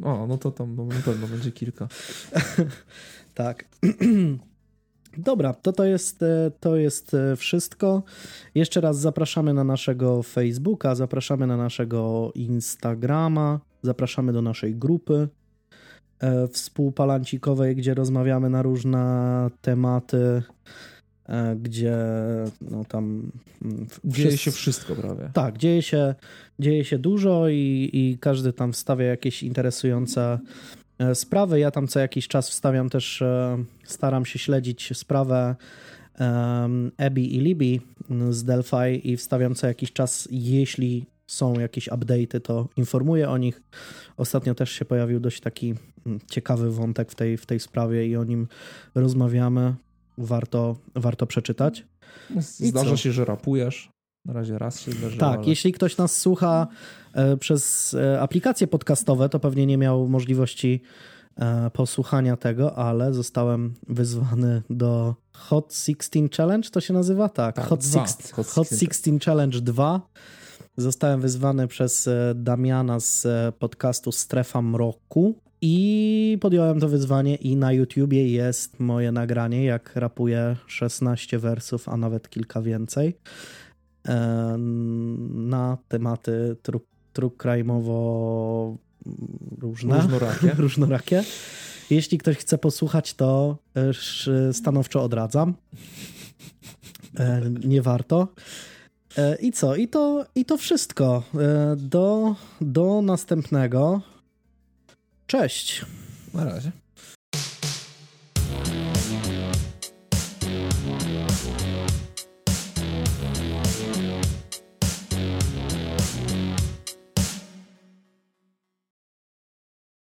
S2: O, no to tam na pewno będzie kilka.
S1: Tak. Dobra, to to jest, e, to jest e, wszystko. Jeszcze raz zapraszamy na naszego Facebooka, zapraszamy na naszego Instagrama, zapraszamy do naszej grupy e, współpalancikowej, gdzie rozmawiamy na różne tematy, gdzie no tam...
S2: Mm, dzieje się wszystko prawie.
S1: Tak, dzieje się, dzieje się dużo i, i każdy tam wstawia jakieś interesujące sprawy. Ja tam co jakiś czas wstawiam też, e, staram się śledzić sprawę Ebi i Libi z Delphi i wstawiam co jakiś czas, jeśli są jakieś update'y, to informuję o nich. Ostatnio też się pojawił dość taki mm, ciekawy wątek w tej, w tej sprawie i o nim rozmawiamy. Warto, warto przeczytać.
S2: Zdarza się, że rapujesz. Na razie raz się zdarzyło.
S1: Tak, ale... jeśli ktoś nas słucha e, przez e, aplikacje podcastowe, to pewnie nie miał możliwości e, posłuchania tego, ale zostałem wyzwany do Hot 16 Challenge, to się nazywa? Tak, tak Hot, 16, Hot, Hot 16 Challenge 2 Zostałem wyzwany przez Damiana z podcastu Strefa Mroku i podjąłem to wyzwanie i na YouTubie jest moje nagranie, jak rapuję 16 wersów, a nawet kilka więcej na tematy true, true crime'owo różne.
S2: Różnorakie.
S1: różnorakie. Jeśli ktoś chce posłuchać, to stanowczo odradzam. Nie warto. I co? I to, i to wszystko. Do, do następnego. Cześć.
S2: Na razie.